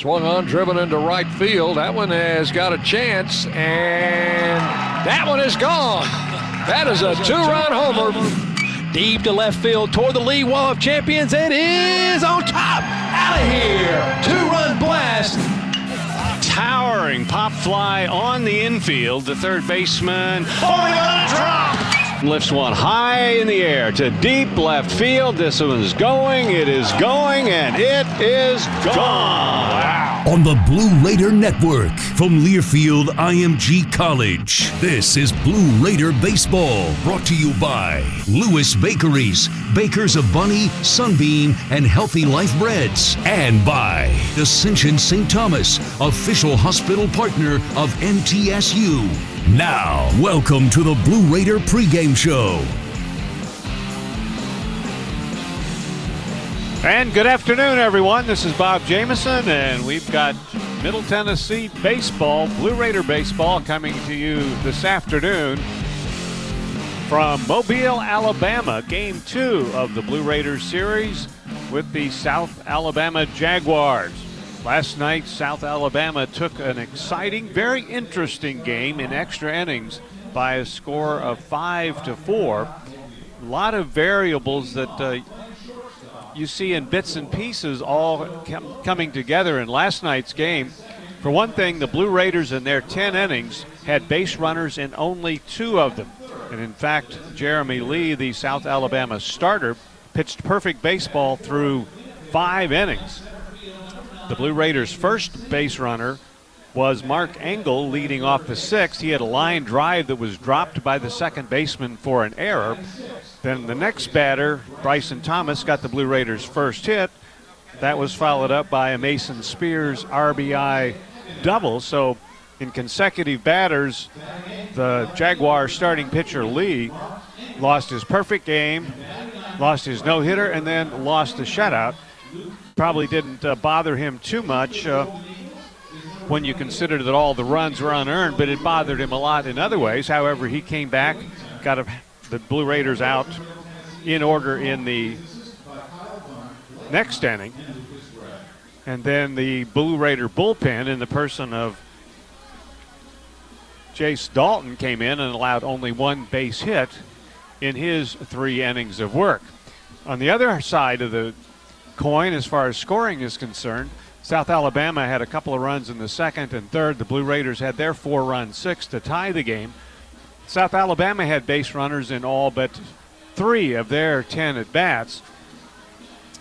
Swung on, driven into right field. That one has got a chance, and that one is gone. That is a two-run homer. Deep to left field toward the lead wall of champions. It is on top. Out of here. Two-run blast. Towering pop fly on the infield. The third baseman falling on a drop. Lifts one high in the air to deep left field. This one's going. It is going, and it is gone. Wow. On the Blue Raider Network from Learfield IMG College. This is Blue Raider Baseball, brought to you by Lewis Bakeries, bakers of Bunny, Sunbeam, and Healthy Life Breads, and by Ascension St. Thomas, official hospital partner of MTSU. Now, welcome to the Blue Raider pregame show. And good afternoon, everyone. This is Bob Jameson, and we've got Middle Tennessee baseball, Blue Raider baseball, coming to you this afternoon from Mobile, Alabama. Game two of the Blue Raiders series with the South Alabama Jaguars. Last night, South Alabama took an exciting, very interesting game in extra innings by a score of five to four. A lot of variables that. Uh, you see in bits and pieces all com- coming together in last night's game. For one thing, the Blue Raiders in their 10 innings had base runners in only two of them. And in fact, Jeremy Lee, the South Alabama starter, pitched perfect baseball through five innings. The Blue Raiders' first base runner was Mark Engel leading off the sixth. He had a line drive that was dropped by the second baseman for an error. Then the next batter, Bryson Thomas, got the Blue Raiders' first hit. That was followed up by a Mason Spears RBI double. So, in consecutive batters, the Jaguar starting pitcher Lee lost his perfect game, lost his no hitter, and then lost the shutout. Probably didn't uh, bother him too much. Uh, when you consider that all the runs were unearned, but it bothered him a lot in other ways. However, he came back, got a the Blue Raiders out in order in the next inning. And then the Blue Raider bullpen, in the person of Jace Dalton, came in and allowed only one base hit in his three innings of work. On the other side of the coin, as far as scoring is concerned, South Alabama had a couple of runs in the second and third. The Blue Raiders had their four run six to tie the game. South Alabama had base runners in all but three of their 10 at bats.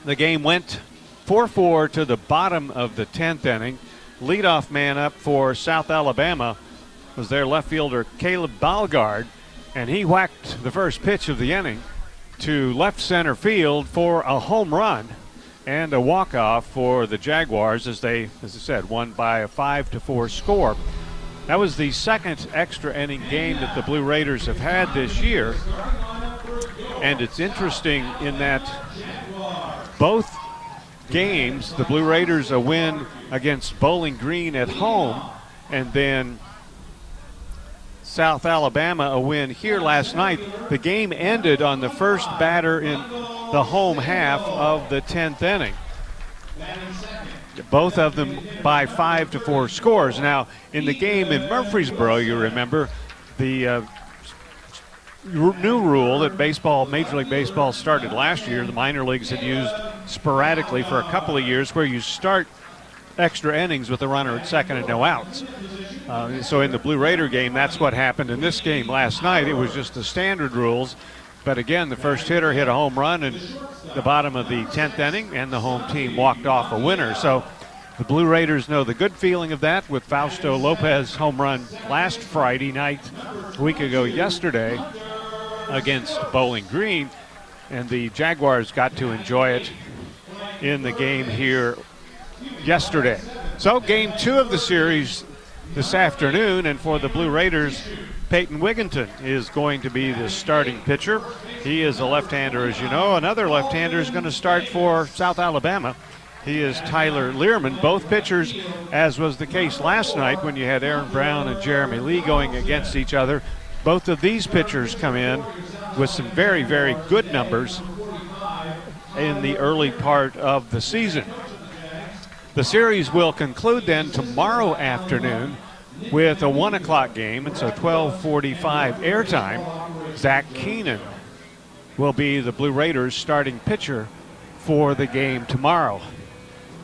The game went 4 4 to the bottom of the 10th inning. Leadoff man up for South Alabama was their left fielder, Caleb Balgard, and he whacked the first pitch of the inning to left center field for a home run and a walk-off for the Jaguars as they, as I said, won by a five to four score. That was the second extra inning game that the Blue Raiders have had this year. And it's interesting in that both games, the Blue Raiders a win against Bowling Green at home, and then South Alabama a win here last night. The game ended on the first batter in the home half of the 10th inning both of them by five to four scores. Now, in the game in Murfreesboro, you remember the uh, new rule that baseball, Major League Baseball, started last year. The minor leagues had used sporadically for a couple of years, where you start extra innings with a runner at second and no outs. Uh, so in the Blue Raider game, that's what happened in this game last night. It was just the standard rules. But again, the first hitter hit a home run in the bottom of the 10th inning, and the home team walked off a winner. So the Blue Raiders know the good feeling of that with Fausto Lopez home run last Friday night, a week ago yesterday, against Bowling Green. And the Jaguars got to enjoy it in the game here yesterday. So, game two of the series this afternoon, and for the Blue Raiders, Peyton Wigginton is going to be the starting pitcher. He is a left hander, as you know. Another left hander is going to start for South Alabama. He is Tyler Learman, both pitchers, as was the case last night when you had Aaron Brown and Jeremy Lee going against each other. Both of these pitchers come in with some very, very good numbers in the early part of the season. The series will conclude then tomorrow afternoon with a 1 o'clock game. It's a 1245 airtime. Zach Keenan will be the Blue Raiders starting pitcher for the game tomorrow.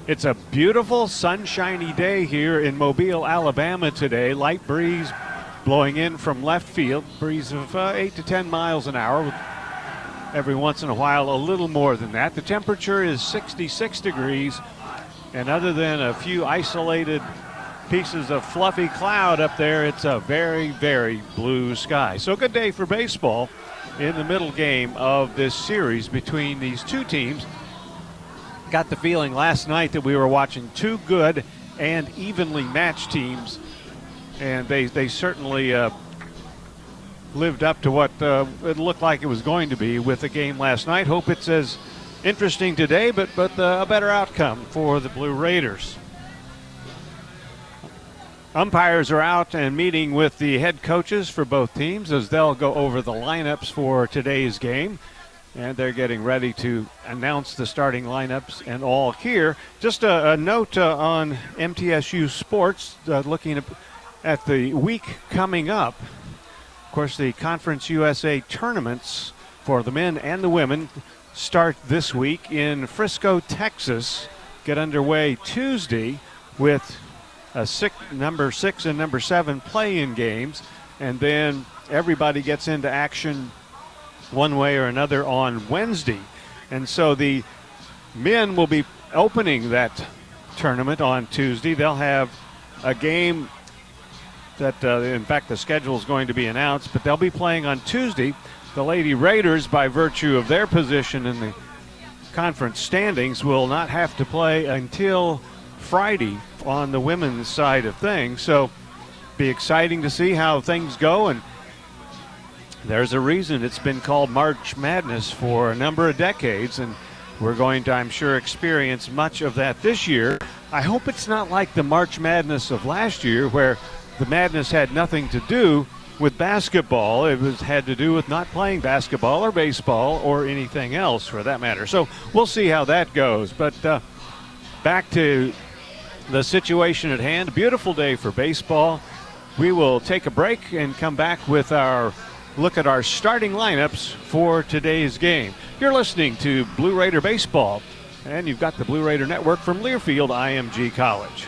It's a beautiful, sunshiny day here in Mobile, Alabama today. Light breeze blowing in from left field, breeze of uh, 8 to 10 miles an hour, every once in a while a little more than that. The temperature is 66 degrees, and other than a few isolated pieces of fluffy cloud up there, it's a very, very blue sky. So, good day for baseball in the middle game of this series between these two teams. Got the feeling last night that we were watching two good and evenly matched teams, and they, they certainly uh, lived up to what uh, it looked like it was going to be with the game last night. Hope it's as interesting today, but, but uh, a better outcome for the Blue Raiders. Umpires are out and meeting with the head coaches for both teams as they'll go over the lineups for today's game. And they're getting ready to announce the starting lineups and all here. Just a, a note uh, on MTSU Sports, uh, looking at the week coming up. Of course, the Conference USA tournaments for the men and the women start this week in Frisco, Texas. Get underway Tuesday with a six, number six and number seven play-in games, and then everybody gets into action one way or another on Wednesday. And so the men will be opening that tournament on Tuesday. They'll have a game that, uh, in fact, the schedule is going to be announced, but they'll be playing on Tuesday. The Lady Raiders, by virtue of their position in the conference standings, will not have to play until Friday on the women's side of things. So, be exciting to see how things go. And there's a reason it's been called March Madness for a number of decades. And we're going to, I'm sure, experience much of that this year. I hope it's not like the March Madness of last year, where the madness had nothing to do with basketball. It was had to do with not playing basketball or baseball or anything else for that matter. So we'll see how that goes. But uh, back to the situation at hand. Beautiful day for baseball. We will take a break and come back with our look at our starting lineups for today's game. You're listening to Blue Raider Baseball, and you've got the Blue Raider Network from Learfield IMG College.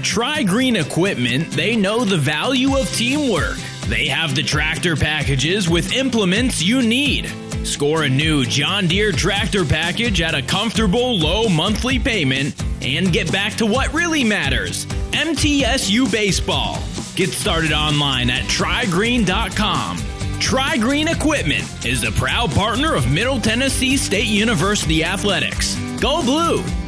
At Green Equipment, they know the value of teamwork. They have the tractor packages with implements you need Score a new John Deere tractor package at a comfortable low monthly payment and get back to what really matters MTSU Baseball. Get started online at trigreen.com. Tri Green Equipment is a proud partner of Middle Tennessee State University Athletics. Go Blue!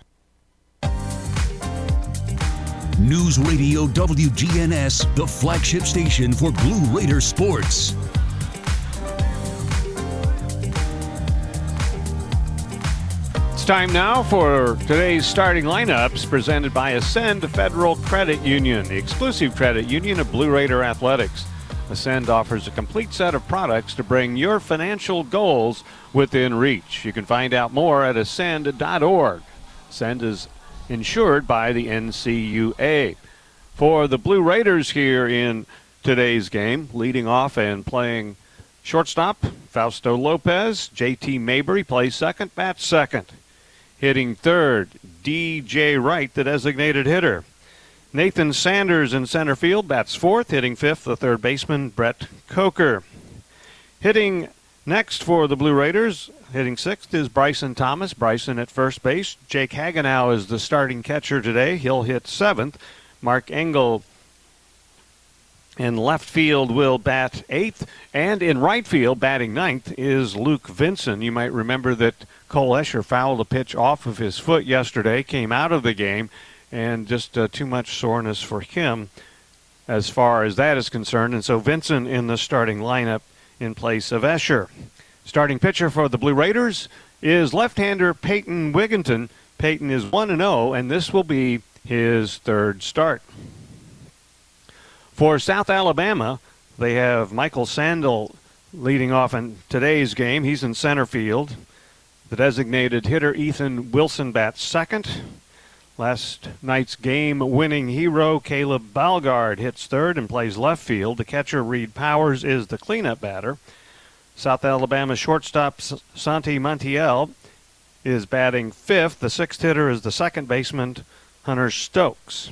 News Radio WGNS, the flagship station for Blue Raider sports. It's time now for today's starting lineups presented by Ascend Federal Credit Union, the exclusive credit union of Blue Raider Athletics. Ascend offers a complete set of products to bring your financial goals within reach. You can find out more at ascend.org. Ascend is insured by the NCUA. For the Blue Raiders here in today's game, leading off and playing shortstop, Fausto Lopez. JT Mabry plays second, bats second. Hitting third, DJ Wright, the designated hitter. Nathan Sanders in center field, bats fourth. Hitting fifth, the third baseman, Brett Coker. Hitting next for the Blue Raiders, hitting sixth is Bryson Thomas. Bryson at first base. Jake Hagenow is the starting catcher today. He'll hit seventh. Mark Engel in left field will bat eighth, and in right field, batting ninth, is Luke Vinson. You might remember that Cole Escher fouled a pitch off of his foot yesterday, came out of the game, and just uh, too much soreness for him as far as that is concerned. And so Vinson in the starting lineup in place of Escher. Starting pitcher for the Blue Raiders is left-hander Peyton Wigginton. Peyton is 1 0, and this will be his third start. For South Alabama, they have Michael Sandel leading off in today's game. He's in center field. The designated hitter Ethan Wilson bats second. Last night's game winning hero Caleb Balgard hits third and plays left field. The catcher Reed Powers is the cleanup batter. South Alabama shortstop Santi Montiel is batting fifth. The sixth hitter is the second baseman Hunter Stokes.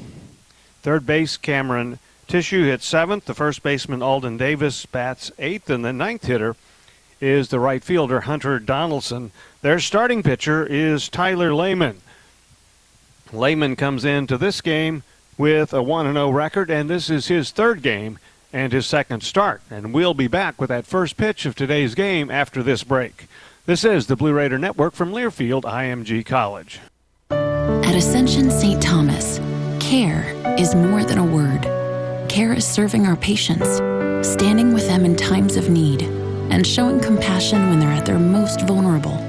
Third base Cameron Tissue hits seventh. The first baseman Alden Davis bats eighth, and the ninth hitter is the right fielder Hunter Donaldson. Their starting pitcher is Tyler Lehman. Lehman comes into this game with a 1 0 record, and this is his third game and his second start. And we'll be back with that first pitch of today's game after this break. This is the Blue Raider Network from Learfield IMG College. At Ascension St. Thomas, care is more than a word. Care is serving our patients, standing with them in times of need, and showing compassion when they're at their most vulnerable.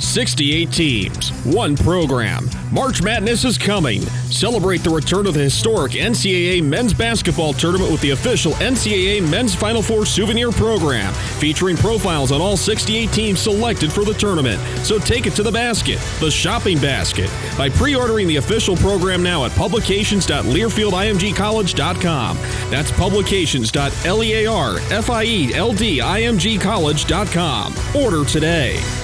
68 teams, one program. March Madness is coming. Celebrate the return of the historic NCAA men's basketball tournament with the official NCAA men's Final Four souvenir program, featuring profiles on all 68 teams selected for the tournament. So take it to the basket, the shopping basket, by pre ordering the official program now at publications.learfieldimgcollege.com. That's publications.learfieldimgcollege.com. Order today.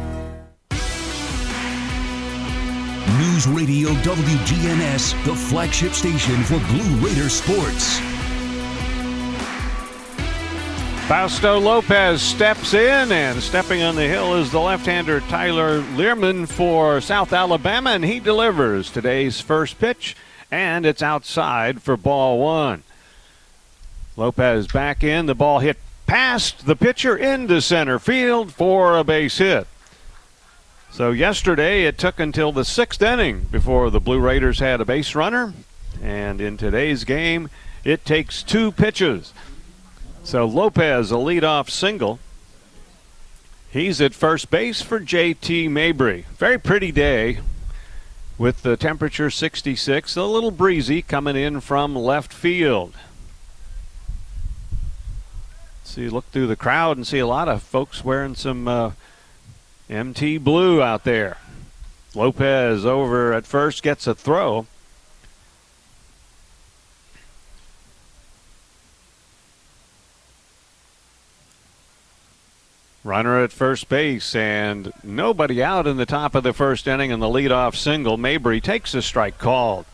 News Radio WGNS, the flagship station for Blue Raider sports. Fausto Lopez steps in, and stepping on the hill is the left-hander Tyler Learman for South Alabama, and he delivers today's first pitch, and it's outside for ball one. Lopez back in, the ball hit past the pitcher into center field for a base hit. So yesterday it took until the sixth inning before the Blue Raiders had a base runner, and in today's game it takes two pitches. So Lopez, a leadoff single. He's at first base for JT Mabry. Very pretty day with the temperature 66, a little breezy coming in from left field. See, look through the crowd and see a lot of folks wearing some uh, MT blue out there. Lopez over at first gets a throw. Runner at first base and nobody out in the top of the first inning and the leadoff single. Mabry takes a strike called.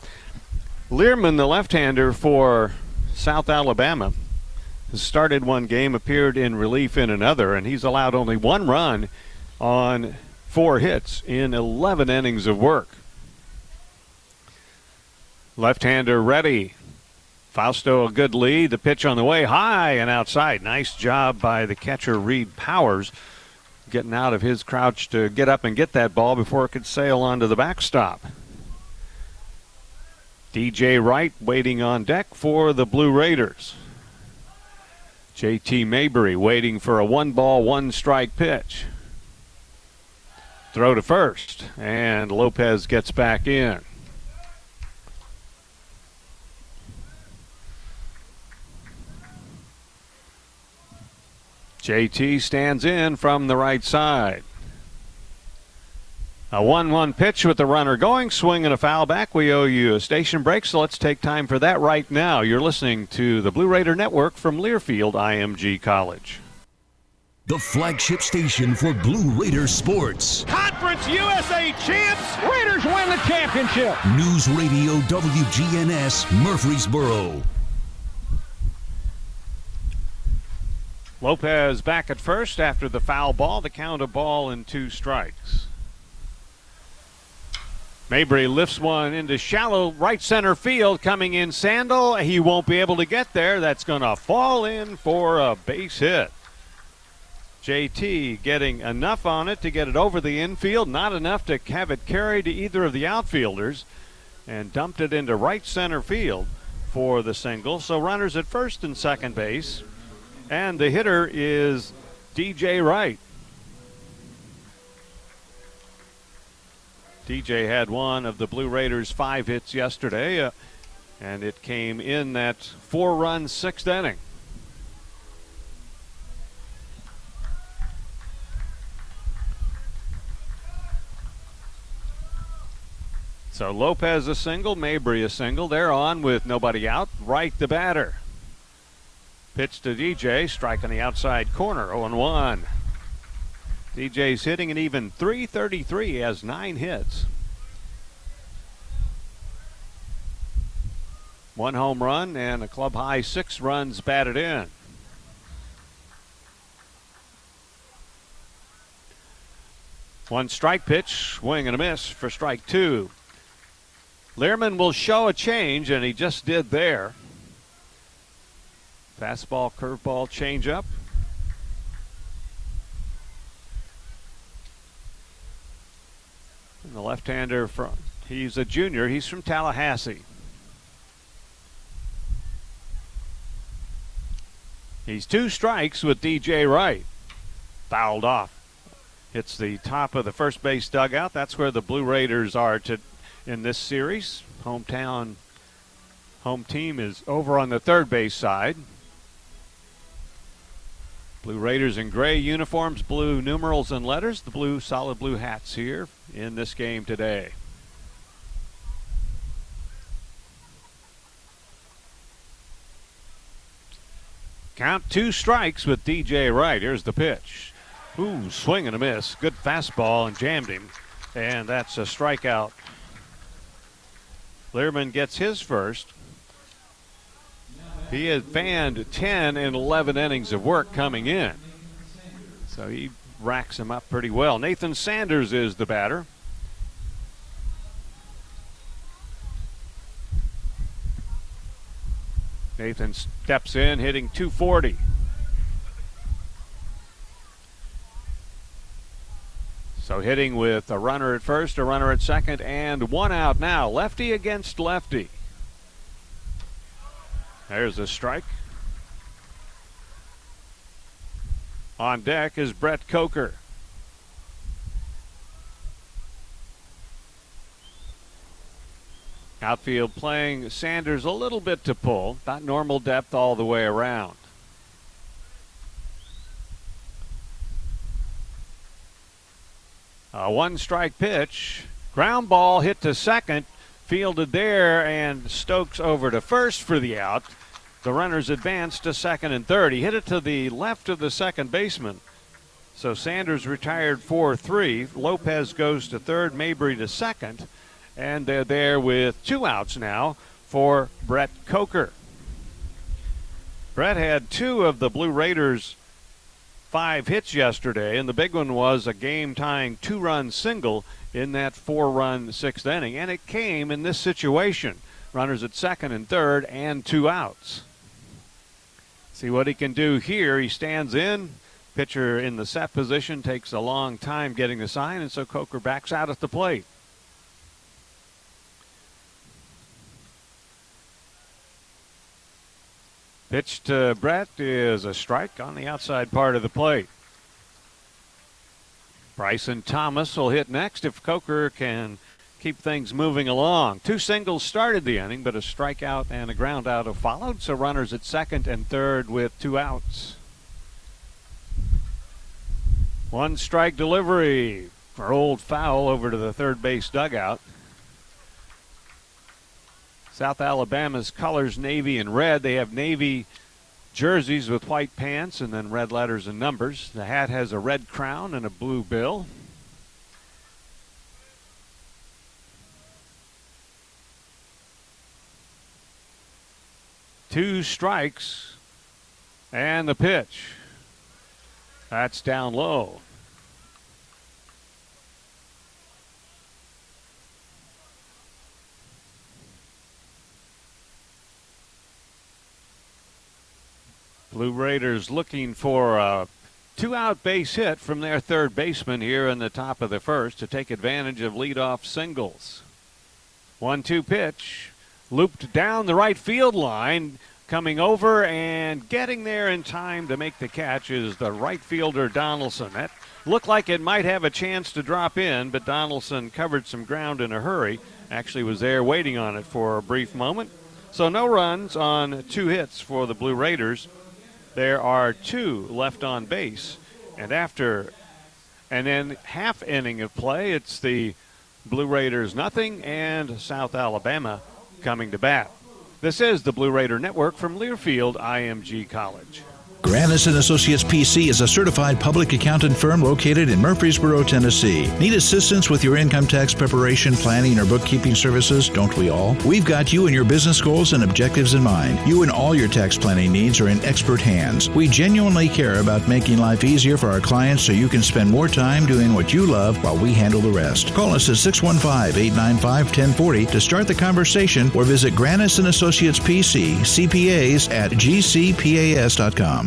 Learman, the left-hander for South Alabama, has started one game, appeared in relief in another, and he's allowed only one run on four hits in 11 innings of work. Left-hander ready. Fausto a good lead. The pitch on the way high and outside. Nice job by the catcher Reed Powers getting out of his crouch to get up and get that ball before it could sail onto the backstop. DJ Wright waiting on deck for the Blue Raiders. JT Mabry waiting for a one ball, one strike pitch. Throw to first, and Lopez gets back in. JT stands in from the right side. A 1 1 pitch with the runner going, swing and a foul back. We owe you a station break, so let's take time for that right now. You're listening to the Blue Raider Network from Learfield IMG College. The flagship station for Blue Raider sports. Conference USA champs. Raiders win the championship. News Radio WGNS Murfreesboro. Lopez back at first after the foul ball. The count a ball and two strikes. Mabry lifts one into shallow right center field coming in Sandel. He won't be able to get there. That's going to fall in for a base hit. JT getting enough on it to get it over the infield, not enough to have it carried to either of the outfielders, and dumped it into right center field for the single. So runners at first and second base. And the hitter is DJ Wright. DJ had one of the Blue Raiders' five hits yesterday, uh, and it came in that four run sixth inning. So Lopez a single, Mabry a single. They're on with nobody out. Right the batter. Pitch to DJ, strike on the outside corner, 0 1. DJ's hitting an even 333. He has nine hits. One home run and a club high six runs batted in. One strike pitch, swing and a miss for strike two. Learman will show a change, and he just did there. Fastball, curveball, changeup. And the left-hander from he's a junior. He's from Tallahassee. He's two strikes with DJ Wright. Fouled off. It's the top of the first base dugout. That's where the Blue Raiders are to in this series. Hometown home team is over on the third base side. Blue Raiders in gray uniforms, blue numerals and letters, the blue solid blue hats here in this game today. Count two strikes with DJ Wright. Here's the pitch. Ooh, swing and a miss. Good fastball and jammed him. And that's a strikeout. Learman gets his first. He had fanned 10 in 11 innings of work coming in. So he racks him up pretty well. Nathan Sanders is the batter. Nathan steps in, hitting 240. So hitting with a runner at first, a runner at second, and one out now. Lefty against lefty. There's a strike. On deck is Brett Coker. Outfield playing Sanders a little bit to pull, not normal depth all the way around. A one strike pitch. Ground ball hit to second. Fielded there, and Stokes over to first for the out. The runners advance to second and third. He hit it to the left of the second baseman. So Sanders retired 4 3. Lopez goes to third, Mabry to second. And they're there with two outs now for Brett Coker. Brett had two of the Blue Raiders' five hits yesterday, and the big one was a game tying two run single in that four run sixth inning. And it came in this situation runners at second and third, and two outs. See what he can do here. He stands in. Pitcher in the set position takes a long time getting the sign, and so Coker backs out at the plate. Pitch to Brett is a strike on the outside part of the plate. Bryson Thomas will hit next if Coker can keep things moving along. Two singles started the inning, but a strikeout and a ground out have followed, so runners at second and third with two outs. One strike delivery for Old Foul over to the third base dugout. South Alabama's colors navy and red. They have navy jerseys with white pants and then red letters and numbers. The hat has a red crown and a blue bill. Two strikes and the pitch. That's down low. Blue Raiders looking for a two out base hit from their third baseman here in the top of the first to take advantage of leadoff singles. One two pitch, looped down the right field line, coming over and getting there in time to make the catch is the right fielder Donaldson. That looked like it might have a chance to drop in, but Donaldson covered some ground in a hurry. Actually, was there waiting on it for a brief moment. So no runs on two hits for the Blue Raiders. There are two left on base. And after and then half inning of play, it's the Blue Raiders nothing and South Alabama coming to bat. This is the Blue Raider Network from Learfield IMG College. Granis and Associates PC is a certified public accountant firm located in Murfreesboro, Tennessee. Need assistance with your income tax preparation, planning, or bookkeeping services? Don't we all? We've got you and your business goals and objectives in mind. You and all your tax planning needs are in expert hands. We genuinely care about making life easier for our clients so you can spend more time doing what you love while we handle the rest. Call us at 615-895-1040 to start the conversation or visit Granis and Associates PC, CPAs at gcpas.com.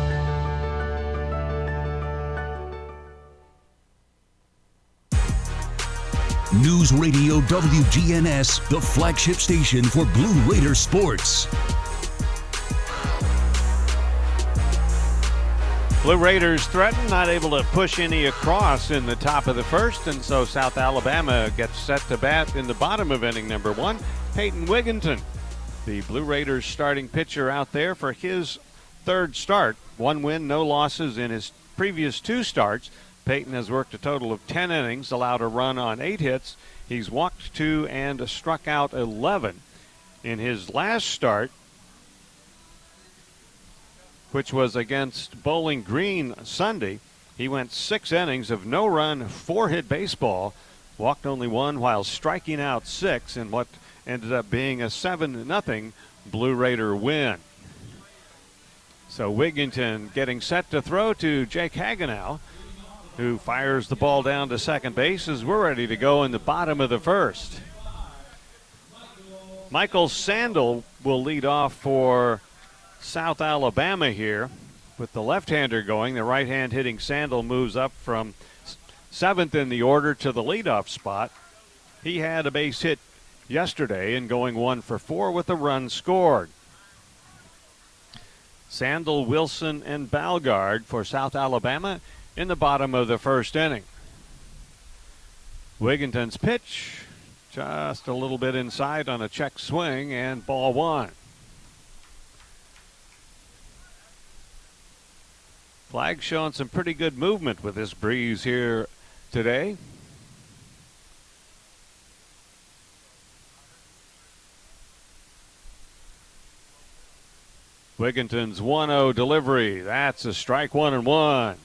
News Radio WGNS, the flagship station for Blue Raider sports. Blue Raiders threatened, not able to push any across in the top of the first, and so South Alabama gets set to bat in the bottom of inning number one. Peyton Wigginton, the Blue Raiders starting pitcher out there for his third start. One win, no losses in his previous two starts. Peyton has worked a total of 10 innings, allowed a run on eight hits. He's walked two and struck out 11. In his last start, which was against Bowling Green Sunday, he went six innings of no run, four hit baseball, walked only one while striking out six in what ended up being a 7 0 Blue Raider win. So Wigginton getting set to throw to Jake Hagenow who fires the ball down to second base as we're ready to go in the bottom of the first. Michael Sandel will lead off for South Alabama here with the left hander going. The right hand hitting Sandel moves up from seventh in the order to the leadoff spot. He had a base hit yesterday and going one for four with a run scored. Sandel, Wilson, and Balgard for South Alabama in the bottom of the first inning. Wigginton's pitch just a little bit inside on a check swing and ball one. Flag showing some pretty good movement with this breeze here today. Wigginton's 1 0 delivery. That's a strike one and one.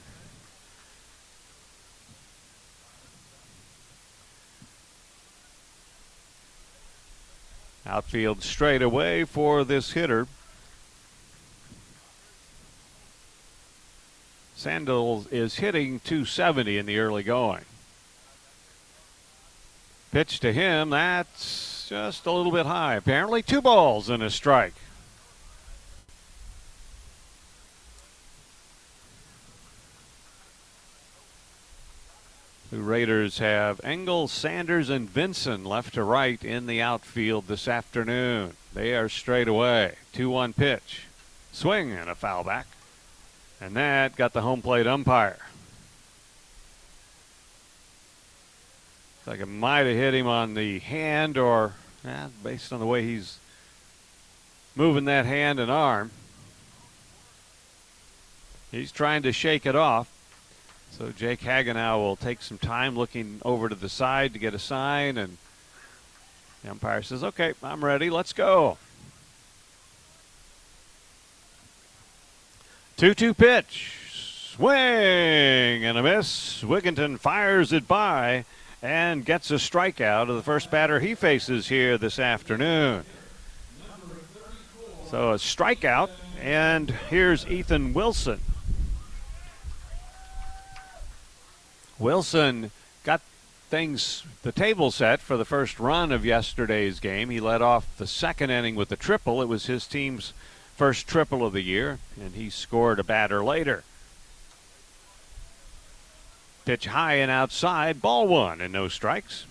Outfield straight away for this hitter. Sandel is hitting 270 in the early going. Pitch to him, that's just a little bit high. Apparently, two balls and a strike. The Raiders have Engel, Sanders, and Vinson left to right in the outfield this afternoon. They are straight away. 2 1 pitch. Swing and a foul back. And that got the home plate umpire. It's like it might have hit him on the hand or, eh, based on the way he's moving that hand and arm. He's trying to shake it off. So Jake Hagenow will take some time looking over to the side to get a sign, and the umpire says, "Okay, I'm ready. Let's go." Two-two pitch, swing and a miss. Wigginton fires it by and gets a strikeout of the first batter he faces here this afternoon. So a strikeout, and here's Ethan Wilson. Wilson got things, the table set for the first run of yesterday's game. He led off the second inning with a triple. It was his team's first triple of the year, and he scored a batter later. Pitch high and outside, ball one, and no strikes.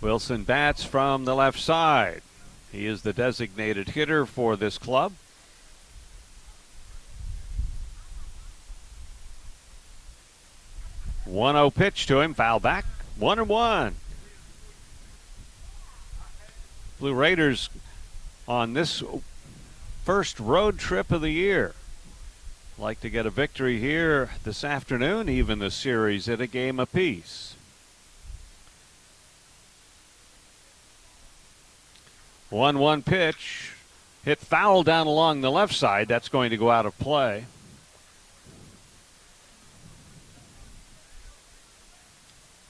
Wilson bats from the left side. He is the designated hitter for this club. 1 0 pitch to him, foul back, 1 and 1. Blue Raiders on this first road trip of the year. Like to get a victory here this afternoon, even the series at a game apiece. One one pitch, hit foul down along the left side. That's going to go out of play.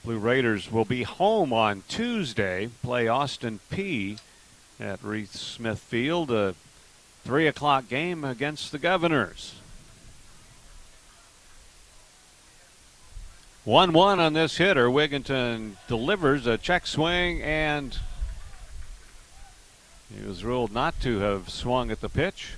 Blue Raiders will be home on Tuesday, play Austin Peay at Reese Smith Field, a 3 o'clock game against the Governors. 1 1 on this hitter. Wigginton delivers a check swing, and he was ruled not to have swung at the pitch.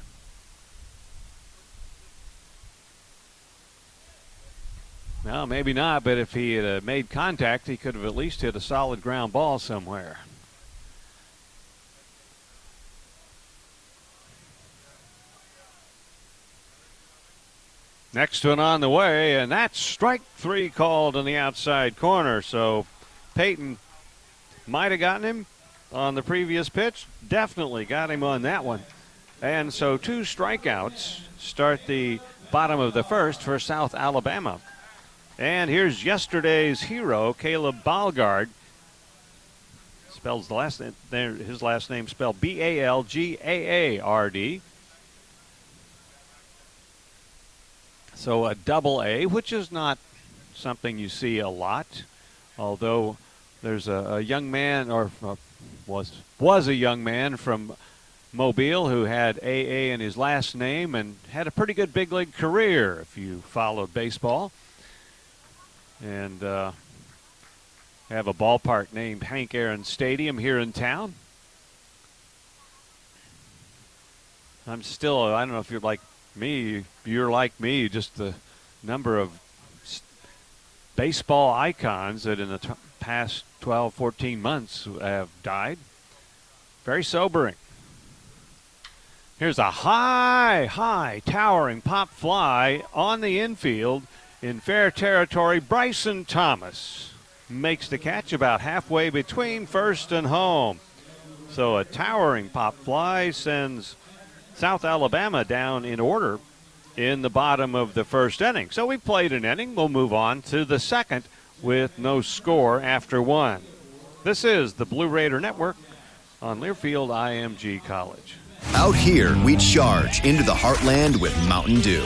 No, maybe not, but if he had uh, made contact, he could have at least hit a solid ground ball somewhere. Next one on the way, and that's strike three called in the outside corner. So Peyton might have gotten him on the previous pitch. Definitely got him on that one. And so two strikeouts start the bottom of the first for South Alabama. And here's yesterday's hero, Caleb Balgaard. Spells the last name, his last name spelled B A L G A A R D. So a double A, which is not something you see a lot, although there's a, a young man, or uh, was was a young man from Mobile who had AA in his last name and had a pretty good big league career if you followed baseball. And uh, have a ballpark named Hank Aaron Stadium here in town. I'm still, I don't know if you're like me, you're like me, just the number of baseball icons that in the t- past 12, 14 months have died. Very sobering. Here's a high, high, towering pop fly on the infield in fair territory. Bryson Thomas makes the catch about halfway between first and home. So a towering pop fly sends South Alabama down in order in the bottom of the first inning. So we played an inning. We'll move on to the second with no score after one. This is the Blue Raider Network on Learfield IMG College. Out here, we charge into the heartland with Mountain Dew.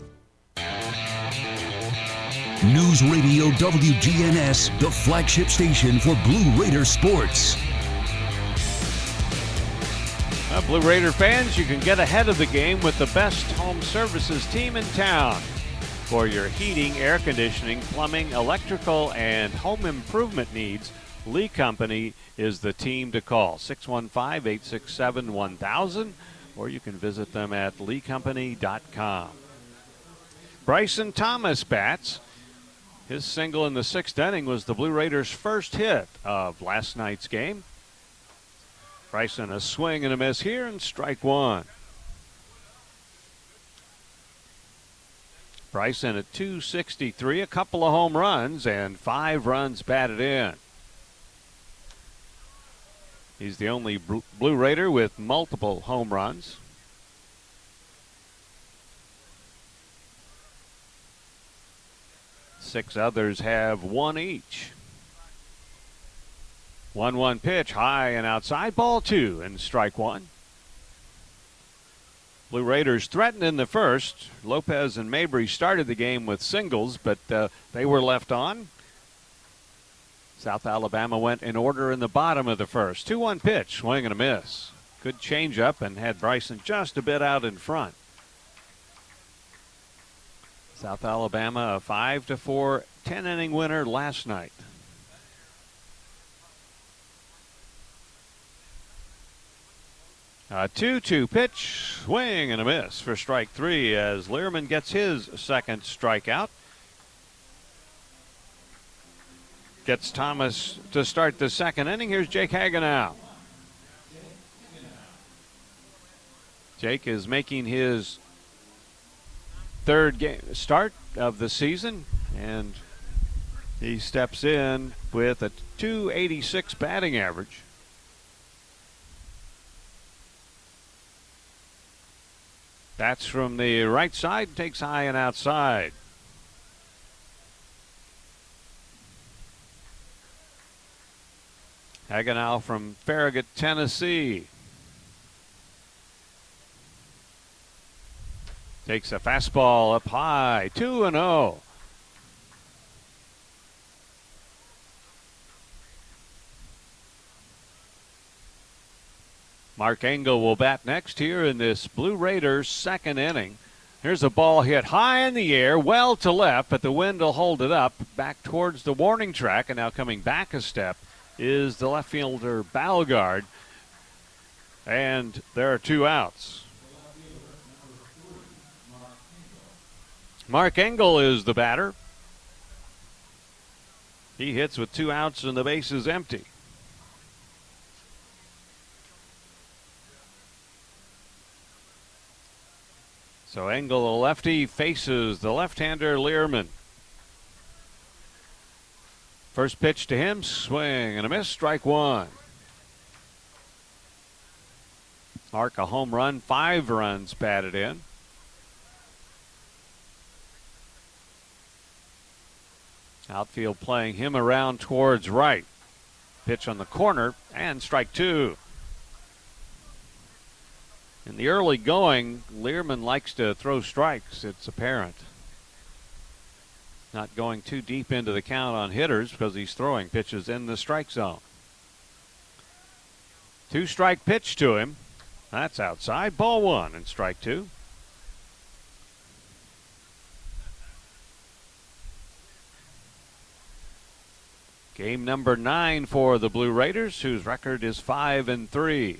News Radio WGNS, the flagship station for Blue Raider sports. Well, Blue Raider fans, you can get ahead of the game with the best home services team in town. For your heating, air conditioning, plumbing, electrical, and home improvement needs, Lee Company is the team to call. 615 867 1000, or you can visit them at leecompany.com. Bryson Thomas bats. His single in the sixth inning was the Blue Raiders' first hit of last night's game. Bryson a swing and a miss here and strike one. Bryson at 263, a couple of home runs and five runs batted in. He's the only Blue Raider with multiple home runs. Six others have one each. 1 1 pitch, high and outside, ball two, and strike one. Blue Raiders threatened in the first. Lopez and Mabry started the game with singles, but uh, they were left on. South Alabama went in order in the bottom of the first. 2 1 pitch, swing and a miss. Good changeup and had Bryson just a bit out in front. South Alabama a 5 to 4 10 inning winner last night. A 2 2 pitch, swing and a miss for strike three as Learman gets his second strikeout. gets Thomas to start the second inning. Here's Jake Hagenow. Jake is making his third game start of the season, and he steps in with a 286 batting average. That's from the right side, takes high and outside. Hagenow from Farragut, Tennessee. Takes a fastball up high, 2 and 0. Mark Engel will bat next here in this Blue Raiders second inning. Here's a ball hit high in the air, well to left, but the wind will hold it up back towards the warning track. And now coming back a step is the left fielder Balgaard. And there are two outs. Mark Engel is the batter. He hits with two outs and the base is empty. So Engel, the lefty, faces the left-hander Learman. First pitch to him, swing and a miss, strike one. Mark a home run, five runs batted in. Outfield playing him around towards right. Pitch on the corner and strike two. In the early going, Learman likes to throw strikes, it's apparent. Not going too deep into the count on hitters because he's throwing pitches in the strike zone. Two strike pitch to him. That's outside. Ball one and strike two. Game number nine for the Blue Raiders, whose record is five and three.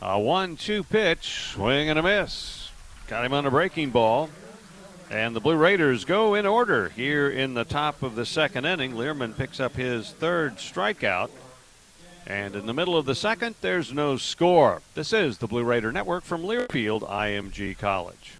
A one-two pitch, swing and a miss. Got him on a breaking ball. And the Blue Raiders go in order here in the top of the second inning. Learman picks up his third strikeout. And in the middle of the second, there's no score. This is the Blue Raider Network from Learfield IMG College.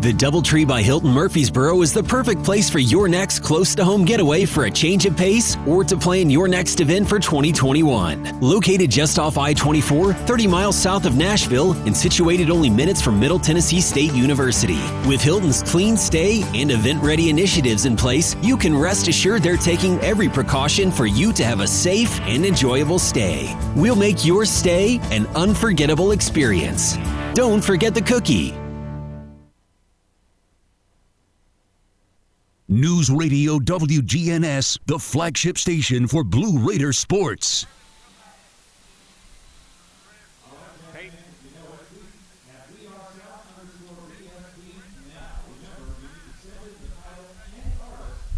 The Doubletree by Hilton Murfreesboro is the perfect place for your next close to home getaway for a change of pace or to plan your next event for 2021. Located just off I 24, 30 miles south of Nashville, and situated only minutes from Middle Tennessee State University. With Hilton's clean stay and event ready initiatives in place, you can rest assured they're taking every precaution for you to have a safe and enjoyable stay. We'll make your stay an unforgettable experience. Don't forget the cookie. News Radio WGNS, the flagship station for Blue Raider sports.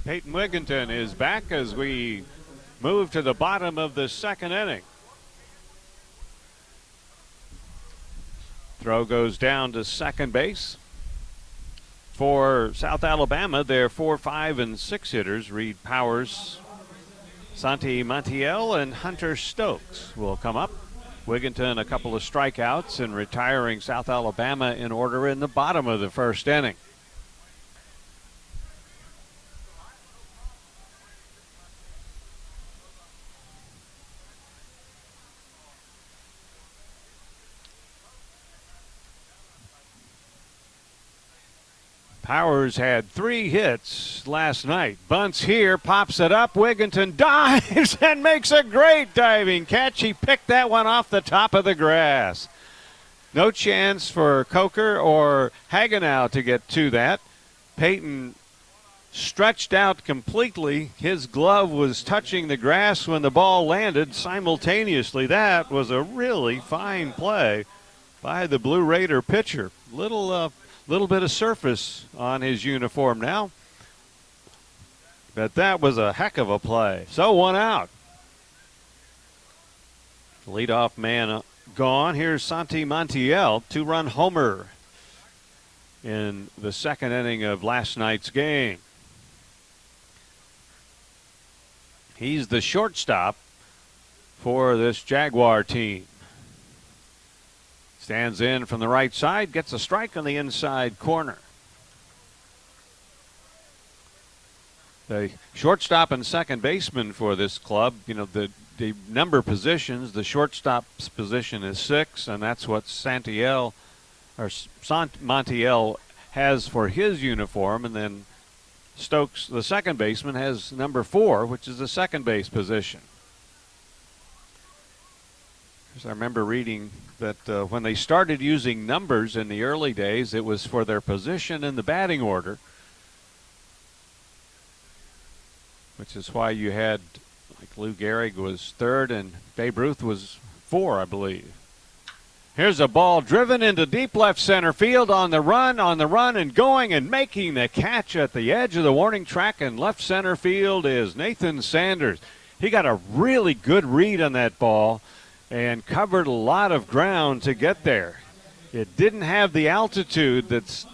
Peyton Wigginton is back as we move to the bottom of the second inning. Throw goes down to second base. For South Alabama, their four, five, and six hitters, Reed Powers, Santi Montiel, and Hunter Stokes will come up. Wigginton, a couple of strikeouts, and retiring South Alabama in order in the bottom of the first inning. Powers had three hits last night. Bunts here, pops it up. Wigginton dives and makes a great diving catch. He picked that one off the top of the grass. No chance for Coker or Hagenow to get to that. Peyton stretched out completely. His glove was touching the grass when the ball landed simultaneously. That was a really fine play by the Blue Raider pitcher. Little uh, little bit of surface on his uniform now. But that was a heck of a play. So one out. Leadoff man gone. Here's Santi Montiel, two run homer in the second inning of last night's game. He's the shortstop for this Jaguar team. Stands in from the right side, gets a strike on the inside corner. The shortstop and second baseman for this club, you know, the, the number positions, the shortstop's position is six, and that's what Santiel or Sant- Montiel has for his uniform, and then Stokes, the second baseman, has number four, which is the second base position. I remember reading that uh, when they started using numbers in the early days, it was for their position in the batting order, which is why you had, like Lou Gehrig was third and Babe Ruth was four, I believe. Here's a ball driven into deep left center field on the run, on the run, and going and making the catch at the edge of the warning track in left center field is Nathan Sanders. He got a really good read on that ball and covered a lot of ground to get there. It didn't have the altitude that's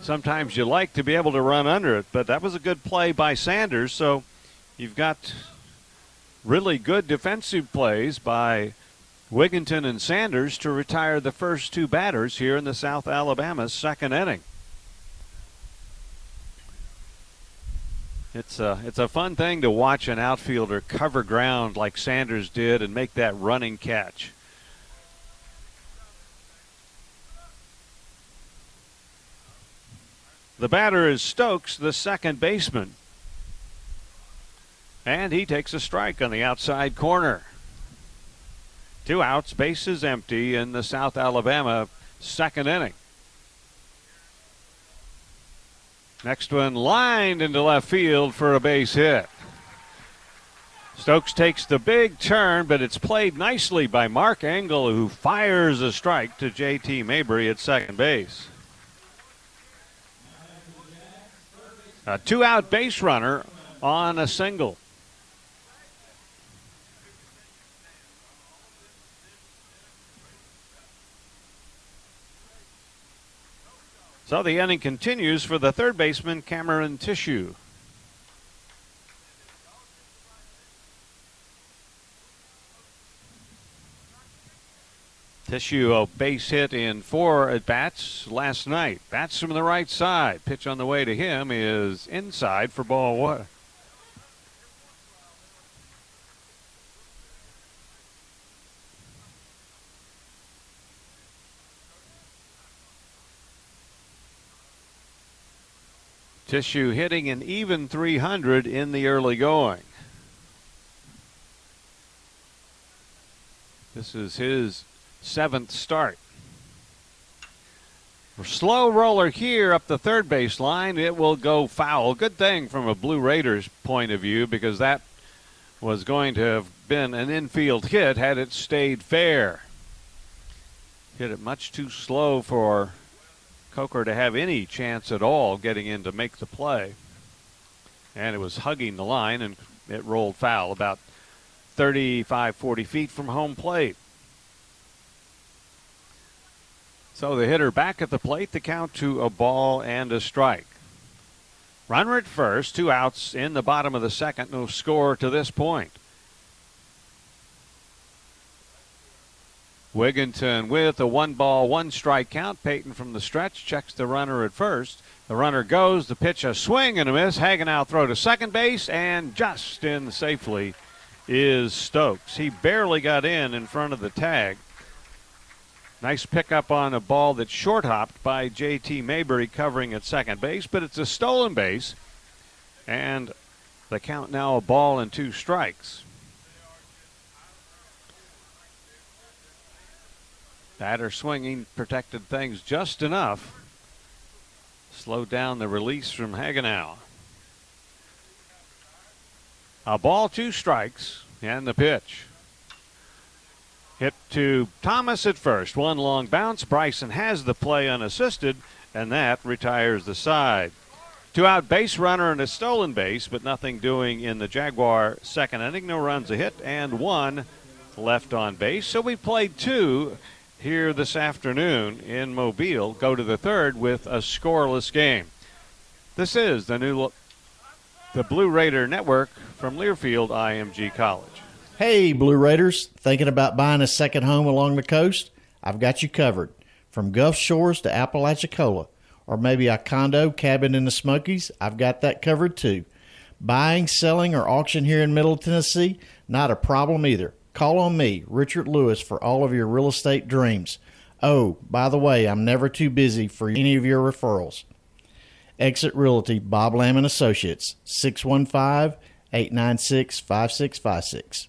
sometimes you like to be able to run under it, but that was a good play by Sanders. So you've got really good defensive plays by Wigginton and Sanders to retire the first two batters here in the South Alabama second inning. It's a, it's a fun thing to watch an outfielder cover ground like Sanders did and make that running catch. The batter is Stokes, the second baseman. And he takes a strike on the outside corner. Two outs, bases empty in the South Alabama second inning. Next one lined into left field for a base hit. Stokes takes the big turn, but it's played nicely by Mark Engel, who fires a strike to JT Mabry at second base. A two out base runner on a single. So the inning continues for the third baseman, Cameron Tissue. Tissue a base hit in four at bats last night. Bats from the right side. Pitch on the way to him is inside for ball one. Tissue hitting an even 300 in the early going. This is his seventh start. Slow roller here up the third baseline. It will go foul. Good thing from a Blue Raiders point of view because that was going to have been an infield hit had it stayed fair. Hit it much too slow for Coker to have any chance at all getting in to make the play. And it was hugging the line and it rolled foul about 35, 40 feet from home plate. So the hitter back at the plate, the count to a ball and a strike. Runner at first, two outs in the bottom of the second, no score to this point. Wigginton with a one ball, one strike count. Peyton from the stretch checks the runner at first. The runner goes, the pitch a swing and a miss. Hagenow throw to second base, and just in safely is Stokes. He barely got in in front of the tag. Nice pickup on a ball that's short hopped by J.T. Mabry covering at second base, but it's a stolen base. And the count now a ball and two strikes. Batter swinging protected things just enough. Slowed down the release from Hagenow. A ball, two strikes, and the pitch. Hit to Thomas at first. One long bounce. Bryson has the play unassisted, and that retires the side. Two out base runner and a stolen base, but nothing doing in the Jaguar second inning. No runs a hit and one left on base. So we played two here this afternoon in Mobile. Go to the third with a scoreless game. This is the new the Blue Raider Network from Learfield IMG College. Hey, Blue Raiders, thinking about buying a second home along the coast? I've got you covered. From Gulf Shores to Apalachicola, or maybe a condo cabin in the Smokies, I've got that covered too. Buying, selling, or auction here in Middle Tennessee, not a problem either. Call on me, Richard Lewis, for all of your real estate dreams. Oh, by the way, I'm never too busy for any of your referrals. Exit Realty, Bob Lamb and Associates, 615 896 5656.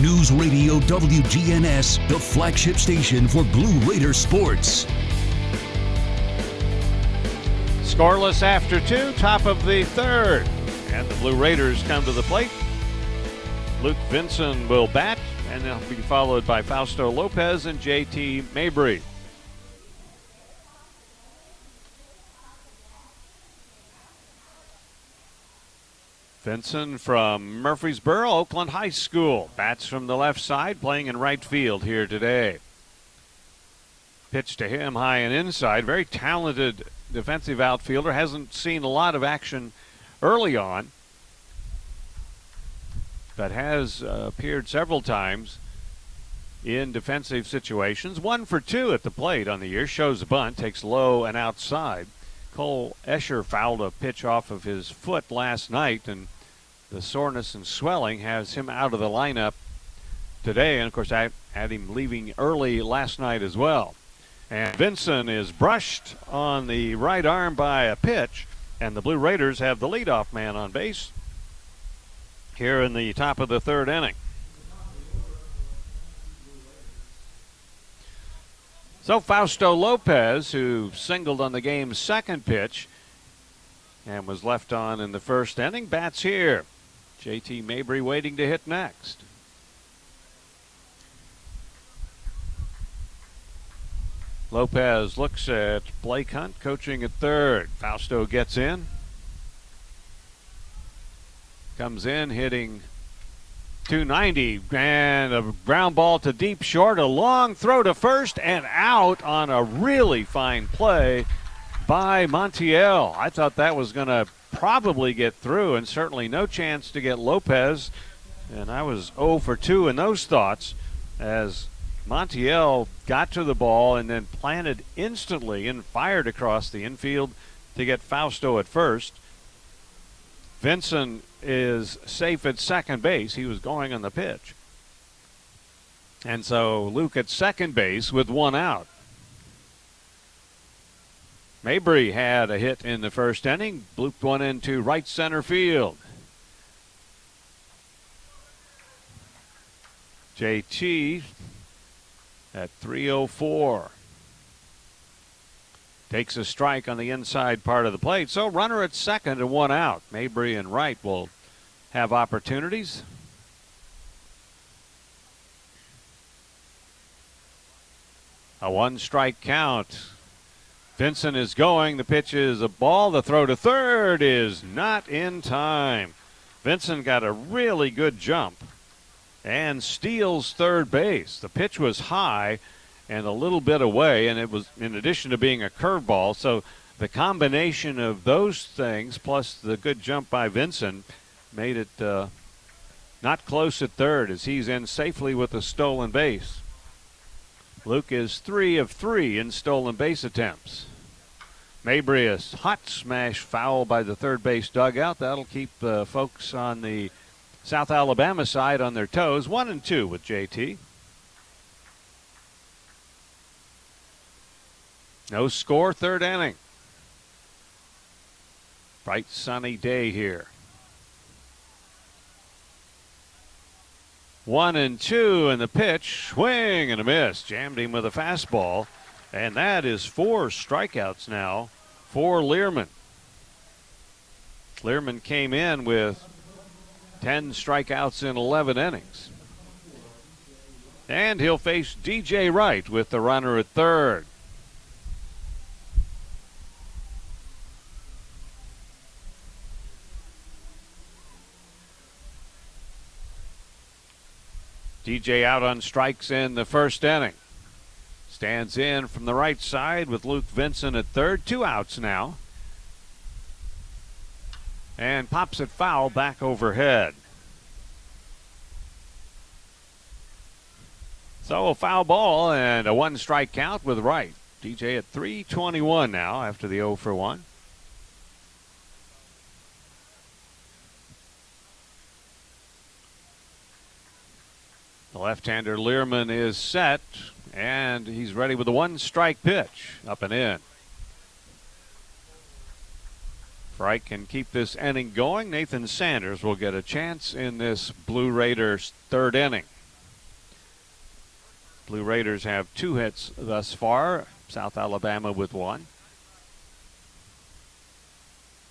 News Radio WGNS, the flagship station for Blue Raider sports. Scoreless after two, top of the third. And the Blue Raiders come to the plate. Luke Vinson will bat, and they'll be followed by Fausto Lopez and JT Mabry. Vinson from Murfreesboro, Oakland High School. Bats from the left side, playing in right field here today. Pitch to him high and inside. Very talented defensive outfielder. Hasn't seen a lot of action early on, but has uh, appeared several times in defensive situations. One for two at the plate on the year. Shows a bunt, takes low and outside. Cole Escher fouled a pitch off of his foot last night, and the soreness and swelling has him out of the lineup today. And of course, I had him leaving early last night as well. And Vinson is brushed on the right arm by a pitch, and the Blue Raiders have the leadoff man on base here in the top of the third inning. So Fausto Lopez, who singled on the game's second pitch and was left on in the first inning, bats here. JT Mabry waiting to hit next. Lopez looks at Blake Hunt coaching at third. Fausto gets in. Comes in hitting 290 and a ground ball to deep short. A long throw to first and out on a really fine play by Montiel. I thought that was going to probably get through and certainly no chance to get Lopez. And I was 0 for 2 in those thoughts as Montiel got to the ball and then planted instantly and fired across the infield to get Fausto at first. Vinson is safe at second base. He was going on the pitch. And so Luke at second base with one out. Mabry had a hit in the first inning, blooped one into right center field. JT at 304. Takes a strike on the inside part of the plate. So runner at second and one out. Mabry and Wright will have opportunities. A one strike count. Vinson is going. The pitch is a ball. The throw to third is not in time. Vincent got a really good jump and steals third base. The pitch was high and a little bit away, and it was in addition to being a curveball. So the combination of those things plus the good jump by Vincent made it uh, not close at third as he's in safely with a stolen base. Luke is three of three in stolen base attempts. Mabry hot smash foul by the third base dugout. That'll keep uh, folks on the South Alabama side on their toes. One and two with JT. No score, third inning. Bright sunny day here. One and two, and the pitch, swing and a miss. Jammed him with a fastball. And that is four strikeouts now for Learman. Learman came in with 10 strikeouts in 11 innings. And he'll face DJ Wright with the runner at third. DJ out on strikes in the first inning. Stands in from the right side with Luke Vincent at third. Two outs now. And pops it foul back overhead. So a foul ball and a one strike count with Wright. DJ at 321 now after the 0 for 1. The left-hander Learman is set, and he's ready with a one-strike pitch up and in. Wright can keep this inning going. Nathan Sanders will get a chance in this Blue Raiders third inning. Blue Raiders have two hits thus far, South Alabama with one.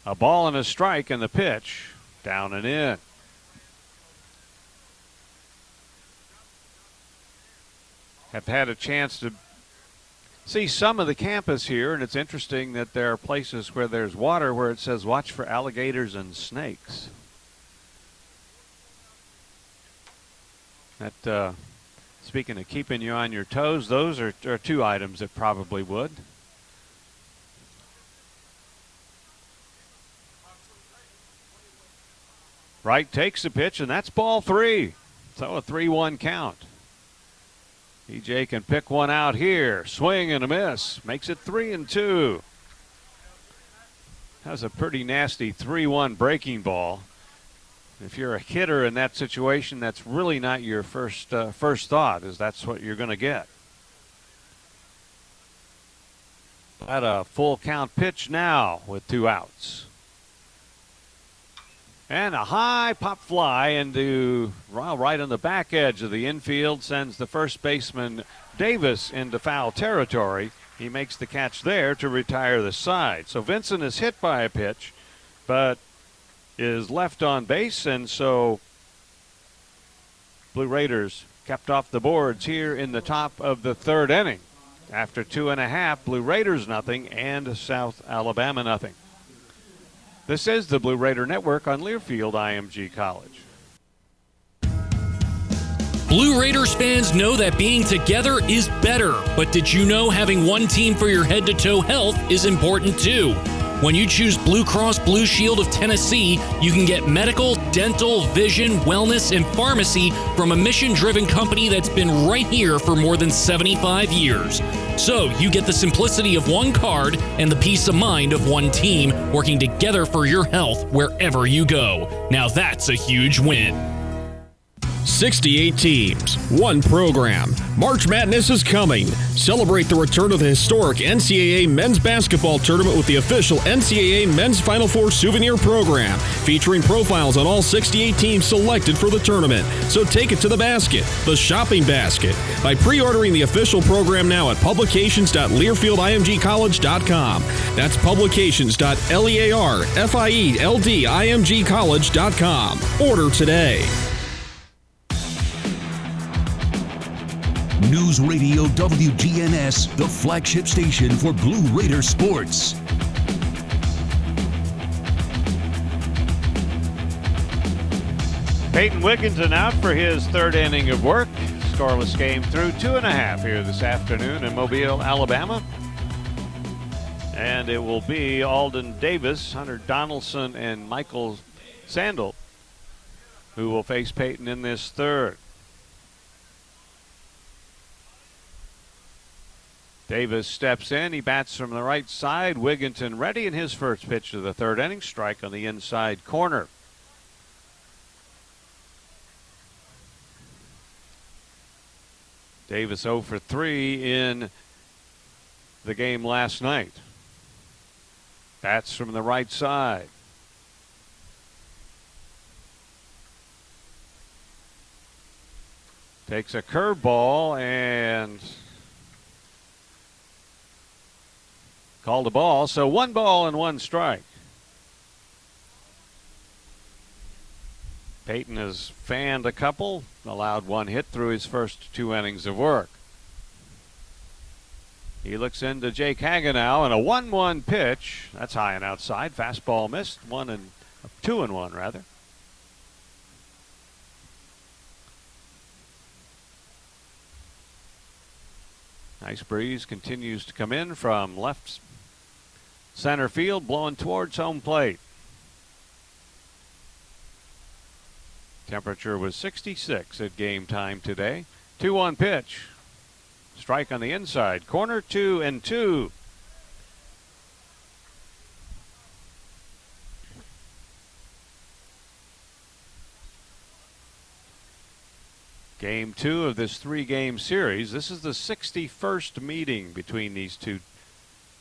A ball and a strike, and the pitch down and in. Have had a chance to see some of the campus here, and it's interesting that there are places where there's water where it says watch for alligators and snakes. That, uh, speaking of keeping you on your toes, those are, are two items that probably would. Wright takes the pitch, and that's ball three. So a 3 1 count. DJ can pick one out here. Swing and a miss. Makes it three and two. That's a pretty nasty 3 1 breaking ball. If you're a hitter in that situation, that's really not your first uh, first thought, is that's what you're going to get. At a full count pitch now with two outs. And a high pop fly into well, right on the back edge of the infield sends the first baseman Davis into foul territory. He makes the catch there to retire the side. So Vincent is hit by a pitch, but is left on base, and so Blue Raiders kept off the boards here in the top of the third inning. After two and a half, Blue Raiders nothing and South Alabama nothing. This is the Blue Raider Network on Learfield IMG College. Blue Raiders fans know that being together is better, but did you know having one team for your head to toe health is important too? When you choose Blue Cross Blue Shield of Tennessee, you can get medical, dental, vision, wellness, and pharmacy from a mission driven company that's been right here for more than 75 years. So you get the simplicity of one card and the peace of mind of one team working together for your health wherever you go. Now that's a huge win. 68 teams, one program. March Madness is coming. Celebrate the return of the historic NCAA men's basketball tournament with the official NCAA men's Final Four souvenir program, featuring profiles on all 68 teams selected for the tournament. So take it to the basket, the shopping basket, by pre ordering the official program now at publications.learfieldimgcollege.com. That's publications.learfieldimgcollege.com. Order today. News Radio WGNS, the flagship station for Blue Raider sports. Peyton Wigginton out for his third inning of work. Scoreless game through two and a half here this afternoon in Mobile, Alabama. And it will be Alden Davis, Hunter Donaldson, and Michael Sandel who will face Peyton in this third. Davis steps in. He bats from the right side. Wigginton ready in his first pitch of the third inning. Strike on the inside corner. Davis 0 for 3 in the game last night. Bats from the right side. Takes a curveball and called a ball. So one ball and one strike. Peyton has fanned a couple, allowed one hit through his first two innings of work. He looks into Jake Hagenow and a 1 1 pitch. That's high and outside. Fastball missed. One and two and one, rather. Nice breeze continues to come in from left center field, blowing towards home plate. Temperature was 66 at game time today. 2 1 pitch. Strike on the inside. Corner two and two. Game two of this three game series. This is the 61st meeting between these two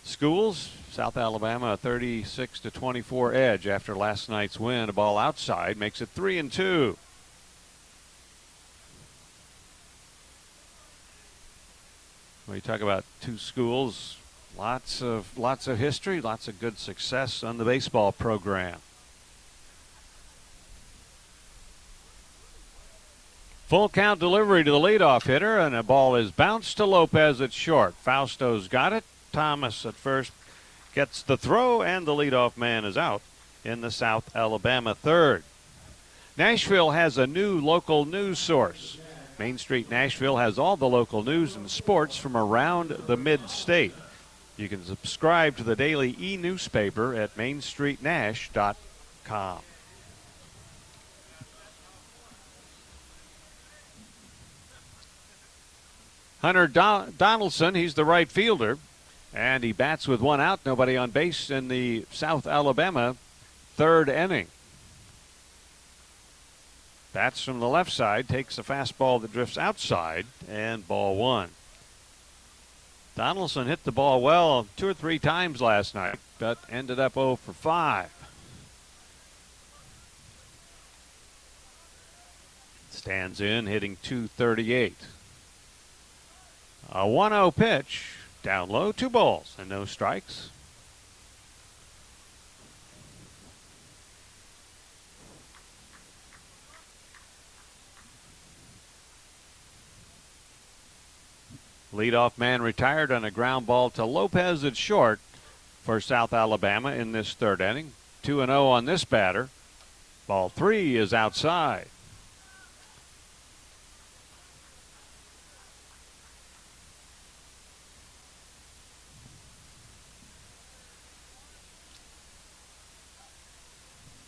schools. South Alabama a 36 to 24 edge after last night's win. A ball outside makes it 3 and 2. When you talk about two schools, lots of lots of history, lots of good success on the baseball program. Full count delivery to the leadoff hitter, and a ball is bounced to Lopez at short. Fausto's got it. Thomas at first gets the throw, and the leadoff man is out in the South Alabama third. Nashville has a new local news source. Main Street Nashville has all the local news and sports from around the mid state. You can subscribe to the daily e newspaper at mainstreetnash.com. Hunter Don- Donaldson, he's the right fielder, and he bats with one out, nobody on base in the South Alabama third inning. Bats from the left side, takes a fastball that drifts outside, and ball one. Donaldson hit the ball well two or three times last night, but ended up 0 for 5. Stands in, hitting 238. A 1 0 pitch, down low, two balls and no strikes. Leadoff man retired on a ground ball to Lopez at short for South Alabama in this third inning. 2 0 on this batter. Ball three is outside.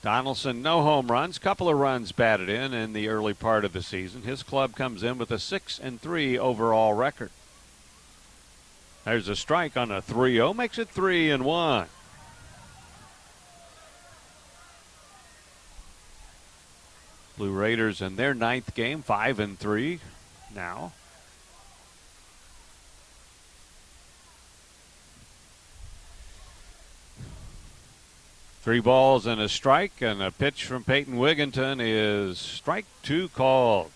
Donaldson, no home runs, couple of runs batted in in the early part of the season. His club comes in with a 6 and 3 overall record. There's a strike on a 3 0, makes it 3 and 1. Blue Raiders in their ninth game, 5 and 3 now. Three balls and a strike, and a pitch from Peyton Wigginton is strike two called.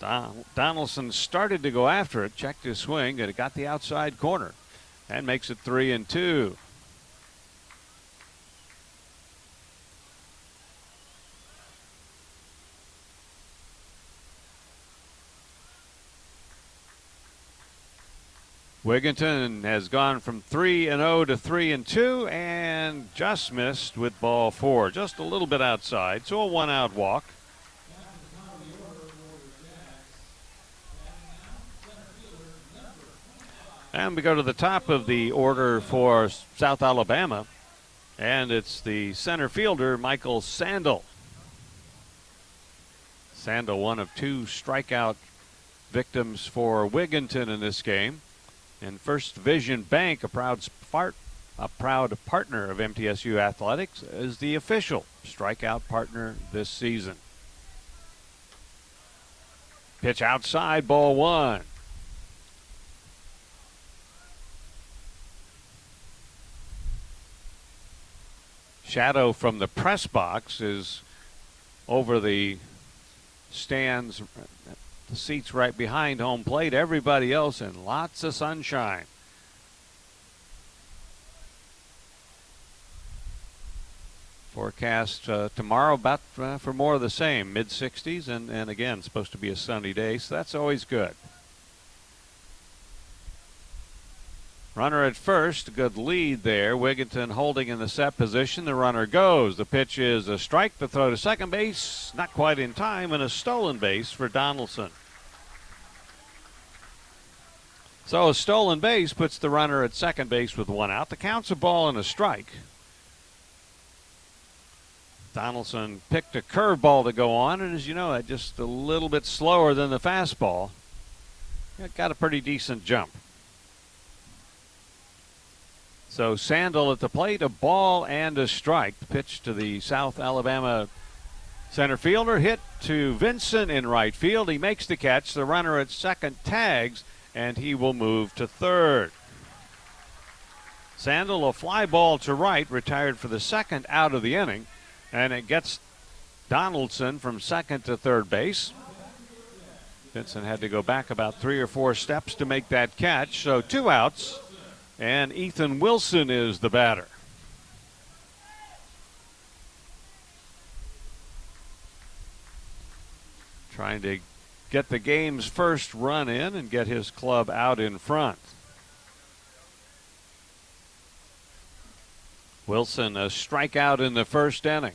Don- Donaldson started to go after it, checked his swing, and it got the outside corner, and makes it three and two. Wigginton has gone from 3 and 0 to 3 and 2 and just missed with ball 4, just a little bit outside. So a one out walk. And we go to the top of the order for South Alabama, and it's the center fielder, Michael Sandel. Sandel, one of two strikeout victims for Wigginton in this game. And First Division Bank, a proud part, a proud partner of MTSU athletics, is the official strikeout partner this season. Pitch outside, ball one. Shadow from the press box is over the stands, the seats right behind home plate. Everybody else in lots of sunshine. Forecast uh, tomorrow about uh, for more of the same, mid 60s, and, and again, supposed to be a sunny day, so that's always good. Runner at first, good lead there. Wigginton holding in the set position. The runner goes. The pitch is a strike. The throw to second base, not quite in time, and a stolen base for Donaldson. So a stolen base puts the runner at second base with one out. The count's a ball and a strike. Donaldson picked a curveball to go on, and as you know, just a little bit slower than the fastball. It got a pretty decent jump. So Sandel at the plate, a ball and a strike. The pitch to the South Alabama center fielder, hit to Vincent in right field. He makes the catch. The runner at second tags, and he will move to third. Sandel, a fly ball to right, retired for the second out of the inning and it gets Donaldson from second to third base. Vincent had to go back about three or four steps to make that catch. So two outs, and Ethan Wilson is the batter. Trying to get the game's first run in and get his club out in front. Wilson, a strikeout in the first inning.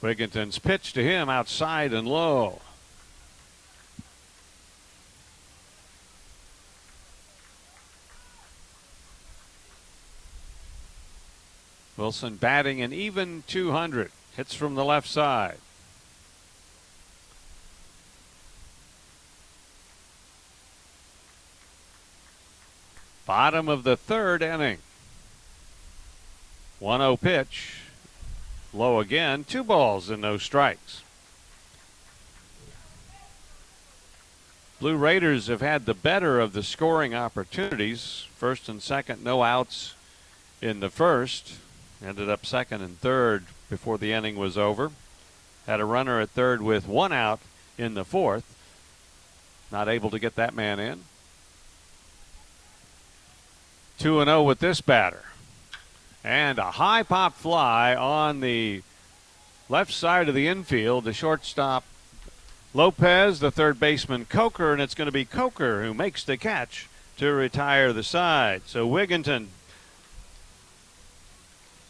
Wigginton's pitch to him outside and low. Wilson batting an even 200. Hits from the left side. Bottom of the third inning. 1 0 pitch. Low again. Two balls and no strikes. Blue Raiders have had the better of the scoring opportunities. First and second, no outs in the first. Ended up second and third before the inning was over. Had a runner at third with one out in the fourth. Not able to get that man in. 2 0 with this batter. And a high pop fly on the left side of the infield. The shortstop Lopez, the third baseman Coker, and it's going to be Coker who makes the catch to retire the side. So Wigginton,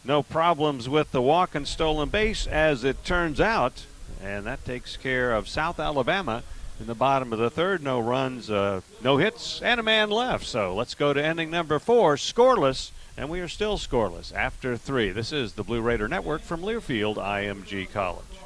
no problems with the walk and stolen base as it turns out, and that takes care of South Alabama in the bottom of the third. No runs, uh, no hits, and a man left. So let's go to ending number four, scoreless, and we are still scoreless after three. This is the Blue Raider Network from Learfield IMG College.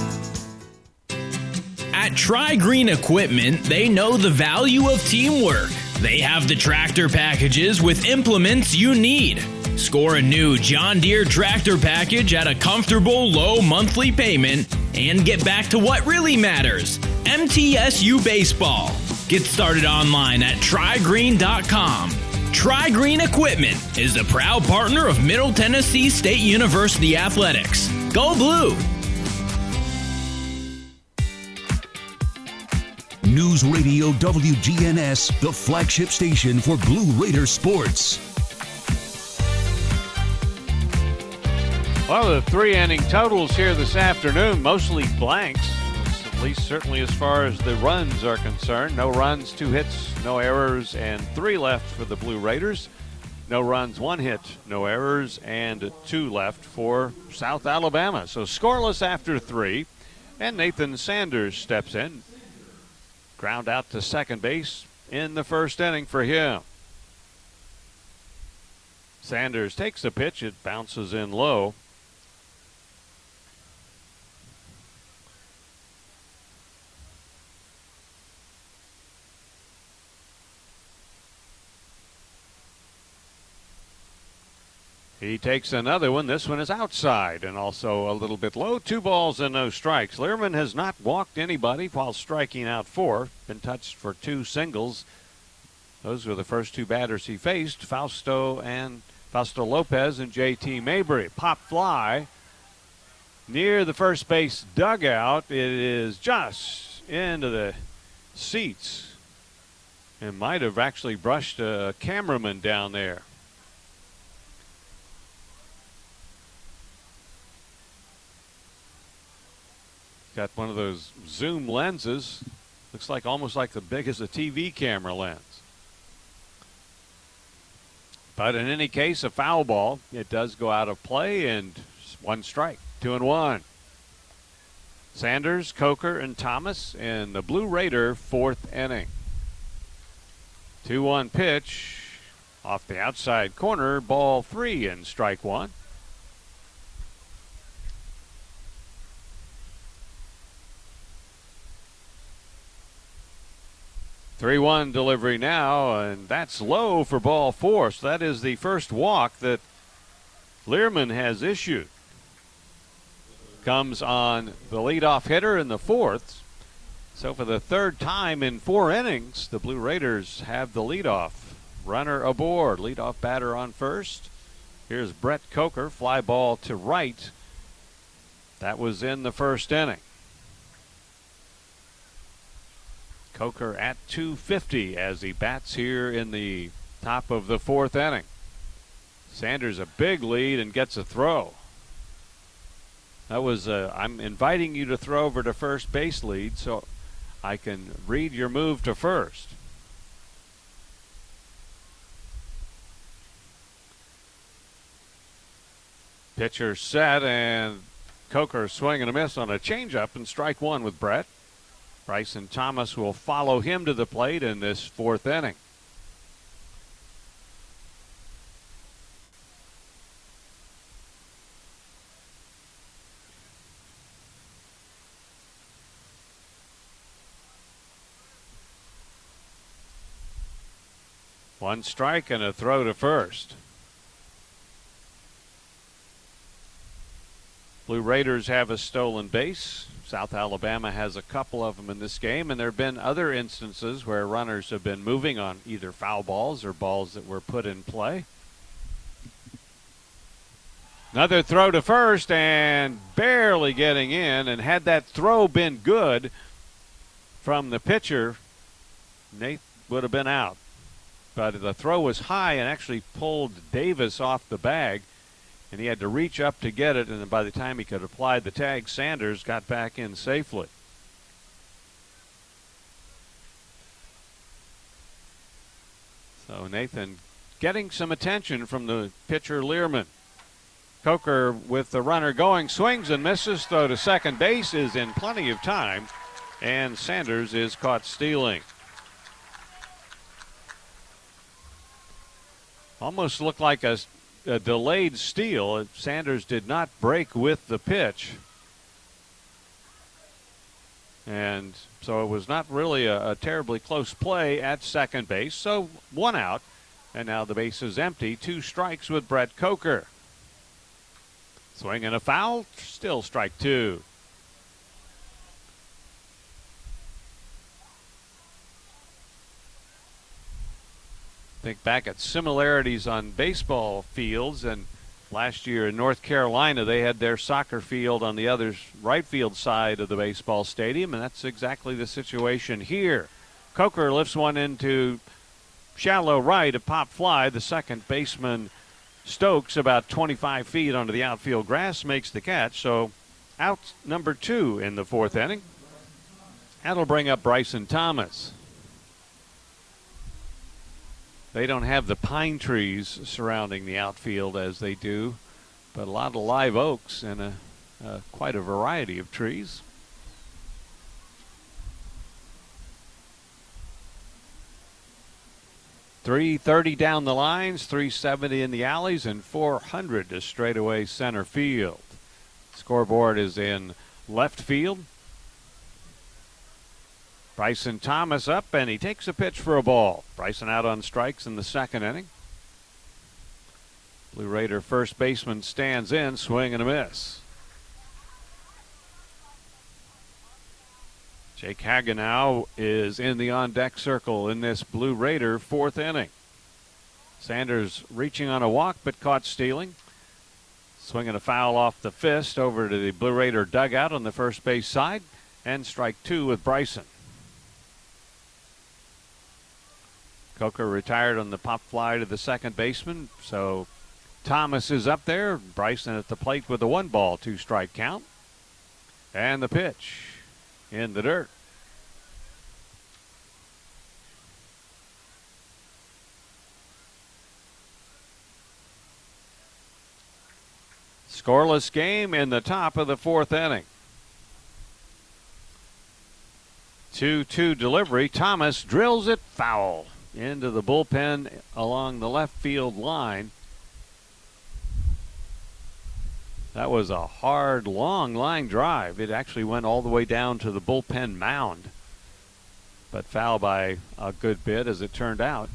At Green Equipment, they know the value of teamwork. They have the tractor packages with implements you need. Score a new John Deere tractor package at a comfortable low monthly payment and get back to what really matters MTSU Baseball. Get started online at trigreen.com. Tri Green Equipment is a proud partner of Middle Tennessee State University Athletics. Go Blue! News Radio WGNS, the flagship station for Blue Raider sports. Well, the three inning totals here this afternoon, mostly blanks. at least certainly as far as the runs are concerned. No runs, two hits, no errors, and three left for the Blue Raiders. No runs, one hit, no errors, and two left for South Alabama. So scoreless after three. And Nathan Sanders steps in. Ground out to second base in the first inning for him. Sanders takes the pitch, it bounces in low. He takes another one. This one is outside and also a little bit low. Two balls and no strikes. Learman has not walked anybody while striking out four. Been touched for two singles. Those were the first two batters he faced Fausto and Fausto Lopez and JT Mabry. Pop fly near the first base dugout. It is just into the seats. and might have actually brushed a cameraman down there. Got one of those zoom lenses. Looks like almost like the big as a TV camera lens. But in any case, a foul ball. It does go out of play and one strike, two and one. Sanders, Coker, and Thomas in the Blue Raider fourth inning. 2 1 pitch off the outside corner, ball three and strike one. 3 1 delivery now, and that's low for ball four. So that is the first walk that Learman has issued. Comes on the leadoff hitter in the fourth. So for the third time in four innings, the Blue Raiders have the leadoff. Runner aboard, leadoff batter on first. Here's Brett Coker, fly ball to right. That was in the first inning. Coker at 250 as he bats here in the top of the fourth inning. Sanders a big lead and gets a throw. That was uh, I'm inviting you to throw over to first base lead so I can read your move to first. Pitcher set and Coker swing and a miss on a changeup and strike one with Brett. Bryson Thomas will follow him to the plate in this fourth inning. One strike and a throw to first. Blue Raiders have a stolen base. South Alabama has a couple of them in this game, and there have been other instances where runners have been moving on either foul balls or balls that were put in play. Another throw to first and barely getting in. And had that throw been good from the pitcher, Nate would have been out. But the throw was high and actually pulled Davis off the bag and he had to reach up to get it, and by the time he could apply the tag, Sanders got back in safely. So Nathan getting some attention from the pitcher Learman. Coker with the runner going, swings and misses, throw to second base is in plenty of time, and Sanders is caught stealing. Almost looked like a a delayed steal. Sanders did not break with the pitch. And so it was not really a, a, terribly close play at second base. So one out. And now the base is empty. Two strikes with Brett Coker. Swing and a foul. Still strike two. Think back at similarities on baseball fields and last year in North Carolina they had their soccer field on the other right field side of the baseball stadium and that's exactly the situation here. Coker lifts one into shallow right, a pop fly. The second baseman Stokes about 25 feet onto the outfield grass makes the catch. So out number two in the fourth inning. That'll bring up Bryson Thomas. They don't have the pine trees surrounding the outfield as they do, but a lot of live oaks and a, uh, quite a variety of trees. Three thirty down the lines, three seventy in the alleys, and four hundred to straightaway center field. Scoreboard is in left field. Bryson Thomas up, and he takes a pitch for a ball. Bryson out on strikes in the second inning. Blue Raider first baseman stands in, swing and a miss. Jake Hagenow is in the on deck circle in this Blue Raider fourth inning. Sanders reaching on a walk but caught stealing. Swinging a foul off the fist over to the Blue Raider dugout on the first base side. And strike two with Bryson. Coker retired on the pop fly to the second baseman, so Thomas is up there. Bryson at the plate with a one ball, two strike count. And the pitch in the dirt. Scoreless game in the top of the fourth inning. 2 2 delivery. Thomas drills it foul into the bullpen along the left field line. That was a hard, long line drive. It actually went all the way down to the bullpen mound, but foul by a good bit as it turned out.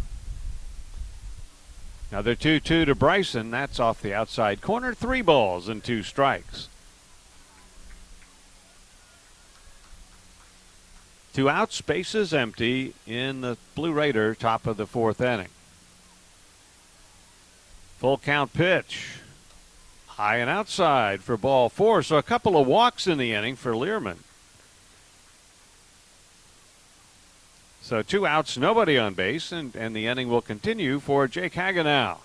Another 2 2 to Bryson. That's off the outside corner. Three balls and two strikes. Two outs, bases empty in the Blue Raider top of the fourth inning. Full count pitch. High and outside for ball four. So a couple of walks in the inning for Learman. So two outs, nobody on base, and, and the inning will continue for Jake Hagenow.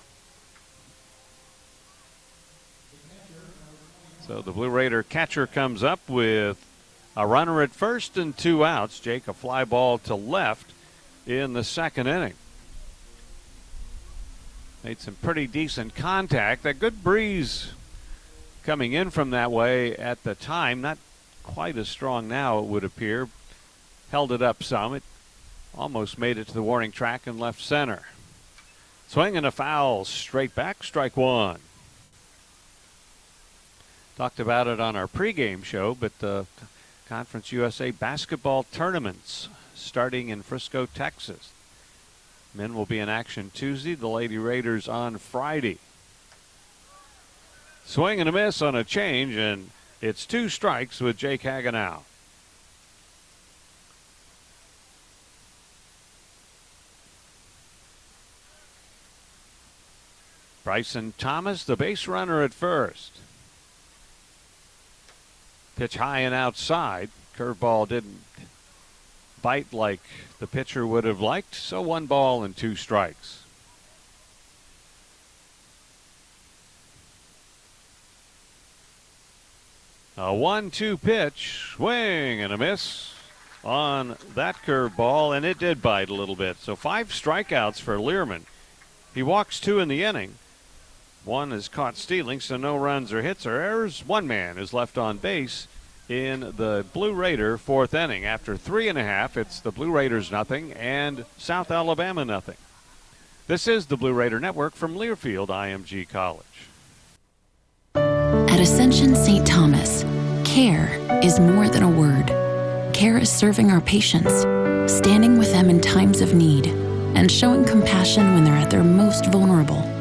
So the Blue Raider catcher comes up with a runner at first and two outs. Jake, a fly ball to left in the second inning. Made some pretty decent contact. A good breeze coming in from that way at the time. Not quite as strong now, it would appear. Held it up some. It almost made it to the warning track and left center. Swing and a foul straight back, strike one. Talked about it on our pregame show, but the Conference USA basketball tournaments starting in Frisco, Texas. Men will be in action Tuesday, the Lady Raiders on Friday. Swing and a miss on a change, and it's two strikes with Jake Hagenow. Bryson Thomas, the base runner at first. Pitch high and outside. Curveball didn't bite like the pitcher would have liked, so one ball and two strikes. A one-two pitch, swing and a miss on that curveball, and it did bite a little bit. So five strikeouts for Learman. He walks two in the inning. One is caught stealing, so no runs or hits or errors. One man is left on base in the Blue Raider fourth inning. After three and a half, it's the Blue Raiders nothing and South Alabama nothing. This is the Blue Raider Network from Learfield IMG College. At Ascension St. Thomas, care is more than a word. Care is serving our patients, standing with them in times of need, and showing compassion when they're at their most vulnerable.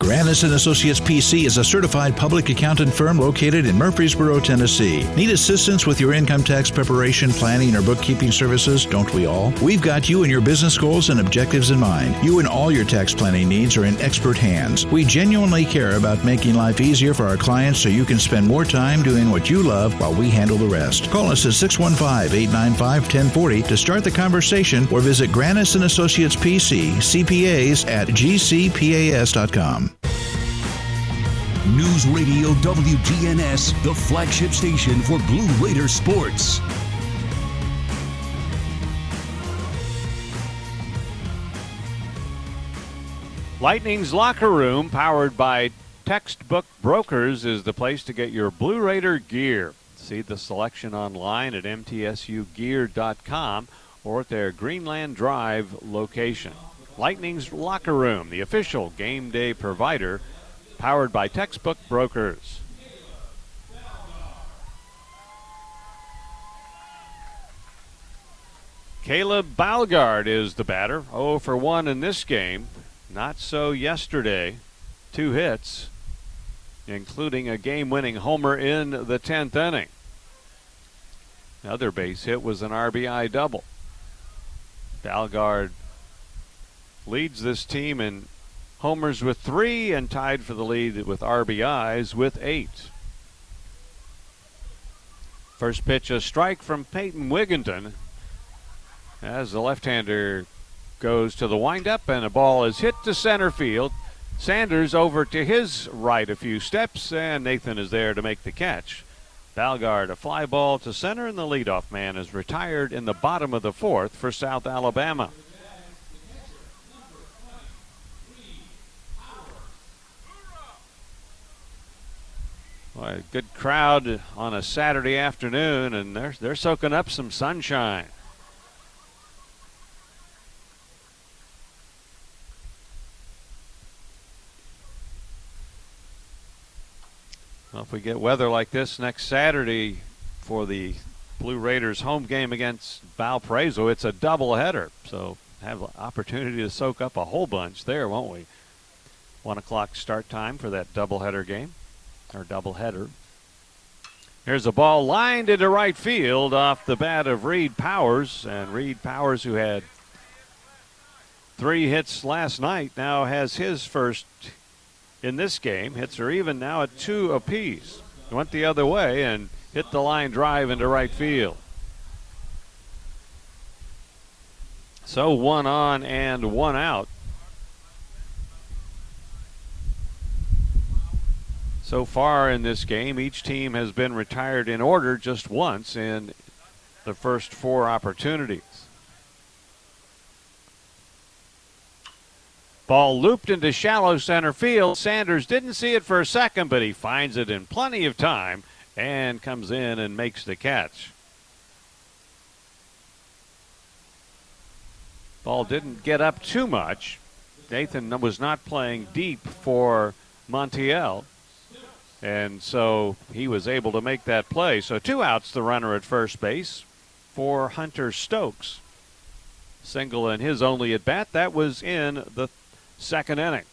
Granis and Associates PC is a certified public accountant firm located in Murfreesboro, Tennessee. Need assistance with your income tax preparation, planning, or bookkeeping services? Don't we all? We've got you and your business goals and objectives in mind. You and all your tax planning needs are in expert hands. We genuinely care about making life easier for our clients so you can spend more time doing what you love while we handle the rest. Call us at 615-895-1040 to start the conversation or visit Granis and Associates PC, CPAs at gcpas.com. News Radio WGNS, the flagship station for Blue Raider sports. Lightning's Locker Room, powered by Textbook Brokers, is the place to get your Blue Raider gear. See the selection online at mtsugear.com or at their Greenland Drive location. Lightning's Locker Room, the official game day provider, powered by Textbook Brokers. Caleb Balgaard is the batter. 0 for 1 in this game. Not so yesterday. Two hits, including a game winning homer in the 10th inning. Another base hit was an RBI double. Balgaard leads this team in homers with three and tied for the lead with RBIs with eight. First pitch, a strike from Peyton Wigginton as the left hander goes to the windup and a ball is hit to center field. Sanders over to his right a few steps, and Nathan is there to make the catch. Balgaard, a fly ball to center, and the leadoff man is retired in the bottom of the fourth for South Alabama. A good crowd on a Saturday afternoon, and they're they're soaking up some sunshine. Well, if we get weather like this next Saturday for the Blue Raiders home game against Valparaiso, it's a doubleheader. So have an opportunity to soak up a whole bunch there, won't we? One o'clock start time for that doubleheader game, or doubleheader. Here's a ball lined into right field off the bat of Reed Powers, and Reed Powers, who had three hits last night, now has his first in this game. Hits are even now at two apiece. Went the other way and hit the line drive into right field. So one on and one out. So far in this game, each team has been retired in order just once in the first four opportunities. Ball looped into shallow center field. Sanders didn't see it for a second, but he finds it in plenty of time and comes in and makes the catch. Ball didn't get up too much. Nathan was not playing deep for Montiel. And so he was able to make that play. So two outs, the runner at first base for Hunter Stokes. Single in his only at bat. That was in the second inning.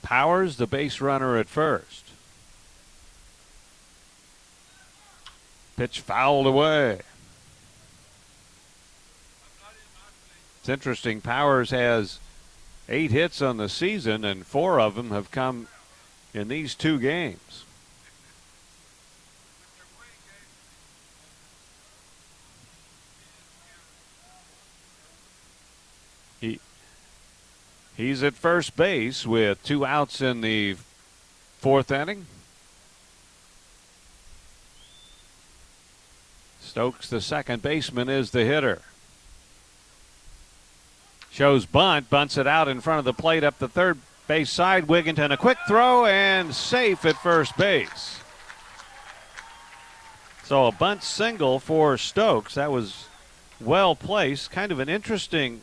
Powers, the base runner at first. Pitch fouled away. It's interesting. Powers has eight hits on the season, and four of them have come in these two games. He he's at first base with two outs in the fourth inning. Stokes, the second baseman, is the hitter. Shows bunt, bunts it out in front of the plate up the third base side. Wigginton, a quick throw and safe at first base. So a bunt single for Stokes. That was well placed. Kind of an interesting.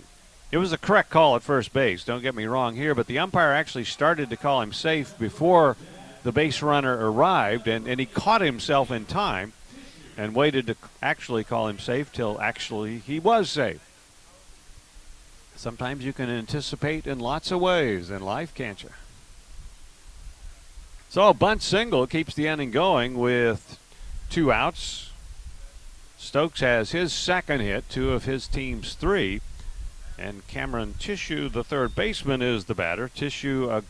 It was a correct call at first base. Don't get me wrong here, but the umpire actually started to call him safe before the base runner arrived, and, and he caught himself in time and waited to actually call him safe till actually he was safe. Sometimes you can anticipate in lots of ways in life, can't you? So a bunt single keeps the inning going with two outs. Stokes has his second hit, two of his team's three. And Cameron Tissue, the third baseman, is the batter. Tissue, a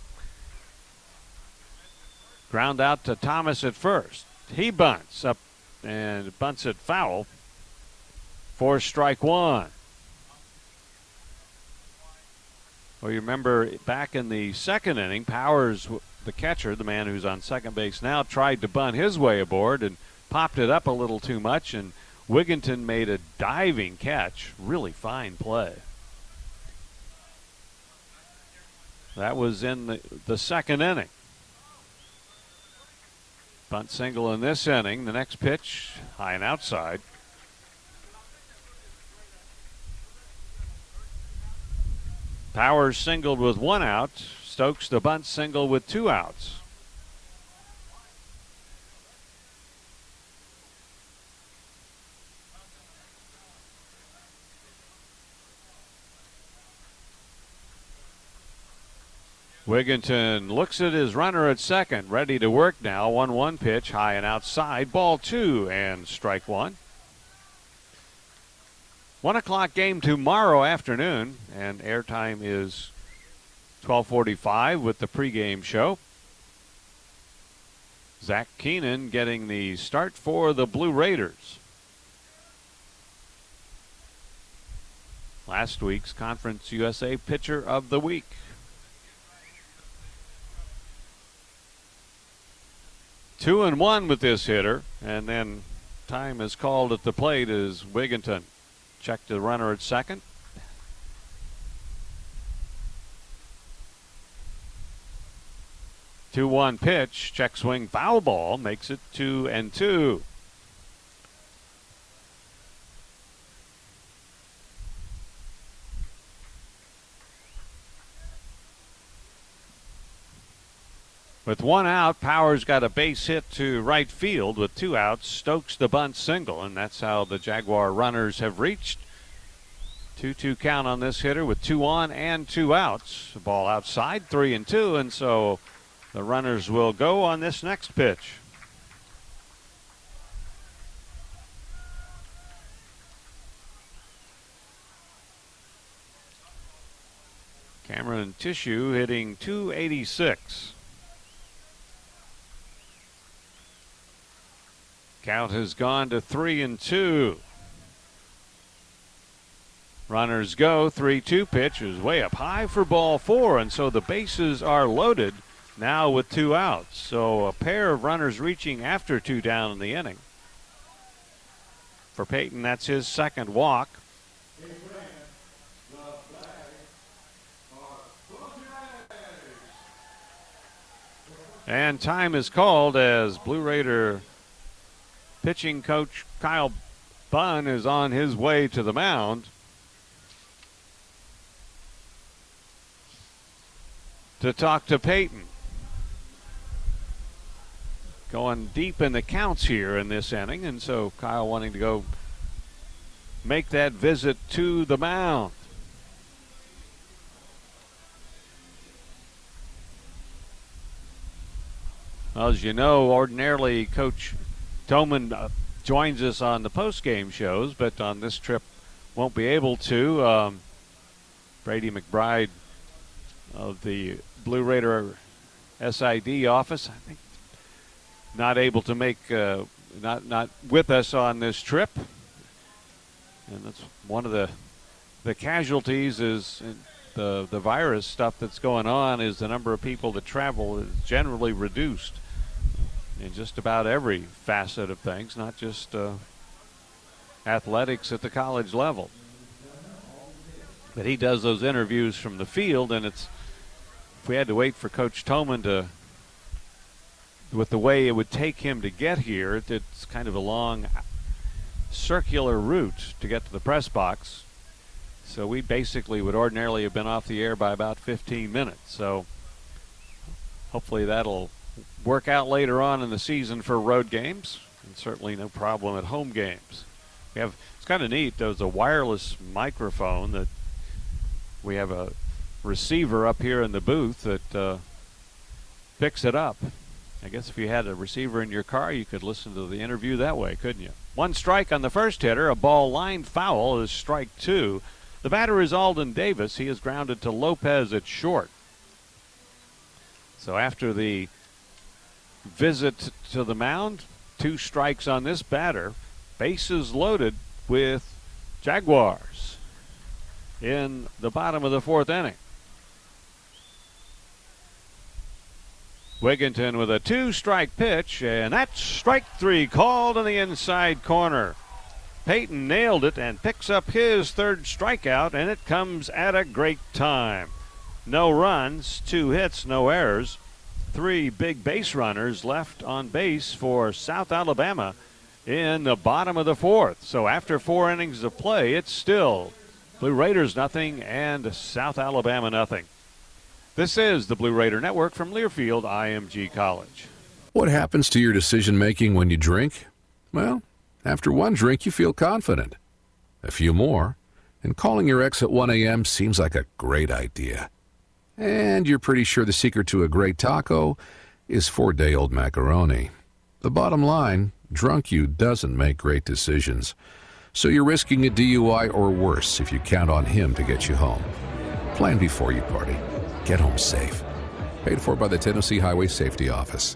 ground out to Thomas at first. He bunts up and bunts it foul for strike one. Well, you remember back in the second inning, Powers, the catcher, the man who's on second base now, tried to bunt his way aboard and popped it up a little too much, and Wigginton made a diving catch. Really fine play. That was in the, the second inning. Bunt single in this inning. The next pitch, high and outside. Powers singled with one out. Stokes the bunt single with two outs. Wigginton looks at his runner at second, ready to work now. 1 1 pitch, high and outside. Ball two, and strike one. One o'clock game tomorrow afternoon, and airtime is 12:45 with the pregame show. Zach Keenan getting the start for the Blue Raiders. Last week's Conference USA Pitcher of the Week. Two and one with this hitter, and then time is called at the plate as Wigginton check to the runner at second. Two one pitch, check swing, foul ball makes it two and two. With one out, Powers got a base hit to right field. With two outs, Stokes the bunt single, and that's how the Jaguar runners have reached. 2 2 count on this hitter with two on and two outs. Ball outside, three and two, and so the runners will go on this next pitch. Cameron Tissue hitting 286. Count has gone to three and two. Runners go. 3 2 pitch is way up high for ball four, and so the bases are loaded now with two outs. So a pair of runners reaching after two down in the inning. For Peyton, that's his second walk. And time is called as Blue Raider pitching coach Kyle Bunn is on his way to the mound. To talk to Peyton. Going deep in the counts here in this inning, and so Kyle wanting to go make that visit to the mound. Well, as you know, ordinarily Coach Toman uh, joins us on the post-game shows, but on this trip won't be able to. Um, Brady McBride of the Blue Raider SID office, I think, not able to make, uh, not not with us on this trip, and that's one of the the casualties is the the virus stuff that's going on is the number of people that travel is generally reduced in just about every facet of things, not just uh, athletics at the college level. But he does those interviews from the field, and it's if we had to wait for Coach Toman to, with the way it would take him to get here, it's kind of a long circular route to get to the press box. So we basically would ordinarily have been off the air by about 15 minutes. So hopefully that'll work out later on in the season for road games, and certainly no problem at home games. We have it's kind of neat. There's a wireless microphone that we have a receiver up here in the booth that uh, picks it up. I guess if you had a receiver in your car, you could listen to the interview that way, couldn't you? One strike on the first hitter, a ball line foul is strike two. The batter is Alden Davis. He is grounded to Lopez at short. So after the visit to the mound, two strikes on this batter, bases loaded with Jaguars in the bottom of the fourth inning. Wigginton with a two strike pitch, and that's strike three called in the inside corner. Peyton nailed it and picks up his third strikeout, and it comes at a great time. No runs, two hits, no errors. Three big base runners left on base for South Alabama in the bottom of the fourth. So after four innings of play, it's still Blue Raiders nothing and South Alabama nothing. This is the Blue Raider Network from Learfield IMG College. What happens to your decision making when you drink? Well, after one drink, you feel confident. A few more, and calling your ex at 1 a.m. seems like a great idea. And you're pretty sure the secret to a great taco is four day old macaroni. The bottom line drunk you doesn't make great decisions. So you're risking a DUI or worse if you count on him to get you home. Plan before you party. Get home safe. Paid for by the Tennessee Highway Safety Office.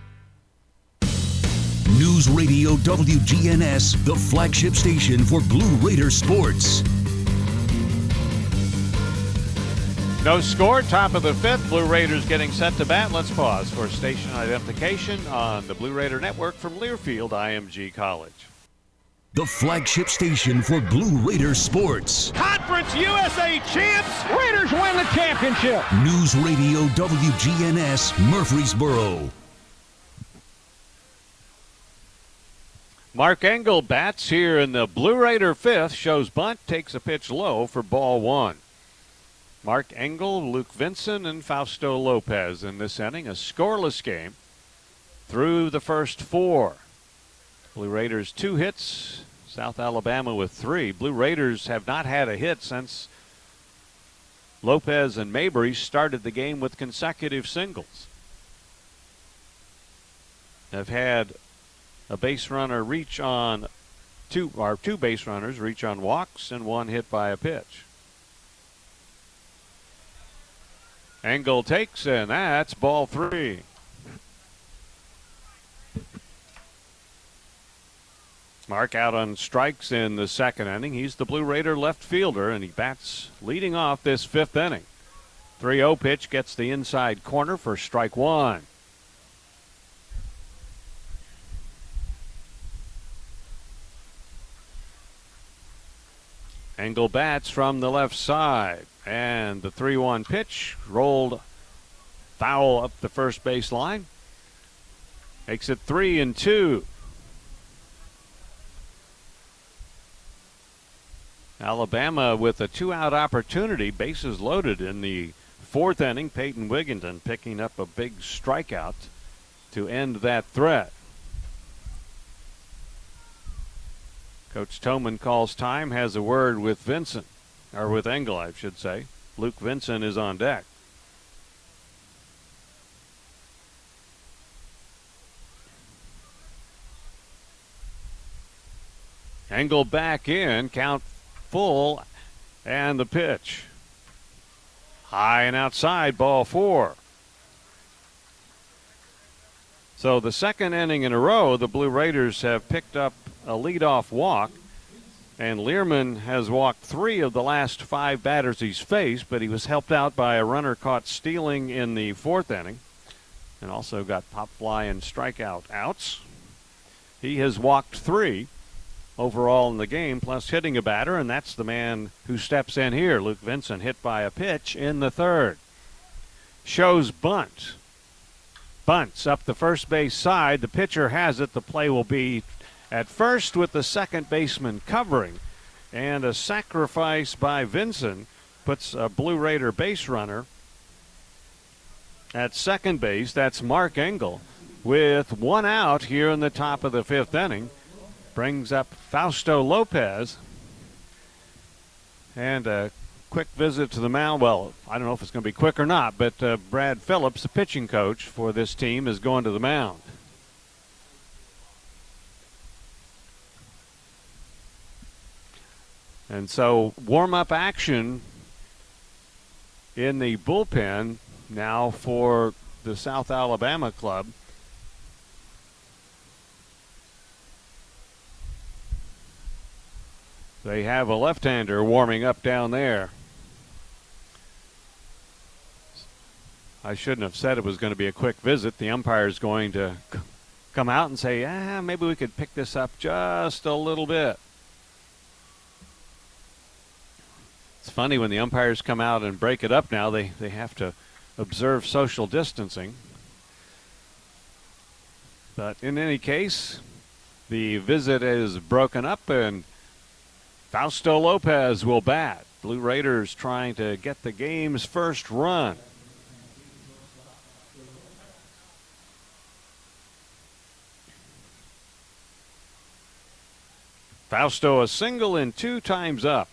News Radio WGNS, the flagship station for Blue Raider sports. No score, top of the fifth. Blue Raiders getting set to bat. Let's pause for station identification on the Blue Raider Network from Learfield IMG College. The flagship station for Blue Raider sports. Conference USA champs. Raiders win the championship. News Radio WGNS, Murfreesboro. Mark Engel bats here in the Blue Raider fifth. Shows bunt, takes a pitch low for ball one. Mark Engel, Luke Vincent, and Fausto Lopez in this inning. A scoreless game through the first four. Blue Raiders two hits, South Alabama with three. Blue Raiders have not had a hit since Lopez and Mabry started the game with consecutive singles. Have had a base runner reach on two or two base runners reach on walks and one hit by a pitch. Engel takes and that's ball three. Mark out on strikes in the second inning. He's the Blue Raider left fielder and he bats leading off this fifth inning. 3 0 pitch gets the inside corner for strike one. Engel bats from the left side. And the 3 1 pitch rolled foul up the first base line. Makes it 3 and 2. Alabama with a two out opportunity, bases loaded in the fourth inning. Peyton Wigginton picking up a big strikeout to end that threat. Coach Toman calls time, has a word with Vincent, or with Engel, I should say. Luke Vincent is on deck. Engel back in, count full, and the pitch. High and outside, ball four. So the second inning in a row, the Blue Raiders have picked up a leadoff walk. And Learman has walked three of the last five batters he's faced, but he was helped out by a runner caught stealing in the fourth inning and also got pop fly and strikeout outs. He has walked three. overall in the game, plus hitting a batter, and that's the man who steps in here. Luke Vincent hit by a pitch in the third. Shows bunt. Bunts up the first base side. The pitcher has it. The play will be at first with the second baseman covering. And a sacrifice by Vincent puts a Blue Raider base runner at second base. That's Mark Engel with one out here in the top of the fifth inning. Brings up Fausto Lopez. And a quick visit to the mound. Well, I don't know if it's going to be quick or not, but uh, Brad Phillips, the pitching coach for this team, is going to the mound. And so warm up action in the bullpen now for the South Alabama club. They have a left hander warming up down there. I shouldn't have said it was going to be a quick visit. The umpire is going to come out and say, ah, maybe we could pick this up just a little bit. It's funny when the umpires come out and break it up now, they, they have to observe social distancing. But in any case, the visit is broken up and Fausto Lopez will bat. Blue Raiders trying to get the game's first run. Fausto a single and two times up.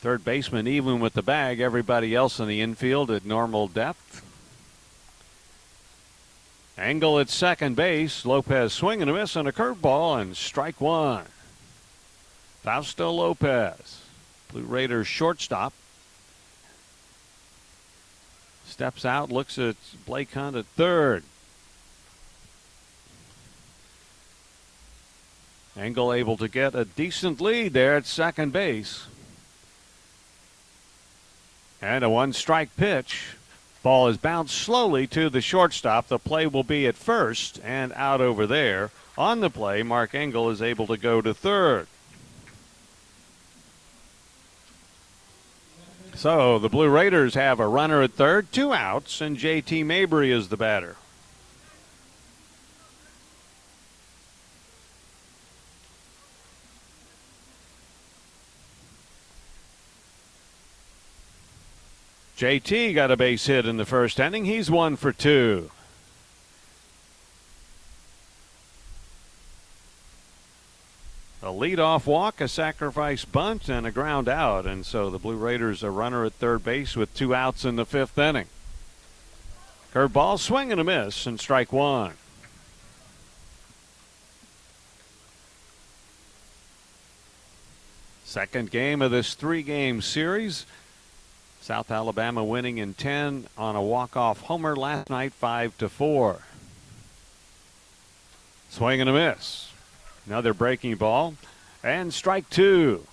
Third baseman even with the bag. Everybody else in the infield at normal depth. Engel at second base. Lopez swinging a miss on a curveball and strike one. Fausto Lopez, Blue Raiders shortstop. Steps out, looks at Blake Hunt at third. Engel able to get a decent lead there at second base. And a one strike pitch. Ball is bounced slowly to the shortstop. The play will be at first and out over there. On the play, Mark Engel is able to go to third. So the Blue Raiders have a runner at third, two outs, and JT Mabry is the batter. JT got a base hit in the first inning. He's one for two. A leadoff walk, a sacrifice bunt, and a ground out. And so the Blue Raiders a runner at third base with two outs in the fifth inning. Curveball, swing and a miss, and strike one. Second game of this three game series. South Alabama winning in 10 on a walk-off homer last night 5 to 4. Swing and a miss. Another breaking ball and strike 2.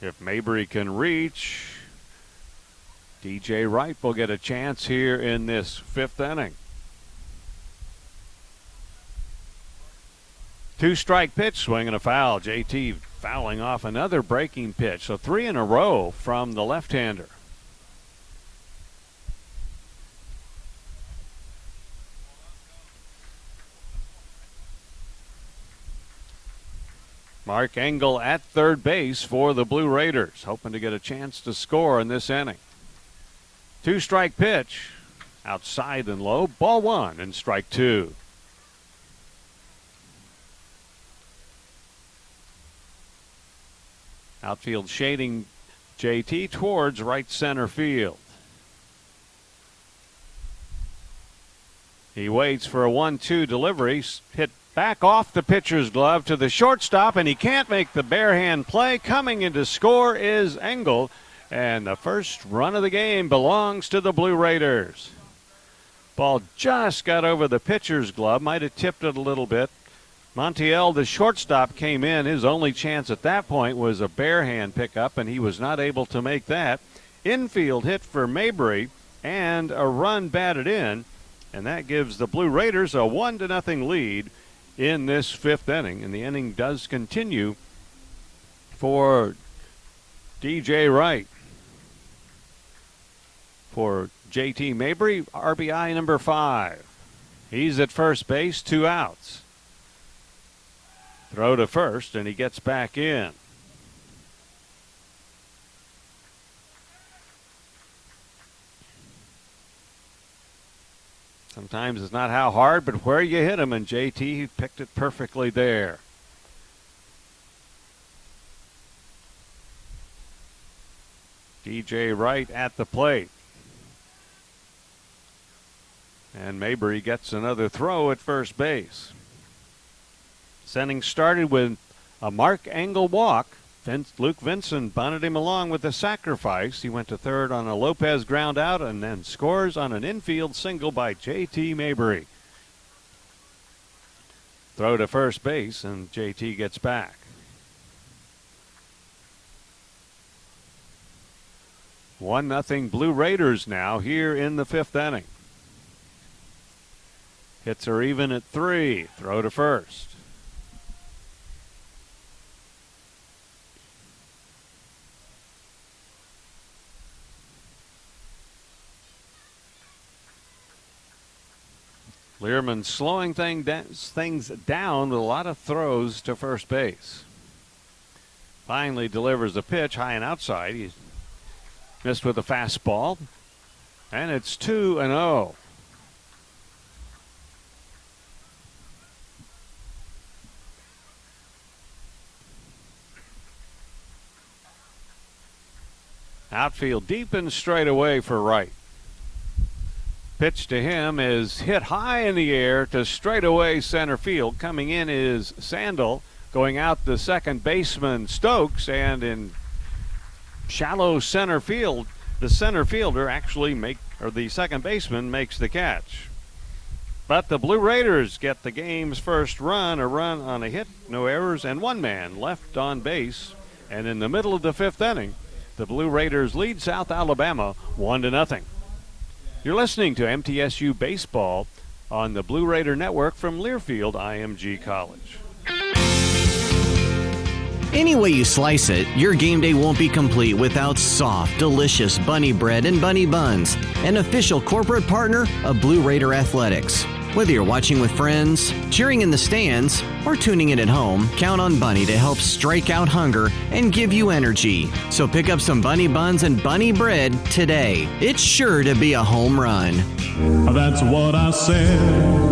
If Mabry can reach, DJ Wright will get a chance here in this fifth inning. Two strike pitch, swing and a foul. JT fouling off another breaking pitch. So three in a row from the left hander. Mark Engel at third base for the Blue Raiders, hoping to get a chance to score in this inning. Two strike pitch, outside and low, ball one and strike two. Outfield shading JT towards right center field. He waits for a 1 2 delivery. Hit back off the pitcher's glove to the shortstop, and he can't make the bare hand play. Coming in to score is Engel, and the first run of the game belongs to the Blue Raiders. Ball just got over the pitcher's glove, might have tipped it a little bit. Montiel, the shortstop, came in. His only chance at that point was a bare hand pickup, and he was not able to make that. Infield hit for Mabry and a run batted in. and that gives the Blue Raiders a one to nothing lead in this fifth inning. And the inning does continue for DJ Wright. For JT Mabry, RBI number five. He's at first base, two outs. Throw to first, and he gets back in. Sometimes it's not how hard, but where you hit him, and JT picked it perfectly there. DJ Wright at the plate. And Mabry gets another throw at first base. Sending started with a Mark Engel walk. Vince, Luke Vincent bunted him along with a sacrifice. He went to third on a Lopez ground out and then scores on an infield single by JT Mabry. Throw to first base, and JT gets back. One nothing Blue Raiders now here in the fifth inning. Hits are even at three. Throw to first. Learman slowing thing da- things down with a lot of throws to first base. Finally delivers a pitch high and outside. He missed with a fastball. And it's 2 and 0. Outfield deep and straight away for Wright. Pitch to him is hit high in the air to straightaway center field. Coming in is Sandel. Going out the second baseman Stokes, and in shallow center field, the center fielder actually make or the second baseman makes the catch. But the Blue Raiders get the game's first run, a run on a hit, no errors, and one man left on base. And in the middle of the fifth inning, the Blue Raiders lead South Alabama one to nothing. You're listening to MTSU Baseball on the Blue Raider Network from Learfield IMG College. Any way you slice it, your game day won't be complete without soft, delicious bunny bread and bunny buns, an official corporate partner of Blue Raider Athletics. Whether you're watching with friends, cheering in the stands, or tuning in at home, count on Bunny to help strike out hunger and give you energy. So pick up some bunny buns and bunny bread today. It's sure to be a home run. That's what I said.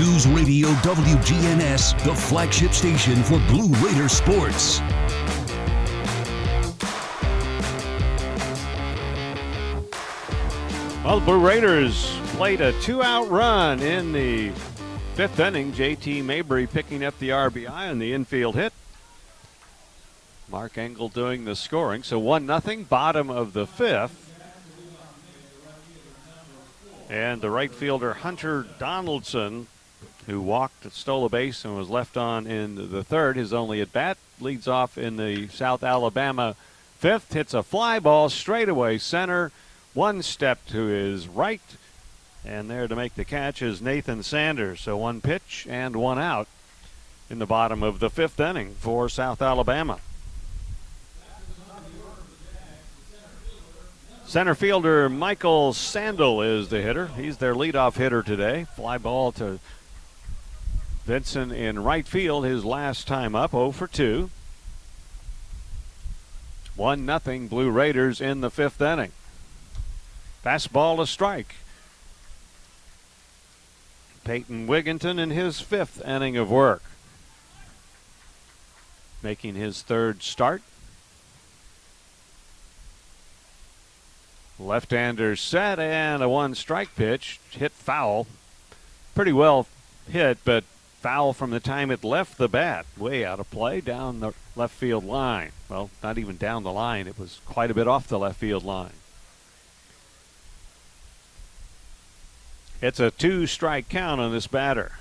News Radio WGNS, the flagship station for Blue Raider sports. Well, the Blue Raiders played a two out run in the fifth inning. JT Mabry picking up the RBI on the infield hit. Mark Engel doing the scoring. So 1 nothing, bottom of the fifth. And the right fielder Hunter Donaldson, who walked, stole a base, and was left on in the third, his only at bat, leads off in the South Alabama fifth, hits a fly ball straight away center, one step to his right, and there to make the catch is Nathan Sanders. So one pitch and one out in the bottom of the fifth inning for South Alabama. Center fielder Michael Sandel is the hitter. He's their leadoff hitter today. Fly ball to Vincent in right field, his last time up, 0 for 2. 1 nothing Blue Raiders in the fifth inning. Fastball to strike. Peyton Wigginton in his fifth inning of work. Making his third start. Left-hander set and a one strike pitch hit foul. Pretty well hit, but foul from the time it left the bat. Way out of play down the left field line. Well, not even down the line. It was quite a bit off the left field line. It's a two strike count on this batter.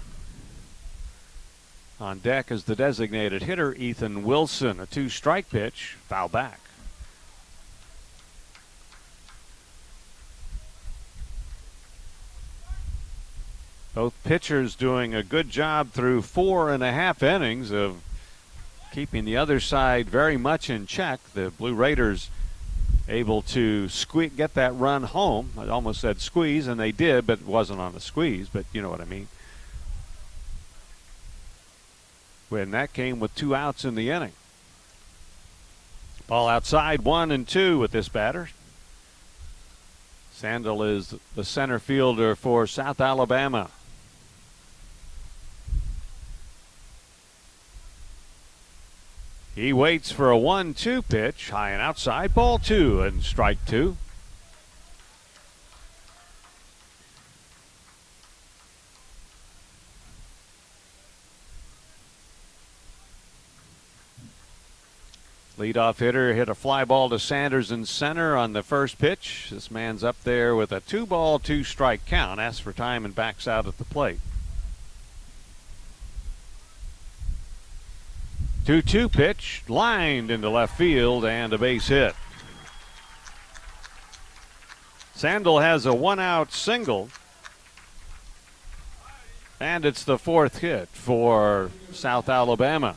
On deck is the designated hitter, Ethan Wilson. A two strike pitch, foul back. Both pitchers doing a good job through four and a half innings of keeping the other side very much in check. The Blue Raiders able to sque- get that run home. I almost said squeeze, and they did, but it wasn't on a squeeze, but you know what I mean. When that came with two outs in the inning. Ball outside, one and two with this batter. Sandel is the center fielder for South Alabama. He waits for a 1 2 pitch, high and outside, ball two, and strike two. Leadoff hitter hit a fly ball to Sanders in center on the first pitch. This man's up there with a two ball, two strike count. Asks for time and backs out at the plate. 2 2 pitch, lined into left field, and a base hit. Sandel has a one out single. And it's the fourth hit for South Alabama.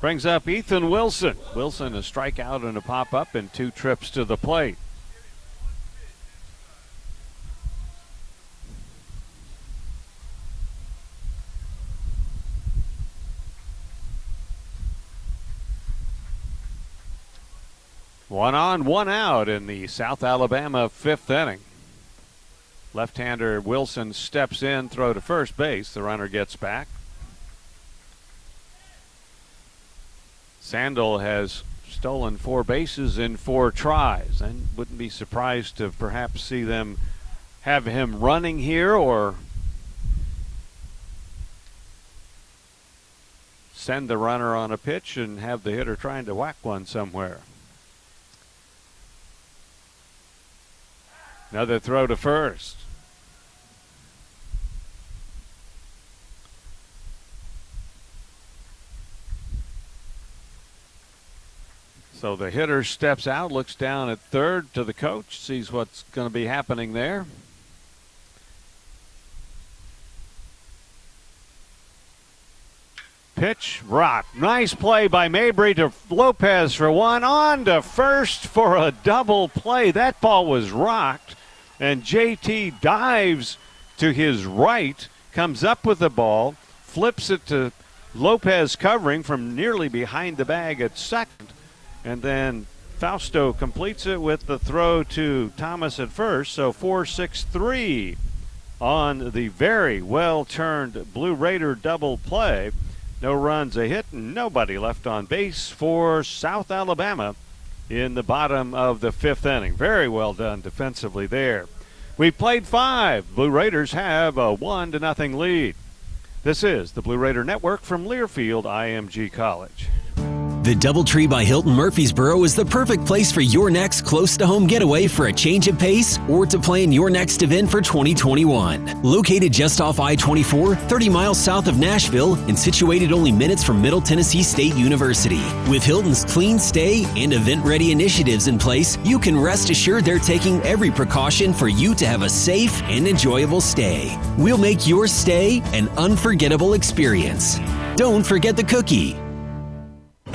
Brings up Ethan Wilson. Wilson a strikeout and a pop up and two trips to the plate. One on, one out in the South Alabama fifth inning. Left hander Wilson steps in, throw to first base. The runner gets back. Sandel has stolen four bases in four tries and wouldn't be surprised to perhaps see them have him running here or send the runner on a pitch and have the hitter trying to whack one somewhere. Another throw to first. So the hitter steps out, looks down at third to the coach, sees what's going to be happening there. Pitch, rock. Nice play by Mabry to Lopez for one. On to first for a double play. That ball was rocked, and JT dives to his right, comes up with the ball, flips it to Lopez covering from nearly behind the bag at second and then Fausto completes it with the throw to Thomas at first. So 4 6 3 on the very well turned Blue Raider double play. No runs, a hit, and nobody left on base for South Alabama in the bottom of the fifth inning. Very well done defensively there. We've played five. Blue Raiders have a one to nothing lead. This is the Blue Raider Network from Learfield IMG College. The Doubletree by Hilton Murfreesboro is the perfect place for your next close to home getaway for a change of pace or to plan your next event for 2021. Located just off I 24, 30 miles south of Nashville, and situated only minutes from Middle Tennessee State University. With Hilton's clean stay and event ready initiatives in place, you can rest assured they're taking every precaution for you to have a safe and enjoyable stay. We'll make your stay an unforgettable experience. Don't forget the cookie.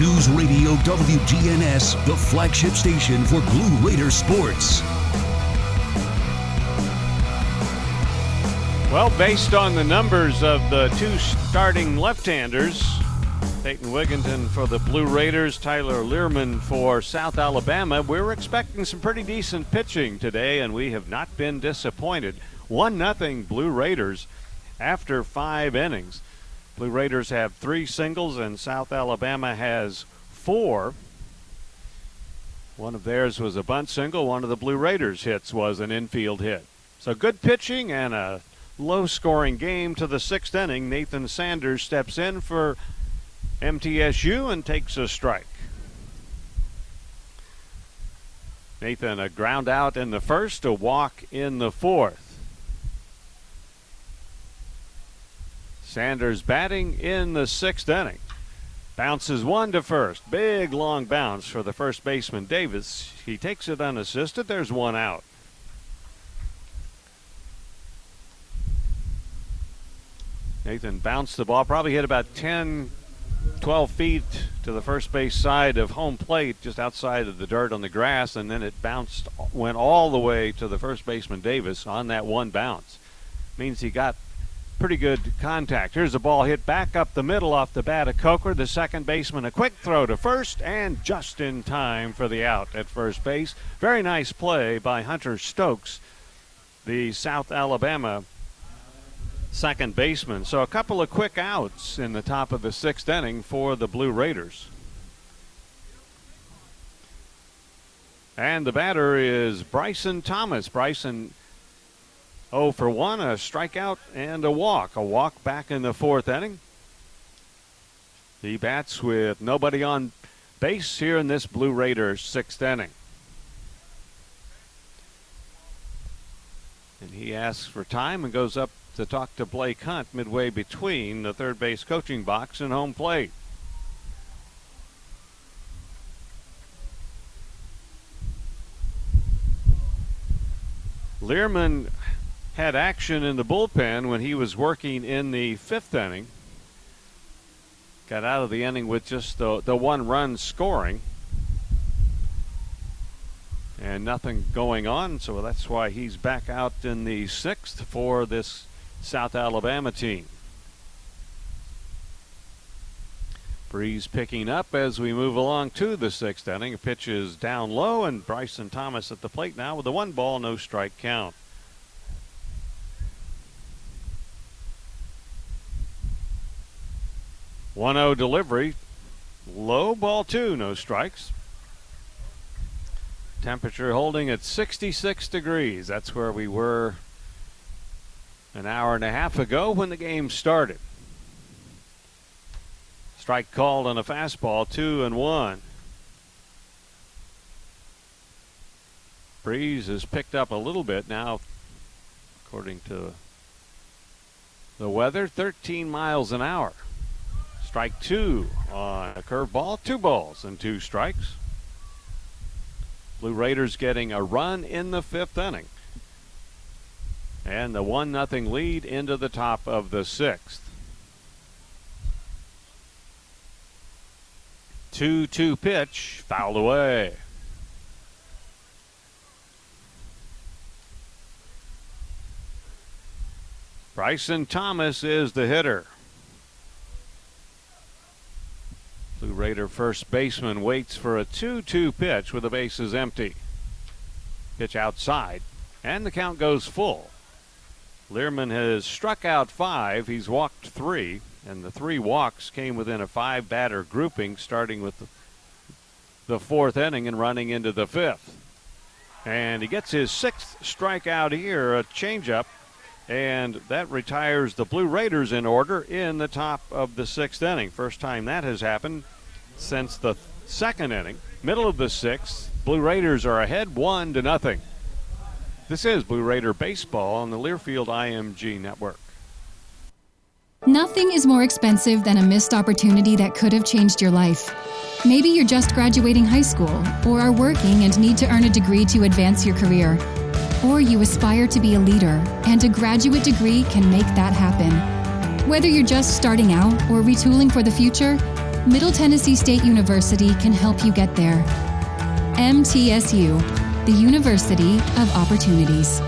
News Radio WGNS, the flagship station for Blue Raider sports. Well, based on the numbers of the two starting left-handers, Peyton Wigginton for the Blue Raiders, Tyler Learman for South Alabama, we're expecting some pretty decent pitching today, and we have not been disappointed. One nothing Blue Raiders after five innings. Blue Raiders have three singles, and South Alabama has four. One of theirs was a bunt single. One of the Blue Raiders' hits was an infield hit. So good pitching and a low scoring game to the sixth inning. Nathan Sanders steps in for MTSU and takes a strike. Nathan, a ground out in the first, a walk in the fourth. Sanders batting in the sixth inning. Bounces one to first. Big long bounce for the first baseman Davis. He takes it unassisted. There's one out. Nathan bounced the ball, probably hit about 10, 12 feet to the first base side of home plate, just outside of the dirt on the grass, and then it bounced, went all the way to the first baseman Davis on that one bounce. Means he got pretty good contact. Here's a ball hit back up the middle off the bat of Coker, the second baseman. A quick throw to first, and just in time for the out at first base. Very nice play by Hunter Stokes, the South Alabama second baseman. So a couple of quick outs in the top of the sixth inning for the Blue Raiders. And the batter is Bryson Thomas. Bryson 0 for 1, a strikeout and a walk. A walk back in the fourth inning. He bats with nobody on base here in this Blue Raiders sixth inning. And he asks for time and goes up to talk to Blake Hunt midway between the third base coaching box and home plate. Learman had action in the bullpen when he was working in the fifth inning. Got out of the inning with just the, the one run scoring. And nothing going on, so that's why he's back out in the sixth for this South Alabama team. Breeze picking up as we move along to the sixth inning. Pitch is down low, and Bryson Thomas at the plate now with a one ball, no strike count. One zero delivery, low ball two, no strikes. Temperature holding at 66 degrees. That's where we were an hour and a half ago when the game started. Strike called on a fastball, two and one. Breeze has picked up a little bit now, according to the weather, 13 miles an hour. Strike two on a curveball, two balls and two strikes. Blue Raiders getting a run in the fifth inning. And the 1 0 lead into the top of the sixth. 2 2 pitch, fouled away. Bryson Thomas is the hitter. Blue Raider first baseman waits for a 2 2 pitch with the bases empty. Pitch outside, and the count goes full. Learman has struck out five. He's walked three, and the three walks came within a five batter grouping, starting with the, the fourth inning and running into the fifth. And he gets his sixth strikeout here, a changeup, and that retires the Blue Raiders in order in the top of the sixth inning. First time that has happened since the second inning. Middle of the sixth, Blue Raiders are ahead one to nothing. This is Blue Raider Baseball on the Learfield IMG Network. Nothing is more expensive than a missed opportunity that could have changed your life. Maybe you're just graduating high school, or are working and need to earn a degree to advance your career. Or you aspire to be a leader, and a graduate degree can make that happen. Whether you're just starting out or retooling for the future, Middle Tennessee State University can help you get there. MTSU, the University of Opportunities.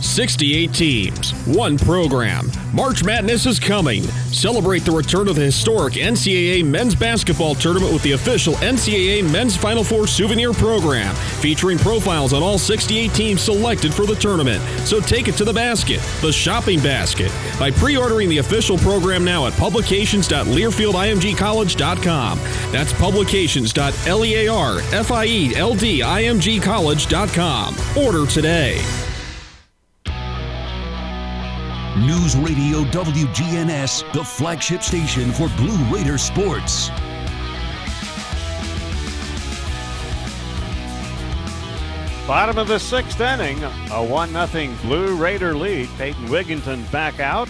68 teams, one program. March Madness is coming. Celebrate the return of the historic NCAA men's basketball tournament with the official NCAA men's Final Four souvenir program, featuring profiles on all 68 teams selected for the tournament. So take it to the basket, the shopping basket, by pre ordering the official program now at publications.learfieldimgcollege.com. That's publications.learfieldimgcollege.com. Order today. News Radio WGNS, the flagship station for Blue Raider sports. Bottom of the sixth inning, a 1 0 Blue Raider lead. Peyton Wigginton back out.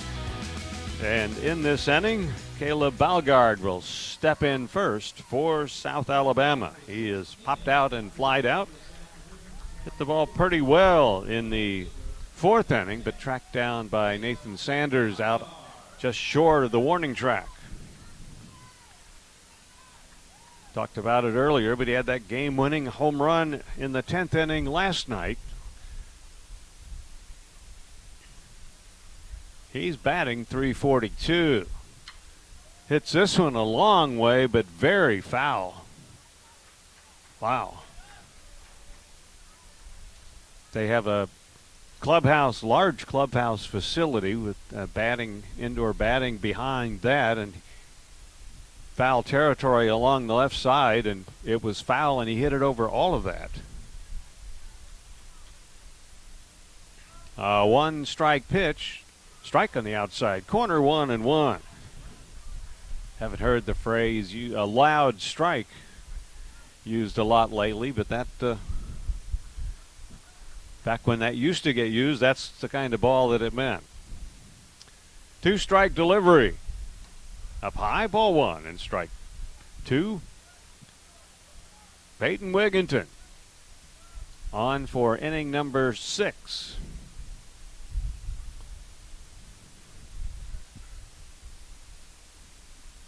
And in this inning, Caleb Balgaard will step in first for South Alabama. He is popped out and flied out. Hit the ball pretty well in the fourth inning, but tracked down by Nathan Sanders out just short of the warning track. Talked about it earlier, but he had that game winning home run in the 10th inning last night. He's batting 342. Hits this one a long way, but very foul. Wow. They have a clubhouse, large clubhouse facility with uh, batting, indoor batting behind that, and foul territory along the left side, and it was foul, and he hit it over all of that. Uh, one strike pitch, strike on the outside, corner one and one. Haven't heard the phrase "a loud strike" used a lot lately, but that uh, back when that used to get used, that's the kind of ball that it meant. Two strike delivery. Up high, ball one, and strike two. Peyton Wigginton on for inning number six.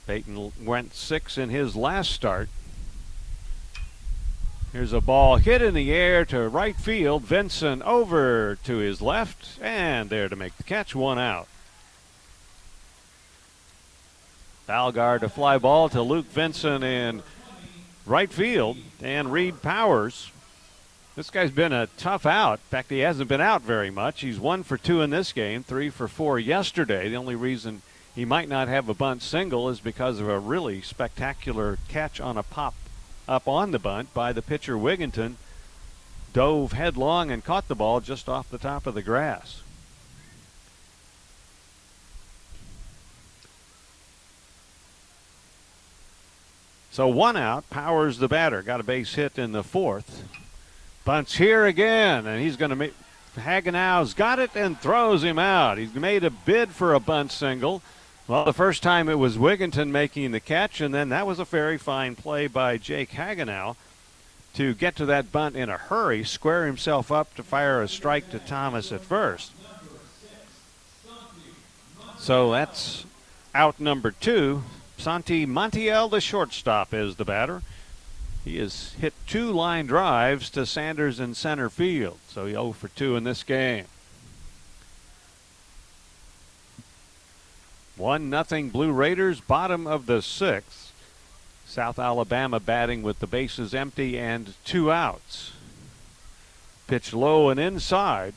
Peyton went six in his last start. Here's a ball hit in the air to right field. Vincent over to his left, and there to make the catch, one out. Balgaard a fly ball to Luke Vincent in right field, and Reed Powers. This guy's been a tough out. In fact, he hasn't been out very much. He's one for two in this game, three for four yesterday. The only reason he might not have a bunt single is because of a really spectacular catch on a pop up on the bunt by the pitcher Wigginton. Dove headlong and caught the ball just off the top of the grass. So one out, Powers the batter. Got a base hit in the fourth. Bunts here again, and he's going to make. Hagenow's got it and throws him out. He's made a bid for a bunt single. Well, the first time it was Wigginton making the catch, and then that was a very fine play by Jake Hagenow to get to that bunt in a hurry, square himself up to fire a strike to Thomas at first. So that's out number two. Santi Montiel, the shortstop, is the batter. He has hit two line drives to Sanders in center field, so he 0 for 2 in this game. One nothing Blue Raiders, bottom of the sixth. South Alabama batting with the bases empty and two outs. Pitch low and inside.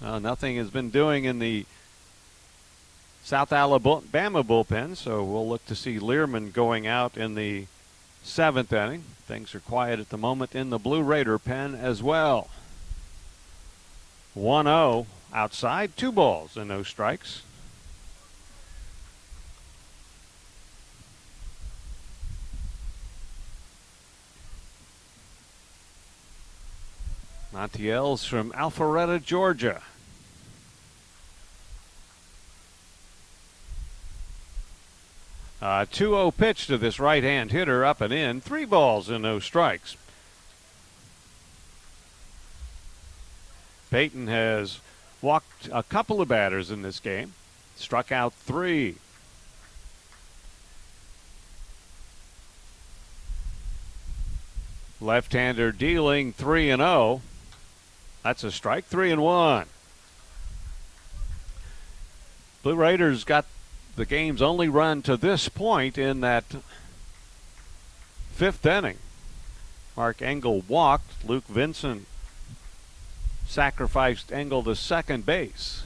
Nothing has been doing in the South Alabama bullpen, so we'll look to see Learman going out in the seventh inning. Things are quiet at the moment in the Blue Raider pen as well. 1 0 outside, two balls and no strikes. Montiel's from Alpharetta, Georgia. Uh, 2 0 pitch to this right hand hitter up and in. Three balls and no strikes. Peyton has walked a couple of batters in this game, struck out three. Left-hander dealing three and zero. Oh. That's a strike, three and one. Blue Raiders got the game's only run to this point in that fifth inning. Mark Engel walked. Luke Vincent sacrificed Engel to second base.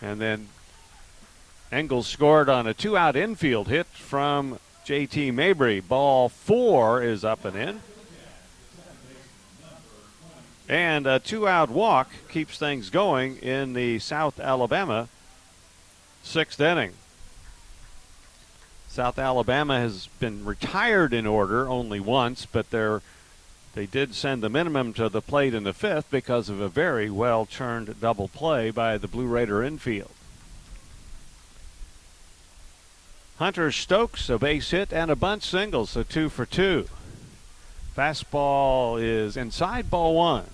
And then Engel scored on a two out infield hit from JT Mabry. Ball four is up and in. And a two out walk keeps things going in the South Alabama sixth inning. South Alabama has been retired in order only once, but they're they did send the minimum to the plate in the fifth because of a very well turned double play by the Blue Raider infield. Hunter Stokes, a base hit and a bunt single, so two for two. Fastball is inside ball one.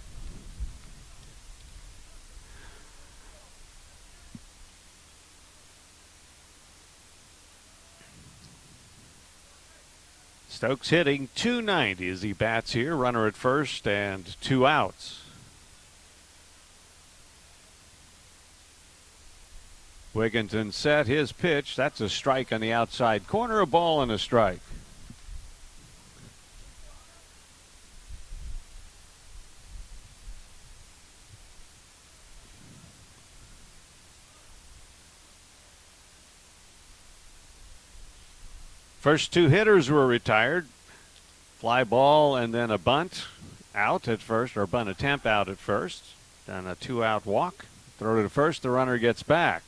Stokes hitting 290 as he bats here. Runner at first and two outs. Wigginton set his pitch. That's a strike on the outside corner. A ball and a strike. First two hitters were retired. Fly ball and then a bunt out at first, or bunt attempt out at first. Then a two out walk. Throw to the first, the runner gets back.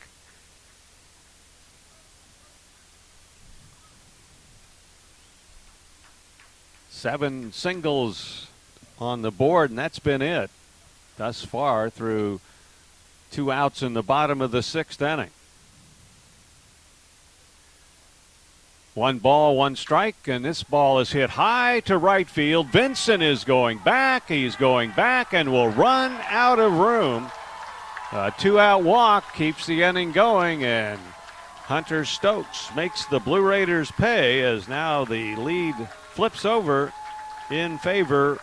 Seven singles on the board, and that's been it thus far through two outs in the bottom of the sixth inning. One ball, one strike, and this ball is hit high to right field. Vincent is going back. He's going back and will run out of room. A two out walk keeps the inning going, and Hunter Stokes makes the Blue Raiders pay as now the lead flips over in favor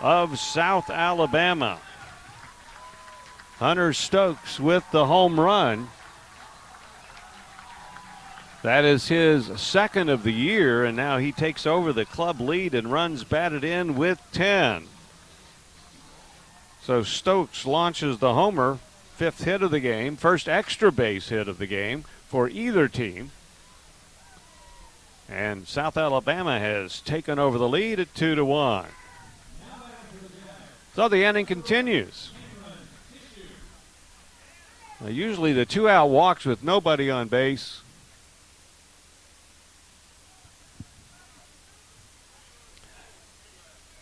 of South Alabama. Hunter Stokes with the home run. That is his second of the year, and now he takes over the club lead and runs batted in with 10. So Stokes launches the homer, fifth hit of the game, first extra base hit of the game for either team. And South Alabama has taken over the lead at 2 to 1. So the inning continues. Now, usually the two out walks with nobody on base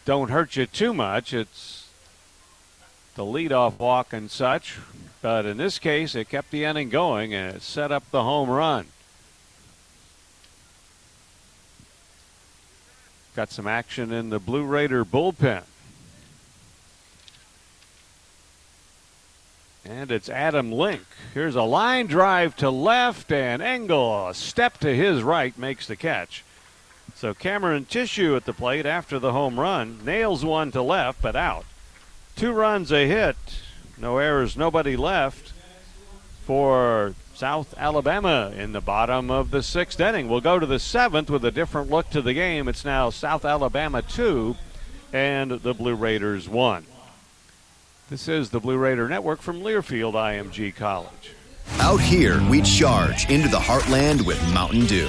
don't hurt you too much. It's the leadoff walk and such. But in this case, it kept the inning going and it set up the home run. Got some action in the Blue Raider bullpen. And it's Adam Link. Here's a line drive to left, and Engel, a step to his right, makes the catch. So Cameron Tissue at the plate after the home run. Nails one to left, but out. Two runs, a hit. No errors, nobody left for South Alabama in the bottom of the sixth inning. We'll go to the seventh with a different look to the game. It's now South Alabama 2 and the Blue Raiders 1. This is the Blue Raider Network from Learfield IMG College. Out here, we charge into the heartland with Mountain Dew.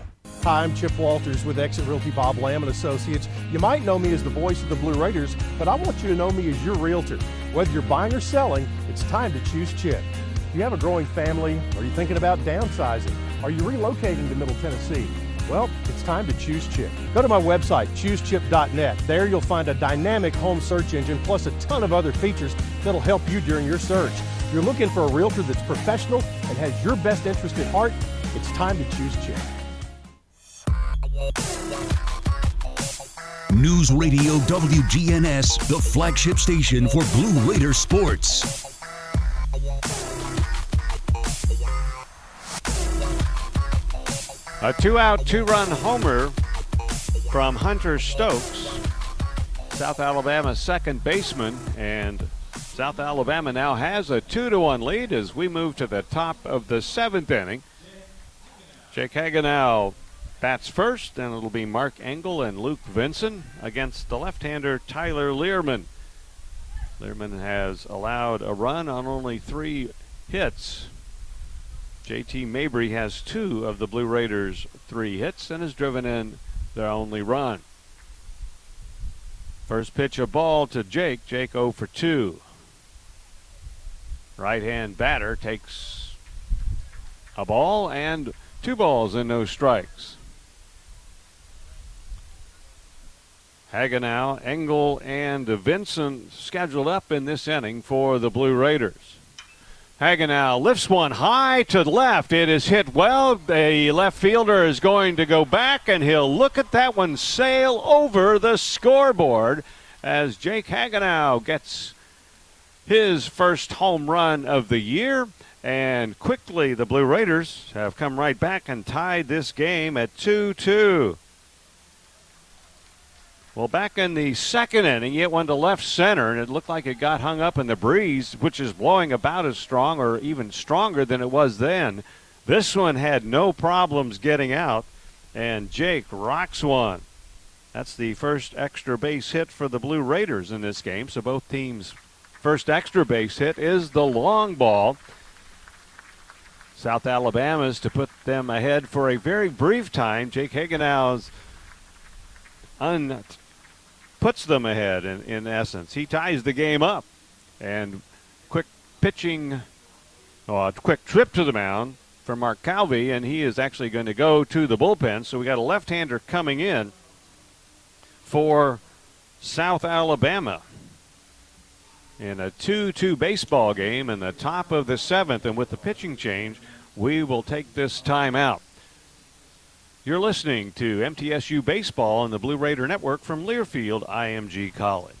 Hi, I'm Chip Walters with Exit Realty Bob Lamb and Associates. You might know me as the voice of the Blue Raiders, but I want you to know me as your realtor. Whether you're buying or selling, it's time to choose Chip. Do you have a growing family? Are you thinking about downsizing? Are you relocating to Middle Tennessee? Well, it's time to choose Chip. Go to my website, choosechip.net. There you'll find a dynamic home search engine plus a ton of other features that'll help you during your search. If you're looking for a realtor that's professional and has your best interest at heart, it's time to choose Chip. News Radio WGNS, the flagship station for Blue Raider sports. A two out, two run homer from Hunter Stokes, South Alabama's second baseman. And South Alabama now has a two to one lead as we move to the top of the seventh inning. Jake Hagenow bats first, and it'll be Mark Engel and Luke Vincent against the left hander Tyler Learman. Learman has allowed a run on only three hits JT Mabry has two of the Blue Raiders' three hits and has driven in their only run. First pitch a ball to Jake. Jake 0 for 2. Right hand batter takes a ball and two balls and no strikes. Hagenow, Engel, and Vincent scheduled up in this inning for the Blue Raiders. Hagenow lifts one high to the left. It is hit well. The left fielder is going to go back, and he'll look at that one sail over the scoreboard as Jake Hagenow gets his first home run of the year. And quickly, the Blue Raiders have come right back and tied this game at 2 2. Well, back in the second inning, it went to left center, and it looked like it got hung up in the breeze, which is blowing about as strong or even stronger than it was then. This one had no problems getting out, and Jake rocks one. That's the first extra base hit for the Blue Raiders in this game. So both teams' first extra base hit is the long ball. South Alabama's to put them ahead for a very brief time. Jake Hagenow's un- puts them ahead in, in essence. He ties the game up. And quick pitching, a quick trip to the mound for Mark Calvi, and he is actually going to go to the bullpen. So we got a left hander coming in for South Alabama in a 2 2 baseball game in the top of the seventh. And with the pitching change, we will take this time out. You're listening to MTSU Baseball on the Blue Raider Network from Learfield IMG College.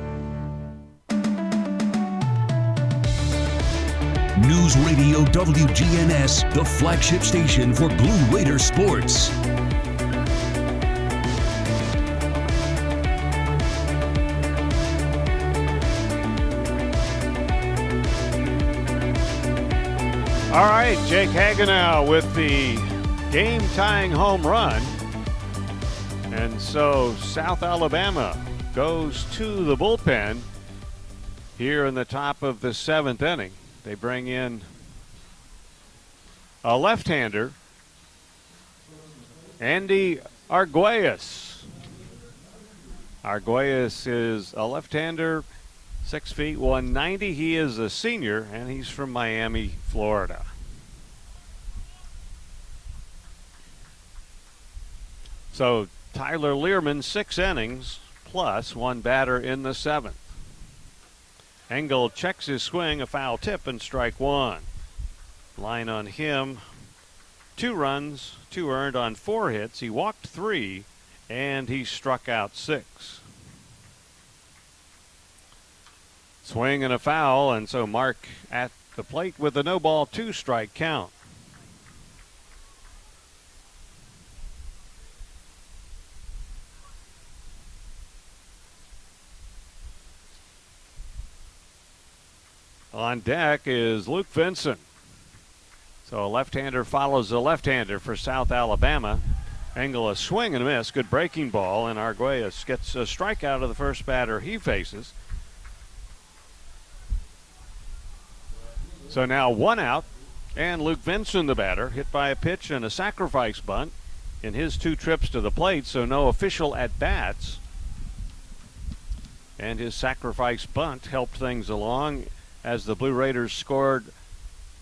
News Radio WGNS, the flagship station for Blue Raider sports. All right, Jake Hagenow with the game tying home run. And so South Alabama goes to the bullpen here in the top of the seventh inning. They bring in a left hander, Andy Arguelles. Arguelles is a left hander, six feet 190. He is a senior, and he's from Miami, Florida. So Tyler Learman, six innings plus one batter in the seventh. Engel checks his swing, a foul tip, and strike one. Line on him. Two runs, two earned on four hits. He walked three, and he struck out six. Swing and a foul, and so Mark at the plate with a no ball, two strike count. On deck is Luke Vincent. So a left-hander follows a left-hander for South Alabama. Engel a swing and a miss. Good breaking ball, and Arguelles gets a strikeout of the first batter he faces. So now one out, and Luke Vincent, the batter, hit by a pitch and a sacrifice bunt in his two trips to the plate, so no official at bats. And his sacrifice bunt helped things along as the Blue Raiders scored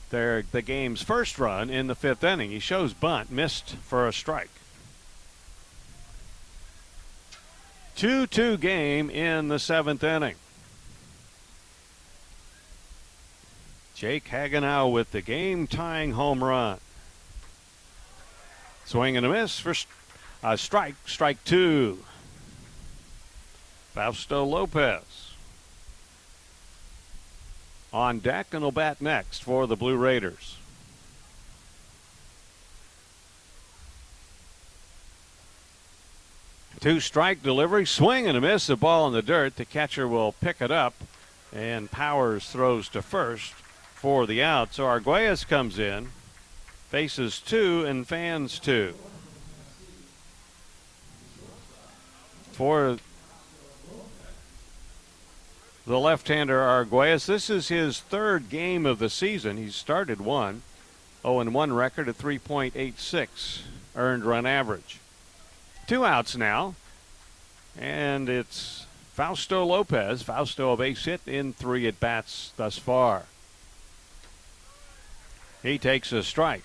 their the game's first run in the fifth inning. He shows bunt, missed for a strike. 2 2 game in the seventh inning. Jake Hagenow with the game tying home run. Swing and a miss for a strike, strike two. Fausto Lopez on deck and will bat next for the Blue Raiders. Two strike delivery, swing and a miss, the ball in the dirt. The catcher will pick it up, and Powers throws to first for the out. So Arguelles comes in, faces two, and fans two. For the left-hander Arguelles. This is his third game of the season. He's started one. 0-1 record at 3.86 earned run average. Two outs now, and it's Fausto Lopez. Fausto a base hit in three at bats thus far. He takes a strike.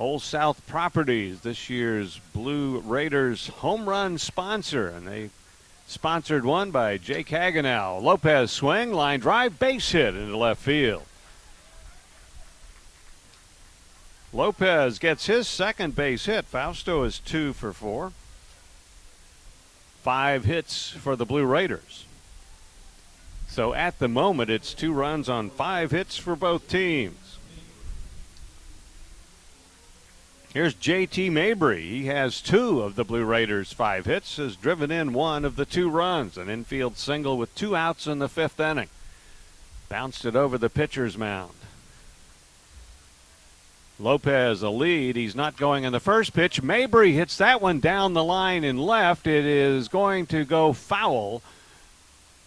Old South Properties, this year's Blue Raiders home run sponsor, and they sponsored one by Jake Hagenow. Lopez swing, line drive, base hit into left field. Lopez gets his second base hit. Fausto is two for four. Five hits for the Blue Raiders. So at the moment, it's two runs on five hits for both teams. Here's JT Mabry. He has two of the Blue Raiders' five hits, has driven in one of the two runs, an infield single with two outs in the fifth inning. Bounced it over the pitcher's mound. Lopez a lead. He's not going in the first pitch. Mabry hits that one down the line and left. It is going to go foul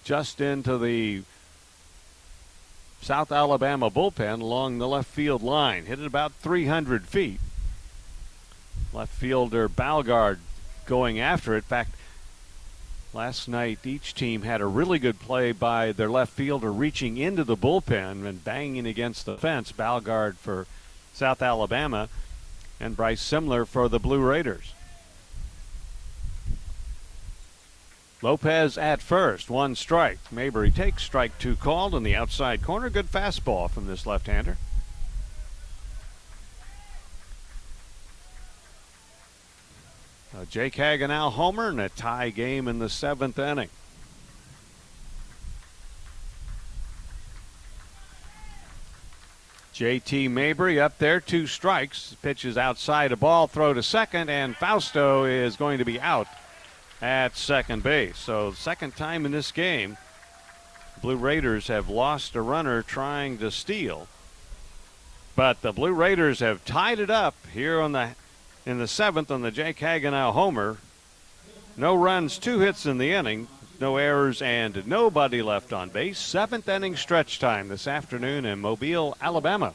just into the South Alabama bullpen along the left field line. Hit it about 300 feet. Left fielder Balgaard going after it. In fact, last night each team had a really good play by their left fielder reaching into the bullpen and banging against the fence. Balgaard for South Alabama and Bryce Simler for the Blue Raiders. Lopez at first, one strike. Mabry takes strike two called in the outside corner. Good fastball from this left hander. Uh, Jake Hagenow homer and a tie game in the seventh inning. JT Mabry up there, two strikes. Pitches outside a ball, throw to second, and Fausto is going to be out at second base. So, second time in this game, Blue Raiders have lost a runner trying to steal. But the Blue Raiders have tied it up here on the in the seventh on the Jake Hagenow homer. No runs, two hits in the inning, no errors, and nobody left on base. Seventh inning stretch time this afternoon in Mobile, Alabama.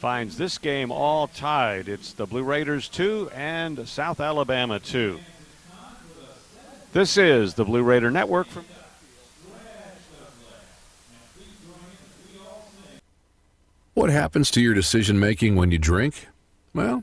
Finds this game all tied. It's the Blue Raiders 2 and South Alabama 2. This is the Blue Raider Network. From- What happens to your decision making when you drink? Well,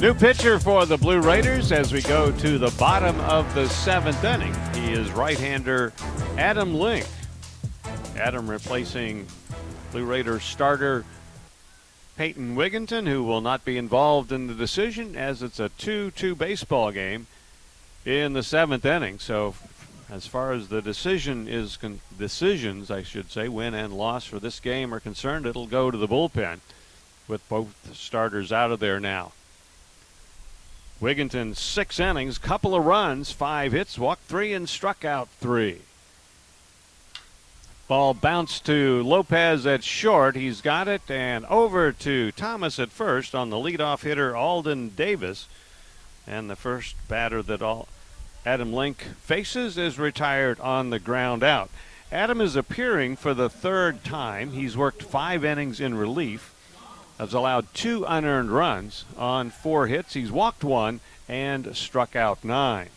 New pitcher for the Blue Raiders as we go to the bottom of the seventh inning. He is right-hander Adam Link. Adam replacing Blue Raiders starter Peyton Wigginton, who will not be involved in the decision as it's a 2-2 baseball game in the seventh inning. So as far as the decision is con- decisions, I should say, win and loss for this game are concerned, it'll go to the bullpen with both starters out of there now. Wigginton, six innings, couple of runs, five hits, walked three, and struck out three. Ball bounced to Lopez at short. He's got it, and over to Thomas at first on the leadoff hitter, Alden Davis. And the first batter that all Adam Link faces is retired on the ground out. Adam is appearing for the third time. He's worked five innings in relief has allowed two unearned runs on four hits. He's walked one and struck out nine.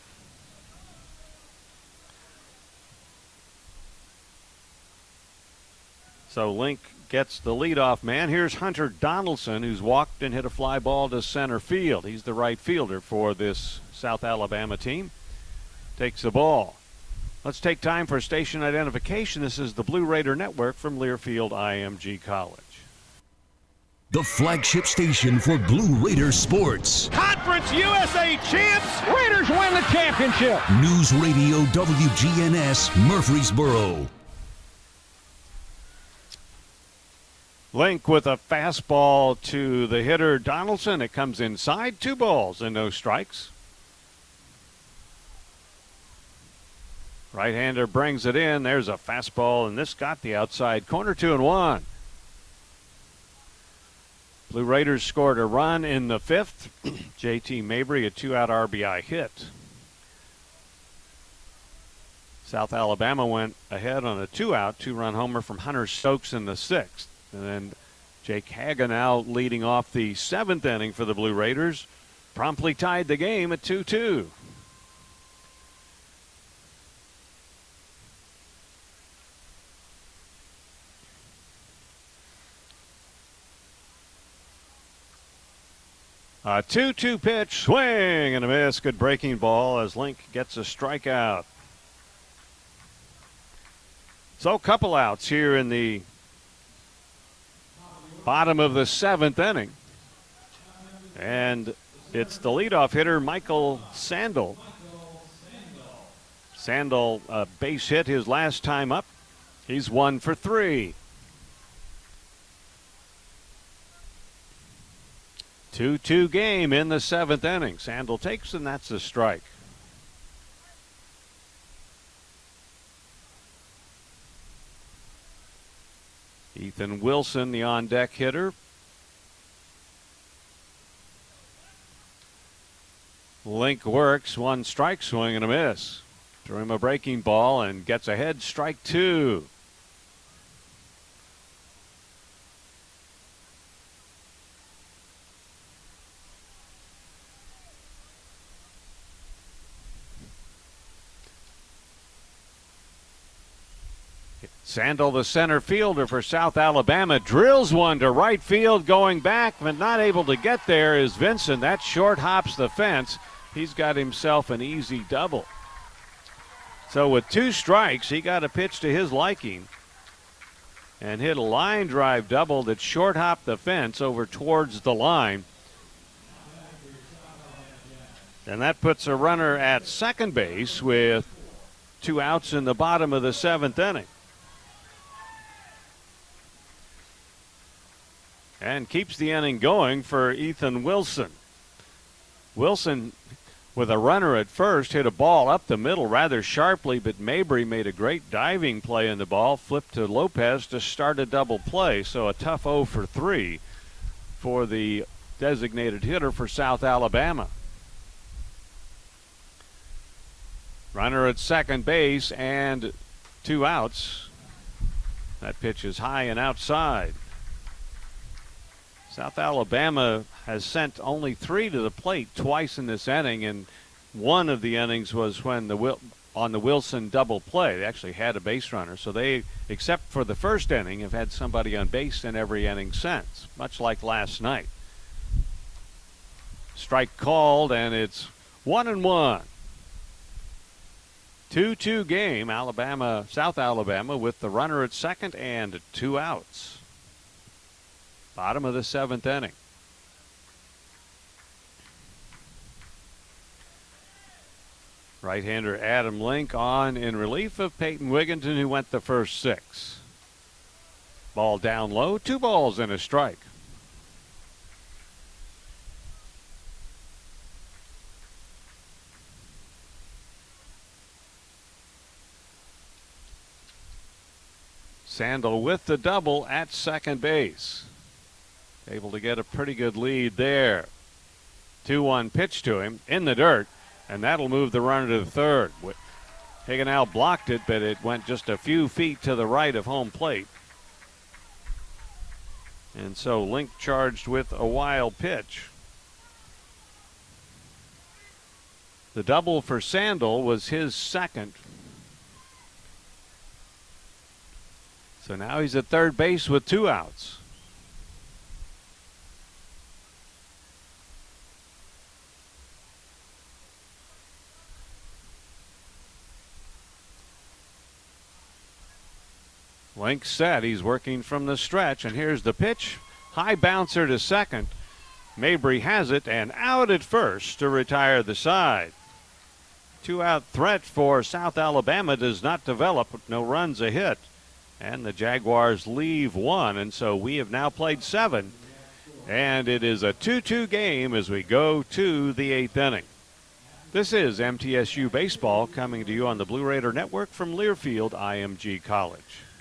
So Link gets the leadoff man. Here's Hunter Donaldson, who's walked and hit a fly ball to center field. He's the right fielder for this South Alabama team. Takes the ball. Let's take time for station identification. This is the Blue Raider Network from Learfield IMG College the flagship station for Blue Raider sports. Conference USA champs, Raiders win the championship. News Radio WGNS Murfreesboro. Link with a fastball to the hitter Donaldson. It comes inside, two balls and no strikes. Right hander brings it in. There's a fastball, and this got the outside corner, two and one. Blue Raiders scored a run in the fifth. JT Mabry, a two out RBI hit. South Alabama went ahead on a two out, two run homer from Hunter Stokes in the sixth. And then Jake Hagenow leading off the seventh inning for the Blue Raiders promptly tied the game at 2 2. A 2 2 pitch, swing and a miss. Good breaking ball as Link gets a strikeout. So, couple outs here in the bottom of the seventh inning. And it's the leadoff hitter, Michael Sandel. Sandel, a base hit his last time up. He's one for three. 2 2 game in the seventh inning. Sandel takes, and that's a strike. Ethan Wilson, the on deck hitter. Link works, one strike swing and a miss. Threw him a breaking ball and gets ahead, strike two. Sandel, the center fielder for South Alabama, drills one to right field going back, but not able to get there is Vincent. That short hops the fence. He's got himself an easy double. So with two strikes, he got a pitch to his liking and hit a line drive double that short hopped the fence over towards the line. And that puts a runner at second base with two outs in the bottom of the seventh inning. And keeps the inning going for Ethan Wilson. Wilson, with a runner at first, hit a ball up the middle rather sharply, but Mabry made a great diving play in the ball, flipped to Lopez to start a double play. So a tough 0 for 3 for the designated hitter for South Alabama. Runner at second base and two outs. That pitch is high and outside. South Alabama has sent only three to the plate twice in this inning, and one of the innings was when the on the Wilson double play. They actually had a base runner, so they, except for the first inning, have had somebody on base in every inning since, much like last night. Strike called, and it's one and one. 2 2 game, Alabama, South Alabama, with the runner at second and two outs. Bottom of the seventh inning. Right hander Adam Link on in relief of Peyton Wigginton, who went the first six. Ball down low, two balls and a strike. Sandel with the double at second base. Able to get a pretty good lead there. 2 1 pitch to him in the dirt, and that'll move the runner to the third. Hagenow blocked it, but it went just a few feet to the right of home plate. And so Link charged with a wild pitch. The double for Sandel was his second So now he's at third base with two outs. Link set. He's working from the stretch, and here's the pitch. High bouncer to second. Mabry has it, and out at first to retire the side. Two out threat for South Alabama does not develop. No runs a hit and the Jaguars leave one. And so we have now played seven. And it is a 2 2 game as we go to the eighth inning. This is MTSU Baseball coming to you on the Blue Raider Network from Learfield IMG College.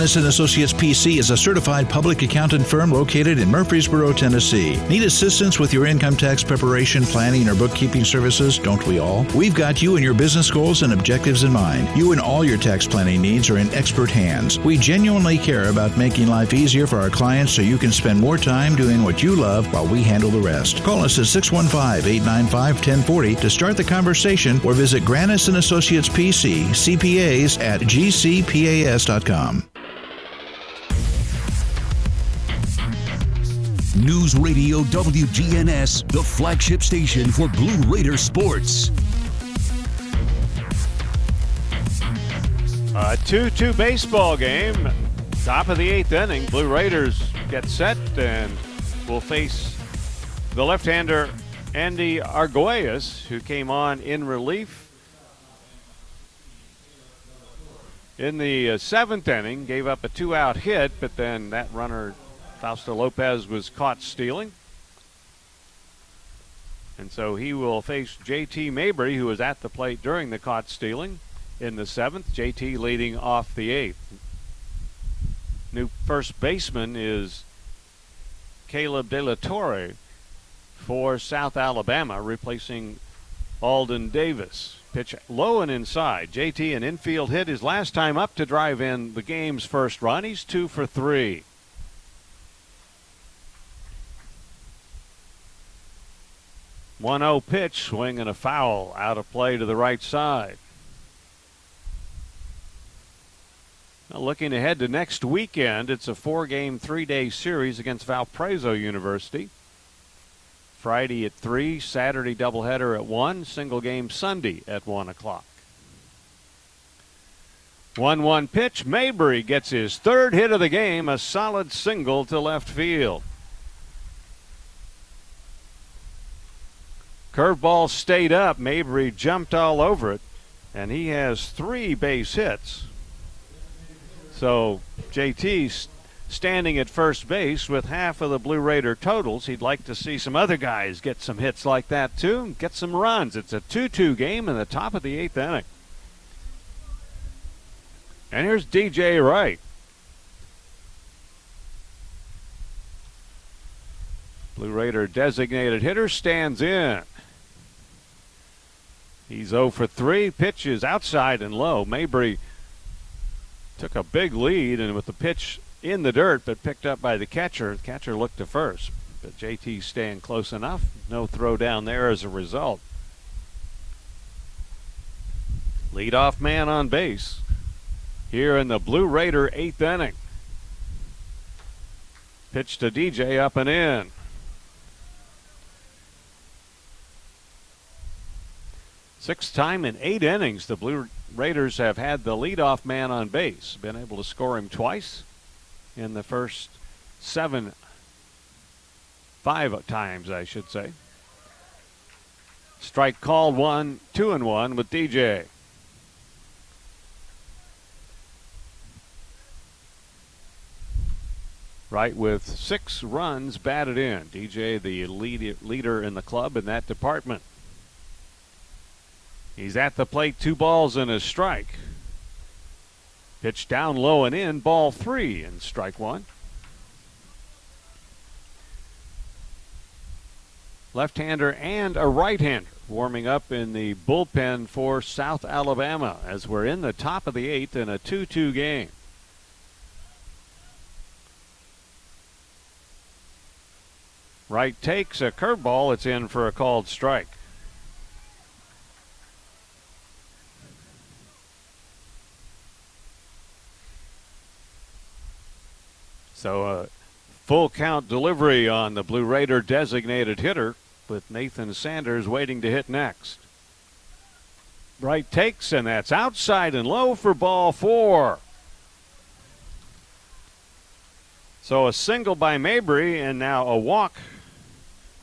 And Associates PC is a certified public accountant firm located in Murfreesboro, Tennessee. Need assistance with your income tax preparation, planning, or bookkeeping services? Don't we all? We've got you and your business goals and objectives in mind. You and all your tax planning needs are in expert hands. We genuinely care about making life easier for our clients so you can spend more time doing what you love while we handle the rest. Call us at 615-895-1040 to start the conversation or visit Granis and Associates PC, CPAs at gcpas.com. News Radio WGNS, the flagship station for Blue Raider sports. A 2 2 baseball game. Top of the eighth inning. Blue Raiders get set and will face the left hander Andy Arguelles, who came on in relief in the uh, seventh inning, gave up a two out hit, but then that runner Fausto Lopez was caught stealing. And so he will face JT Mabry, who was at the plate during the caught stealing in the seventh. JT leading off the eighth. New first baseman is Caleb De La Torre for South Alabama, replacing Alden Davis. Pitch low and inside. JT an infield hit his last time up to drive in the game's first run. He's two for three. One zero pitch, swing and a foul out of play to the right side. Now looking ahead to next weekend, it's a four game, three day series against Valparaiso University. Friday at 3, Saturday doubleheader at 1, single game Sunday at 1 o'clock. 1 1 pitch. Mabry gets his third hit of the game, a solid single to left field. Curveball stayed up. Mabry jumped all over it, and he has three base hits. So JT standing at first base with half of the Blue Raider totals. He'd like to see some other guys get some hits like that too and get some runs. It's a 2 2 game in the top of the eighth inning. And here's DJ Wright. Blue Raider designated hitter stands in. He's 0 for 3. Pitches outside and low. Mabry took a big lead, and with the pitch in the dirt, but picked up by the catcher. The catcher looked to first, but JT staying close enough. No throw down there as a result. Leadoff man on base here in the Blue Raider eighth inning. Pitch to DJ up and in. Sixth time in eight innings, the Blue Raiders have had the leadoff man on base. Been able to score him twice in the first seven, five times, I should say. Strike called one, two and one with DJ. Right with six runs batted in. DJ, the lead, leader in the club in that department. He's at the plate, two balls and a strike. Pitch down low and in, ball three, and strike one. Left hander and a right hander warming up in the bullpen for South Alabama as we're in the top of the eighth in a 2 2 game. Wright takes a curveball. It's in for a called strike. So a uh, full count delivery on the Blue Raider designated hitter with Nathan Sanders waiting to hit next. Wright takes, and that's outside and low for ball four. So a single by Mabry, and now a walk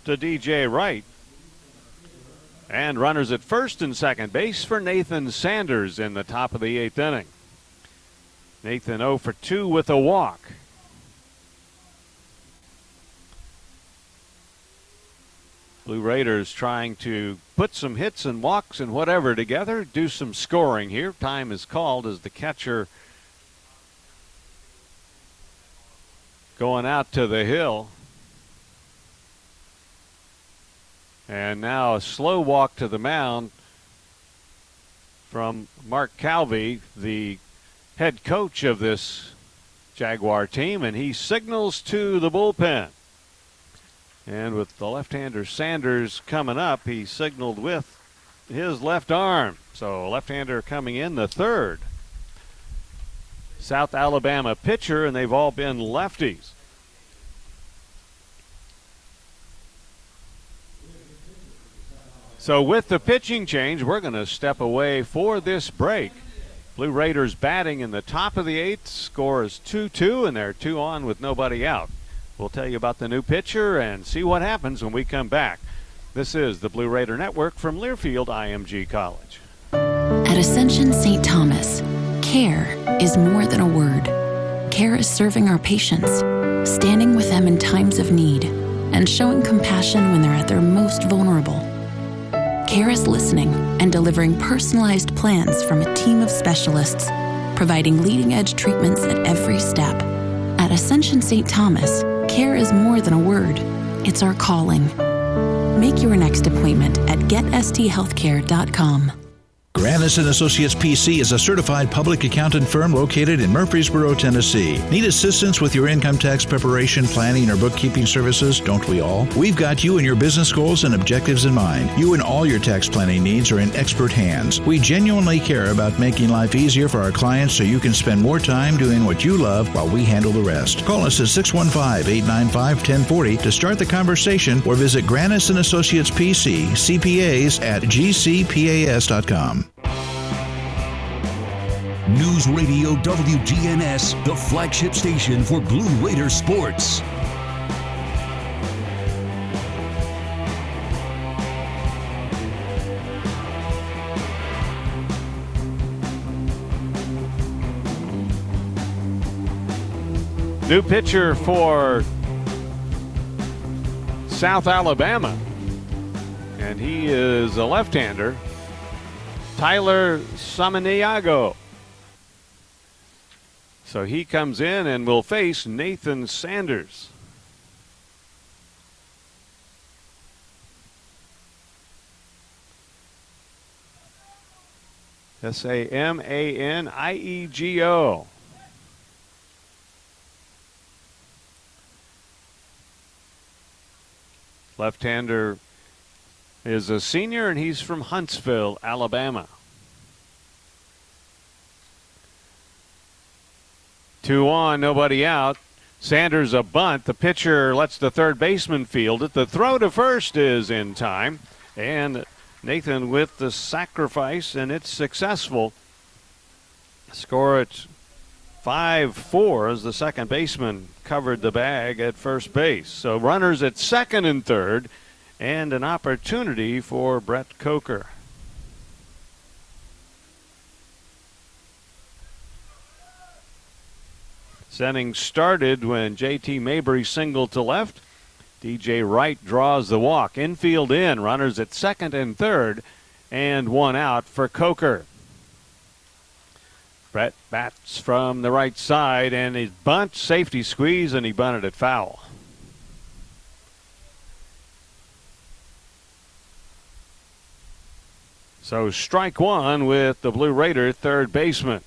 to DJ Wright. And runners at first and second base for Nathan Sanders in the top of the eighth inning. Nathan 0 for 2 with a walk. Blue Raiders trying to put some hits and walks and whatever together, do some scoring here. Time is called as the catcher going out to the hill. And now a slow walk to the mound from Mark Calvi, the head coach of this Jaguar team, and he signals to the bullpen. And with the left hander Sanders coming up, he signaled with his left arm. So left hander coming in the third. South Alabama pitcher, and they've all been lefties. So with the pitching change, we're going to step away for this break. Blue Raiders batting in the top of the eighth. Score is 2 2, and they're two on with nobody out. We'll tell you about the new pitcher and see what happens when we come back. This is the Blue Raider Network from Learfield IMG College. At Ascension St. Thomas, care is more than a word. Care is serving our patients, standing with them in times of need, and showing compassion when they're at their most vulnerable. Care is listening and delivering personalized plans from a team of specialists, providing leading edge treatments at every step At Ascension St. Thomas, care is more than a word, it's our calling. Make your next appointment at getsthealthcare.com. Granis and Associates PC is a certified public accountant firm located in Murfreesboro, Tennessee. Need assistance with your income tax preparation, planning, or bookkeeping services? Don't we all? We've got you and your business goals and objectives in mind. You and all your tax planning needs are in expert hands. We genuinely care about making life easier for our clients so you can spend more time doing what you love while we handle the rest. Call us at 615-895-1040 to start the conversation or visit Granis and Associates PC, CPAs at gcpas.com. News Radio WGNS, the flagship station for Blue Raider sports. New pitcher for South Alabama. And he is a left hander, Tyler Samaniego. So he comes in and will face Nathan Sanders. S A M A N I E G O. Left hander is a senior and he's from Huntsville, Alabama. Two on, nobody out. Sanders a bunt. The pitcher lets the third baseman field it. The throw to first is in time. And Nathan with the sacrifice, and it's successful. Score at 5 4 as the second baseman covered the bag at first base. So runners at second and third, and an opportunity for Brett Coker. Inning started when JT Mabry singled to left. DJ Wright draws the walk. Infield in. Runners at second and third. And one out for Coker. Brett bats from the right side and his bunt, safety squeeze, and he bunted it foul. So strike one with the Blue Raider third baseman.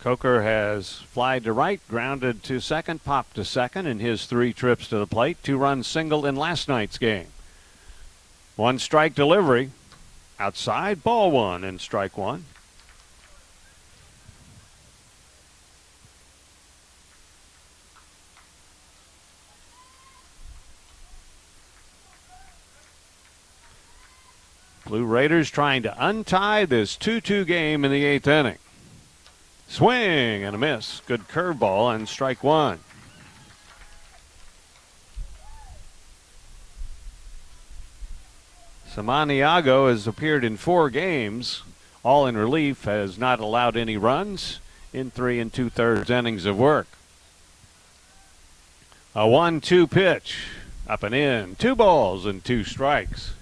Coker has flied to right, grounded to second, popped to second in his three trips to the plate. Two run single in last night's game. One strike delivery. Outside, ball one and strike one. Blue Raiders trying to untie this 2 2 game in the eighth inning. Swing and a miss. Good curveball and strike one. Samaniego has appeared in four games, all in relief, has not allowed any runs in three and two thirds innings of work. A one two pitch, up and in, two balls and two strikes.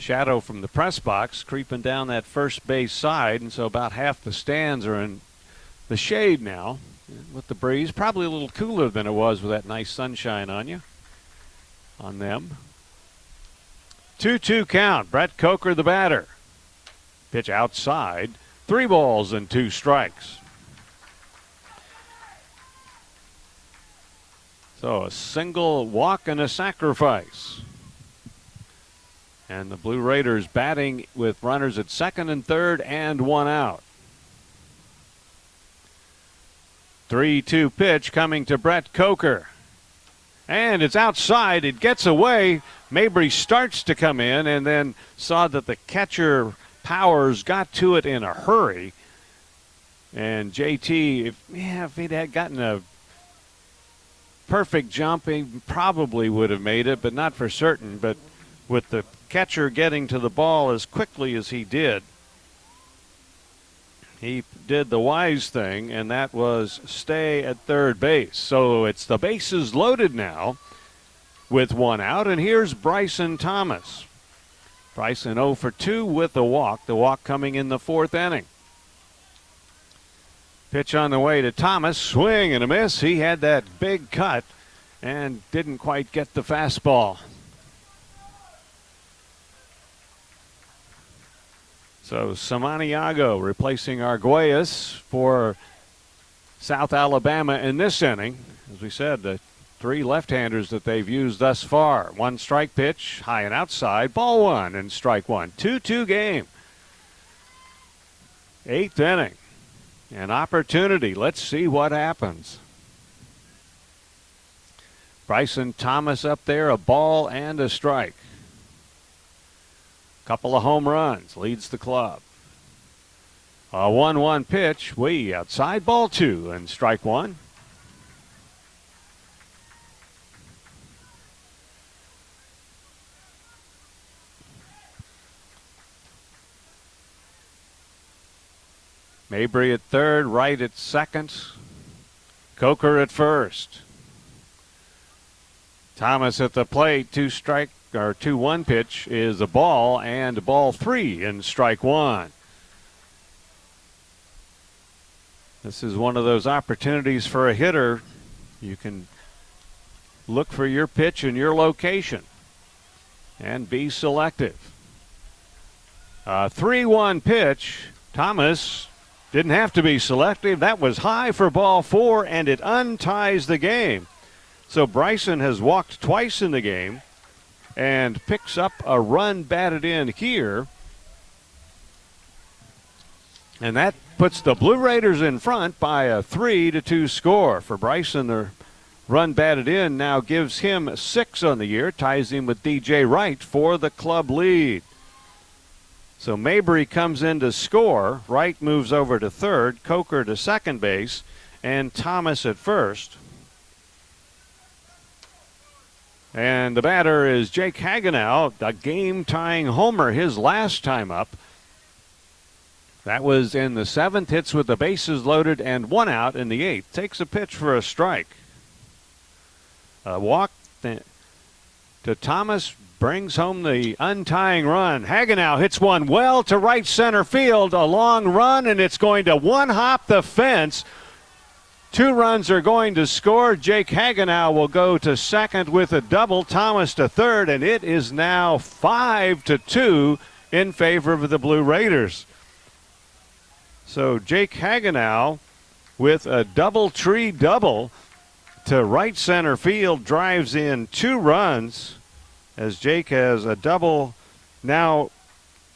Shadow from the press box creeping down that first base side, and so about half the stands are in the shade now with the breeze. Probably a little cooler than it was with that nice sunshine on you, on them. 2 2 count. Brett Coker, the batter. Pitch outside. Three balls and two strikes. So a single walk and a sacrifice. And the Blue Raiders batting with runners at second and third and one out. 3 2 pitch coming to Brett Coker. And it's outside. It gets away. Mabry starts to come in and then saw that the catcher Powers got to it in a hurry. And JT, if, yeah, if he'd had gotten a perfect jump, he probably would have made it, but not for certain. But with the catcher getting to the ball as quickly as he did, he did the wise thing, and that was stay at third base. So it's the bases loaded now with one out, and here's Bryson Thomas. Bryson 0 for 2 with the walk. The walk coming in the fourth inning. Pitch on the way to Thomas. Swing and a miss. He had that big cut and didn't quite get the fastball. So Samaniego replacing Arguelles for South Alabama in this inning. As we said, the three left-handers that they've used thus far. One strike pitch, high and outside, ball one and strike one. 2-2 game. Eighth inning. An opportunity. Let's see what happens. Bryson Thomas up there, a ball and a strike. Couple of home runs, leads the club. A 1 1 pitch, way outside, ball two, and strike one. Mabry at third, Wright at second, Coker at first. Thomas at the plate, two strike or two one pitch is a ball and ball three in strike one. This is one of those opportunities for a hitter. You can look for your pitch and your location and be selective. A 3 1 pitch. Thomas didn't have to be selective. That was high for ball four, and it unties the game. So Bryson has walked twice in the game and picks up a run batted in here. And that puts the Blue Raiders in front by a 3 to 2 score. For Bryson, the run batted in now gives him six on the year, ties him with DJ Wright for the club lead. So Mabry comes in to score. Wright moves over to third, Coker to second base, and Thomas at first. And the batter is Jake Hagenow, a game tying homer his last time up. That was in the seventh, hits with the bases loaded and one out in the eighth. Takes a pitch for a strike. A walk to Thomas brings home the untying run. Hagenow hits one well to right center field. A long run, and it's going to one hop the fence Two runs are going to score. Jake Hagenow will go to second with a double. Thomas to third, and it is now five to two in favor of the Blue Raiders. So Jake Hagenow with a double tree double to right center field drives in two runs as Jake has a double now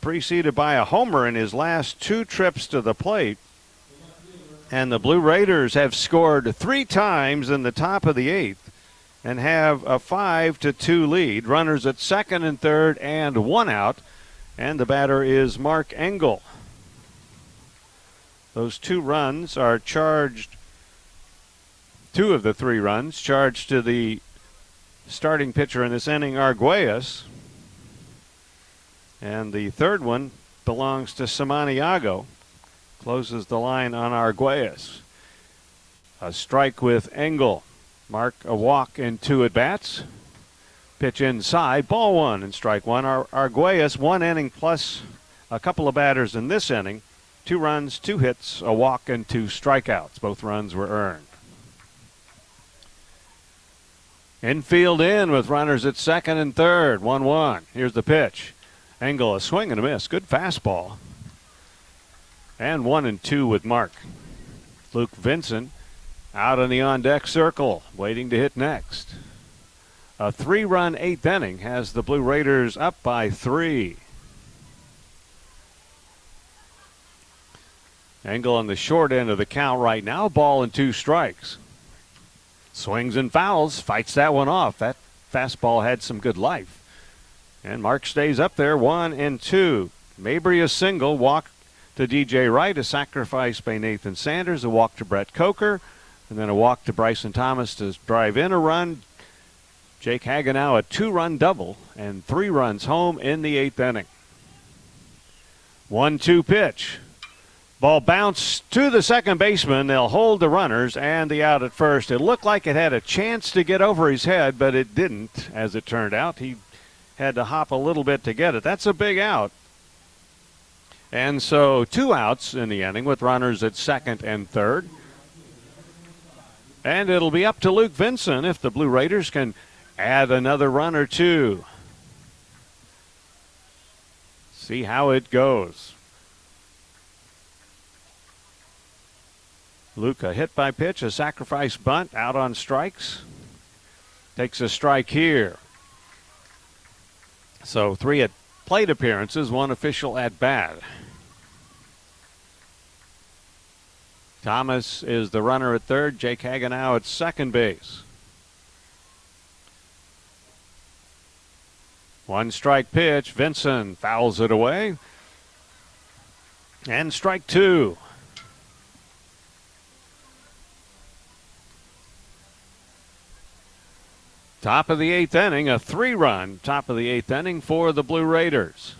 preceded by a homer in his last two trips to the plate. And the Blue Raiders have scored three times in the top of the eighth and have a five to two lead. Runners at second and third and one out. And the batter is Mark Engel. Those two runs are charged, two of the three runs charged to the starting pitcher in this inning, Arguelles. And the third one belongs to Samaniego closes the line on Arguelles. A strike with Engel. Mark a walk and two at bats. Pitch inside, ball one and strike one. Ar- Arguelles, one inning plus a couple of batters in this inning. Two runs, two hits, a walk, and two strikeouts. Both runs were earned. Infield in with runners at second and third. 1 1. Here's the pitch. Engel, a swing and a miss. Good fastball. And one and two with Mark. Luke Vincent out in the on deck circle, waiting to hit next. A three run eighth inning has the Blue Raiders up by three. Engel on the short end of the count right now, ball and two strikes. Swings and fouls, fights that one off. That fastball had some good life. And Mark stays up there, one and two. Mabry a single, walk to DJ Wright, a sacrifice by Nathan Sanders, a walk to Brett Coker, and then a walk to Bryson Thomas to drive in a run. Jake Hagenow a two run double and three runs home in the eighth inning. 1 2 pitch. Ball bounced to the second baseman. They'll hold the runners and the out at first. It looked like it had a chance to get over his head, but it didn't, as it turned out. He had to hop a little bit to get it. That's a big out. And so two outs in the inning with runners at second and third. And it'll be up to Luke Vincent if the Blue Raiders can add another run or two. See how it goes. Luke, a hit by pitch, a sacrifice bunt out on strikes. Takes a strike here. So three at plate appearances, one official at bat. Thomas is the runner at third. Jake Hagenow at second base. One strike pitch. Vincent fouls it away. And strike two. Top of the eighth inning, a three run top of the eighth inning for the Blue Raiders.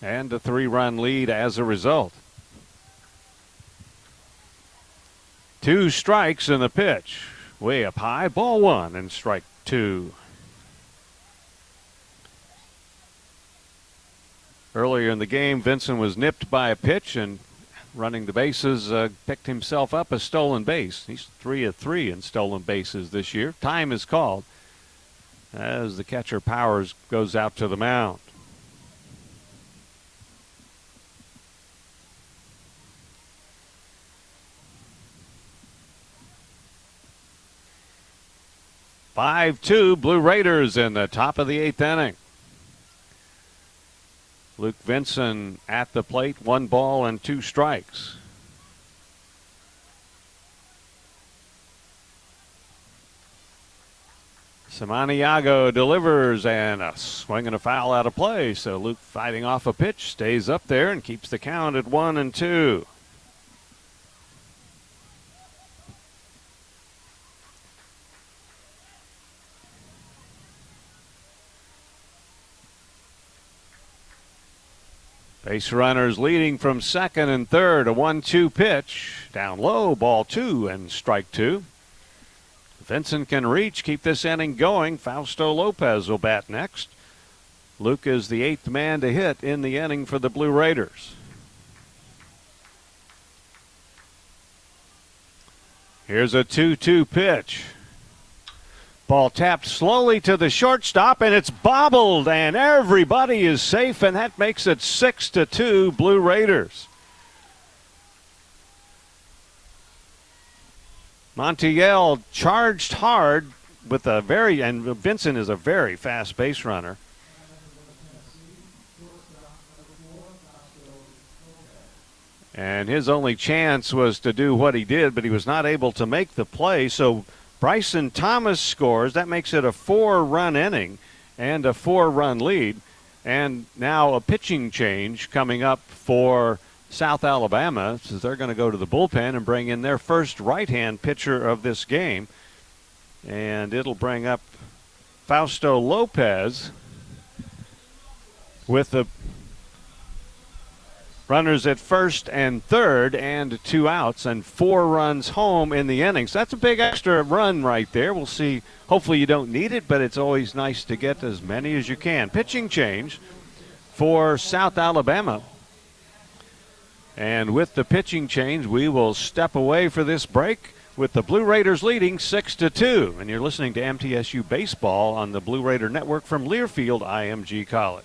And a three run lead as a result. Two strikes in the pitch. Way up high, ball one, and strike two. Earlier in the game, Vincent was nipped by a pitch and running the bases, uh, picked himself up a stolen base. He's three of three in stolen bases this year. Time is called as the catcher Powers goes out to the mound. Five two Blue Raiders in the top of the eighth inning. Luke Vincent at the plate, one ball and two strikes. Samaniego delivers and a swing and a foul out of play. So Luke fighting off a pitch, stays up there and keeps the count at one and two. Base runners leading from second and third. A 1 2 pitch. Down low, ball two and strike two. Vincent can reach, keep this inning going. Fausto Lopez will bat next. Luke is the eighth man to hit in the inning for the Blue Raiders. Here's a 2 2 pitch. Ball tapped slowly to the shortstop, and it's bobbled, and everybody is safe, and that makes it six to two Blue Raiders. Montiel charged hard with a very, and Vincent is a very fast base runner. And his only chance was to do what he did, but he was not able to make the play. So Bryson Thomas scores. That makes it a four run inning and a four run lead. And now a pitching change coming up for South Alabama, since they're going to go to the bullpen and bring in their first right hand pitcher of this game. And it'll bring up Fausto Lopez with the Runners at first and third, and two outs, and four runs home in the innings. That's a big extra run right there. We'll see. Hopefully, you don't need it, but it's always nice to get as many as you can. Pitching change for South Alabama. And with the pitching change, we will step away for this break with the Blue Raiders leading 6 to 2. And you're listening to MTSU Baseball on the Blue Raider Network from Learfield IMG College.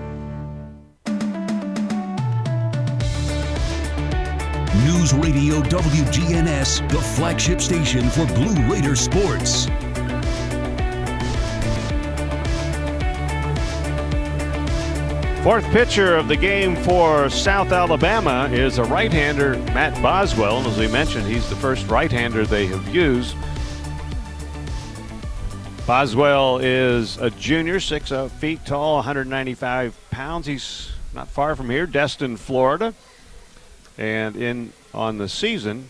News Radio WGNS, the flagship station for Blue Raider sports. Fourth pitcher of the game for South Alabama is a right-hander, Matt Boswell. And as we mentioned, he's the first right-hander they have used. Boswell is a junior, six uh, feet tall, 195 pounds. He's not far from here, Destin, Florida. And in on the season,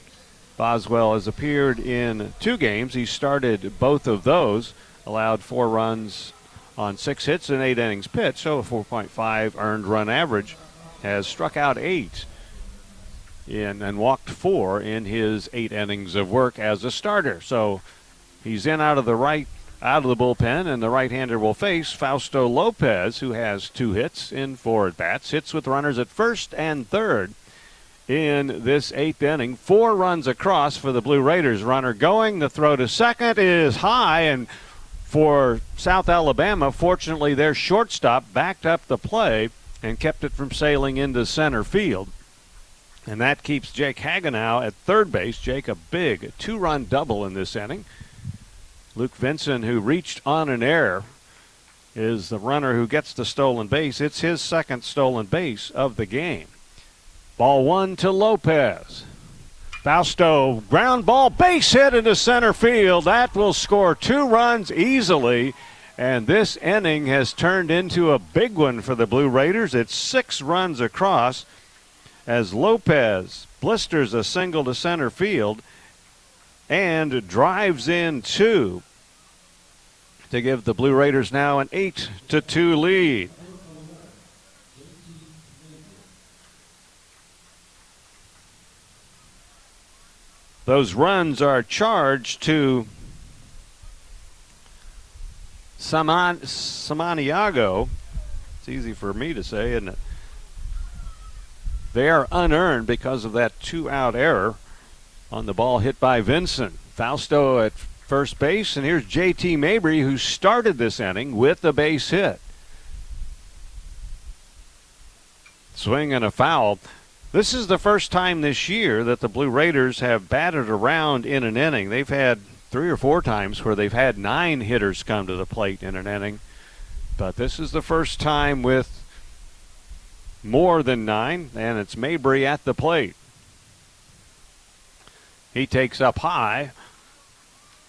Boswell has appeared in two games. He started both of those, allowed four runs on six hits and eight innings pitched, so a 4.5 earned run average. Has struck out eight in and walked four in his eight innings of work as a starter. So he's in out of the right out of the bullpen, and the right-hander will face Fausto Lopez, who has two hits in four at bats. Hits with runners at first and third in this eighth inning. Four runs across for the Blue Raiders. Runner going. The throw to second is high, and for South Alabama, fortunately, their shortstop backed up the play and kept it from sailing into center field. And that keeps Jake Hagenow at third base. Jake, a big two run double in this inning. Luke Vincent, who reached on an error, is the runner who gets the stolen base. It's his second stolen base of the game. Ball one to Lopez. Fausto, ground ball, base hit into center field. That will score two runs easily. And this inning has turned into a big one for the Blue Raiders. It's six runs across as Lopez blisters a single to center field and drives in two to give the Blue Raiders now an 8 to 2 lead. Those runs are charged to Saman, Samaniego. It's easy for me to say, isn't it? They are unearned because of that two out error on the ball hit by Vincent. Fausto at first base, and here's JT Mabry who started this inning with a base hit. Swing and a foul. This is the first time this year that the Blue Raiders have batted around in an inning. They've had three or four times where they've had nine hitters come to the plate in an inning, but this is the first time with more than nine, and it's Mabry at the plate. He takes up high.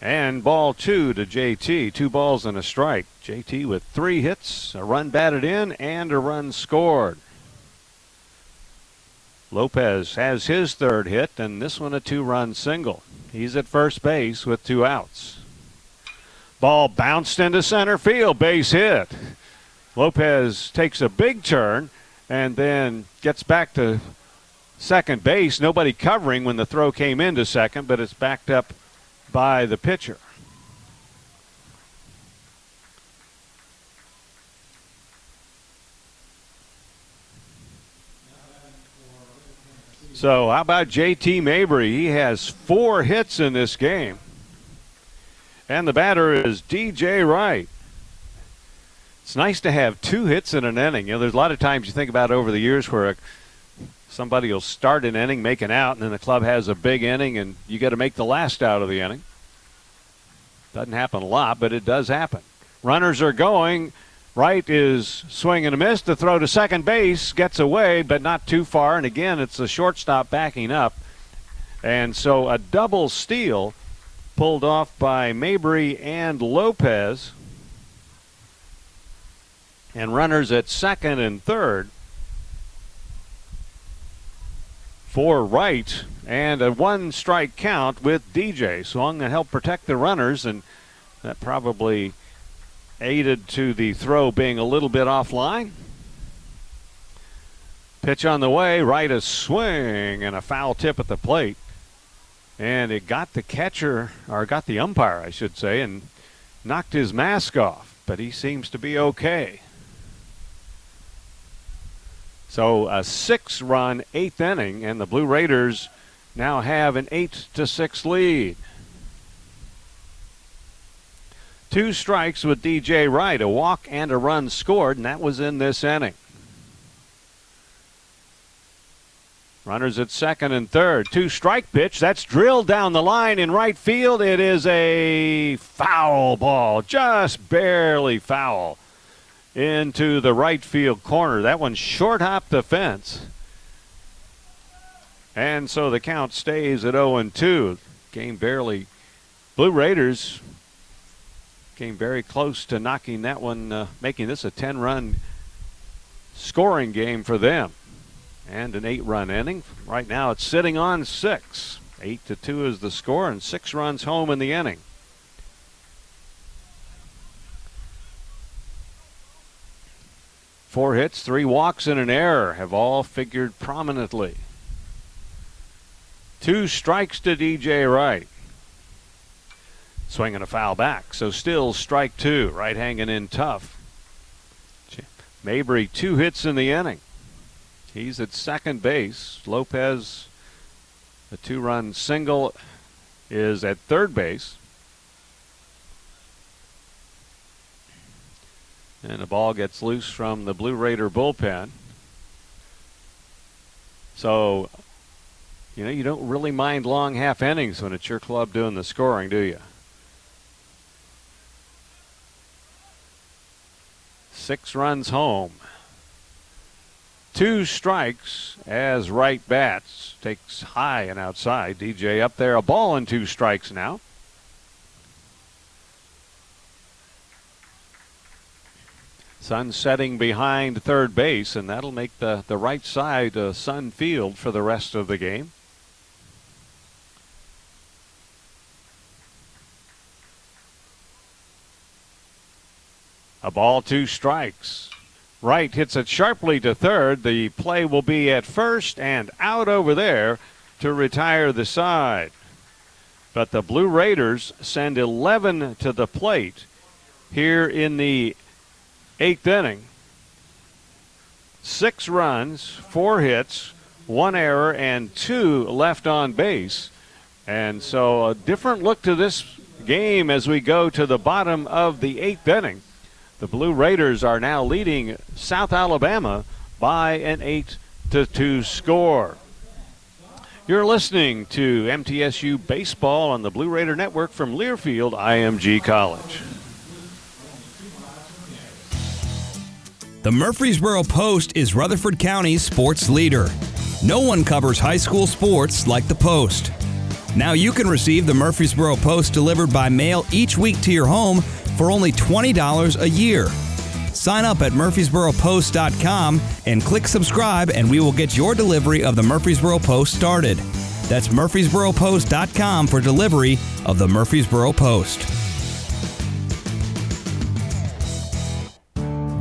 And ball two to JT. Two balls and a strike. JT with three hits, a run batted in, and a run scored. Lopez has his third hit, and this one a two run single. He's at first base with two outs. Ball bounced into center field, base hit. Lopez takes a big turn and then gets back to second base. Nobody covering when the throw came into second, but it's backed up by the pitcher. So, how about JT Mabry? He has four hits in this game. And the batter is DJ Wright. It's nice to have two hits in an inning. You know, there's a lot of times you think about over the years where a, somebody will start an inning, make an out, and then the club has a big inning, and you got to make the last out of the inning. Doesn't happen a lot, but it does happen. Runners are going. Wright is swinging a miss. The throw to second base gets away, but not too far. And again, it's the shortstop backing up. And so a double steal pulled off by Mabry and Lopez. And runners at second and third for Wright and a one strike count with DJ. Swung to help protect the runners, and that probably aided to the throw being a little bit offline. Pitch on the way, Wright a swing and a foul tip at the plate. And it got the catcher, or got the umpire, I should say, and knocked his mask off, but he seems to be okay. So a six run eighth inning, and the Blue Raiders now have an eight to six lead. Two strikes with DJ Wright, a walk and a run scored, and that was in this inning. Runners at second and third. Two strike pitch. That's drilled down the line in right field. It is a foul ball, just barely foul into the right field corner. That one short hopped the fence. And so the count stays at 0 and 2. Game barely. Blue Raiders came very close to knocking that one, uh, making this a 10 run scoring game for them and an eight run inning. Right now it's sitting on six. Eight to two is the score, and six runs home in the inning. Four hits, three walks, and an error have all figured prominently. Two strikes to DJ Wright. Swinging a foul back, so still strike two. Wright hanging in tough. Mabry, two hits in the inning. He's at second base. Lopez, a two run single, is at third base. And the ball gets loose from the Blue Raider bullpen. So, you know, you don't really mind long half innings when it's your club doing the scoring, do you? Six runs home. Two strikes as Wright bats. Takes high and outside. DJ up there. A ball and two strikes now. Sun setting behind third base, and that'll make the, the right side uh, Sun Field for the rest of the game. A ball, two strikes. Wright hits it sharply to third. The play will be at first and out over there to retire the side. But the Blue Raiders send 11 to the plate here in the eighth inning. Six runs, four hits, one error, and two left on base. And so a different look to this game as we go to the bottom of the eighth inning. The Blue Raiders are now leading South Alabama by an 8 to 2 score. You're listening to MTSU Baseball on the Blue Raider Network from Learfield IMG College. The Murfreesboro Post is Rutherford County's sports leader. No one covers high school sports like the Post. Now you can receive the Murfreesboro Post delivered by mail each week to your home for only $20 a year. Sign up at murfreesboropost.com and click subscribe, and we will get your delivery of the Murfreesboro Post started. That's murfreesboropost.com for delivery of the Murfreesboro Post.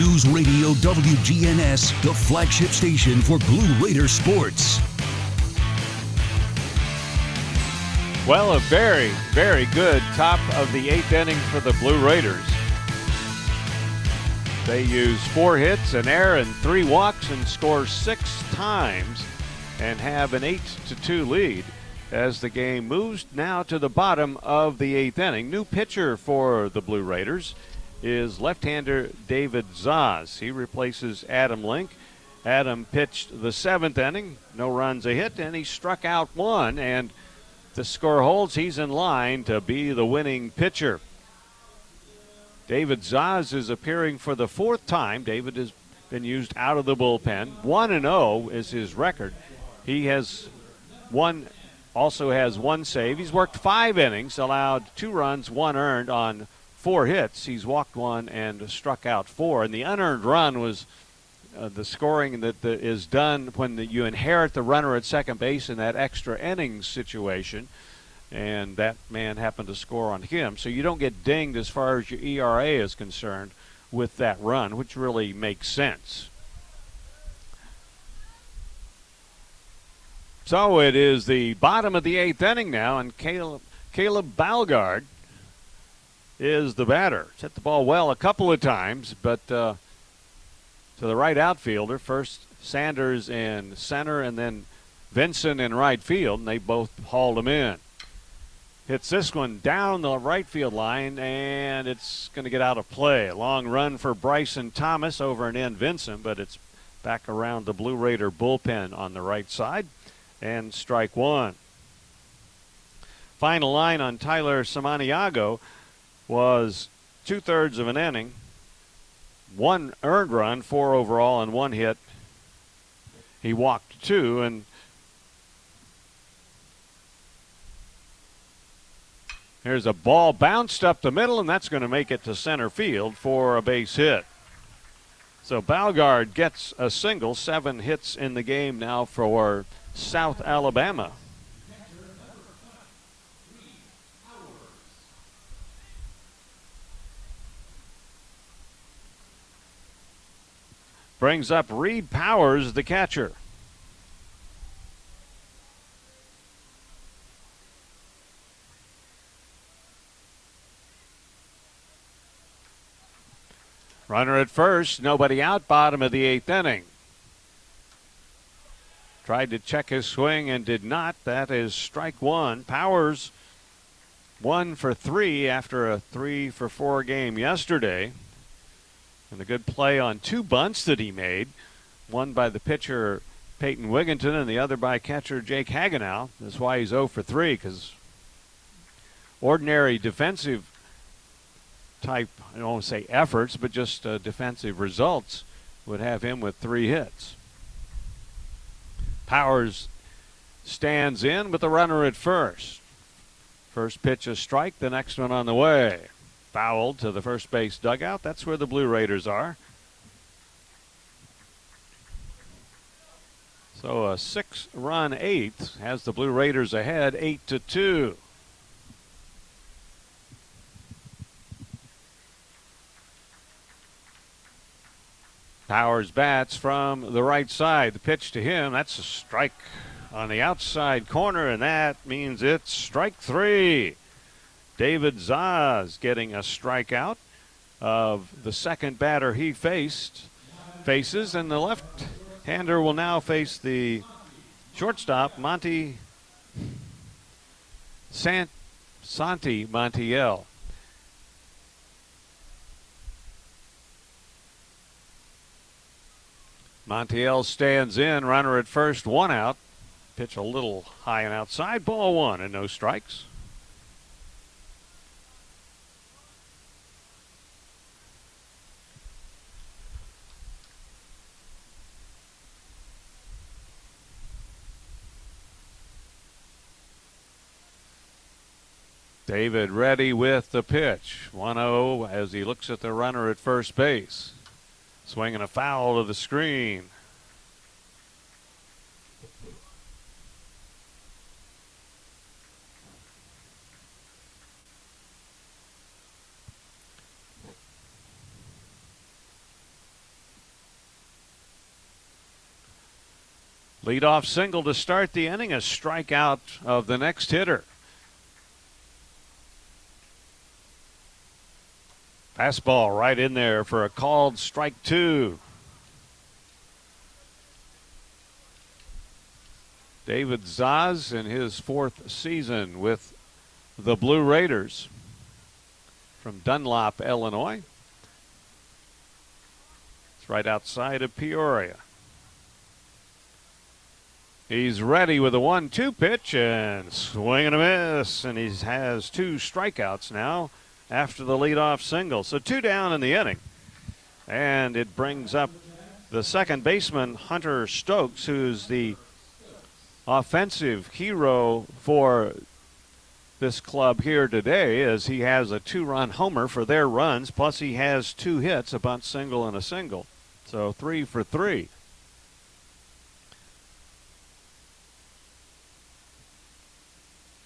News Radio WGNS, the flagship station for Blue Raider sports. Well, a very, very good top of the eighth inning for the Blue Raiders. They use four hits, an error, and three walks, and score six times, and have an eight to two lead as the game moves now to the bottom of the eighth inning. New pitcher for the Blue Raiders is left-hander David Zaz. He replaces Adam Link. Adam pitched the seventh inning, no runs, a hit, and he struck out one. And the score holds. He's in line to be the winning pitcher. David Zaz is appearing for the fourth time. David has been used out of the bullpen. One and zero is his record. He has one, also has one save. He's worked five innings, allowed two runs, one earned on four hits. He's walked one and struck out four. And the unearned run was uh, the scoring that the, is done when the, you inherit the runner at second base in that extra innings situation. and that man happened to score on him. So you don't get dinged as far as your ERA is concerned with that run, which really makes sense. So it is the bottom of the eighth inning now, and Caleb, Caleb Balgaard is the batter. Set the ball well a couple of times, but uh, to the right outfielder. First Sanders in center, and then Vincent in right field, and they both hauled him in. Hits this one down the right field line, and it's going to get out of play. A long run for Bryson Thomas over and in Vincent, but it's back around the Blue Raider bullpen on the right side, and strike one. Final line on Tyler Samaniego was two thirds of an inning, one earned run, four overall, and one hit. He walked two, and Here's a ball bounced up the middle, and that's going to make it to center field for a base hit. So Balgaard gets a single, seven hits in the game now for South Alabama. Brings up Reed Powers, the catcher. Runner at first, nobody out, bottom of the eighth inning. Tried to check his swing and did not. That is strike one. Powers one for three after a three for four game yesterday. And a good play on two bunts that he made, one by the pitcher Peyton Wigginton and the other by catcher Jake Hagenow. That's why he's 0 for 3 because ordinary defensive type, I don't want to say efforts, but just uh, defensive results would have him with three hits. Powers stands in with the runner at first. First pitch a strike, the next one on the way fouled to the first base dugout. That's where the Blue Raiders are. So a six-run eighth has the Blue Raiders ahead, eight to two. Powers bats from the right side. The pitch to him, that's a strike on the outside corner, and that means it's strike three. David Zaz getting a strikeout of the second batter he faced faces, and the left hander will now face the shortstop Monty Sant Santi Montiel. Montiel stands in, runner at first, one out. Pitch a little high and outside, ball one, and no strikes. David ready with the pitch. 1 0 as he looks at the runner at first base. Swinging a foul to the screen. Leadoff single to start the inning, a strikeout of the next hitter. Fastball right in there for a called strike two. David Zaz in his fourth season with the Blue Raiders from Dunlap, Illinois. It's right outside of Peoria. He's ready with a one two pitch and swing and a miss, and he has two strikeouts now after the leadoff single. So two down in the inning. And it brings up the second baseman, Hunter Stokes, who's the offensive hero for this club here today, as he has a two run homer for their runs, plus he has two hits, a bunt single and a single. So three for three.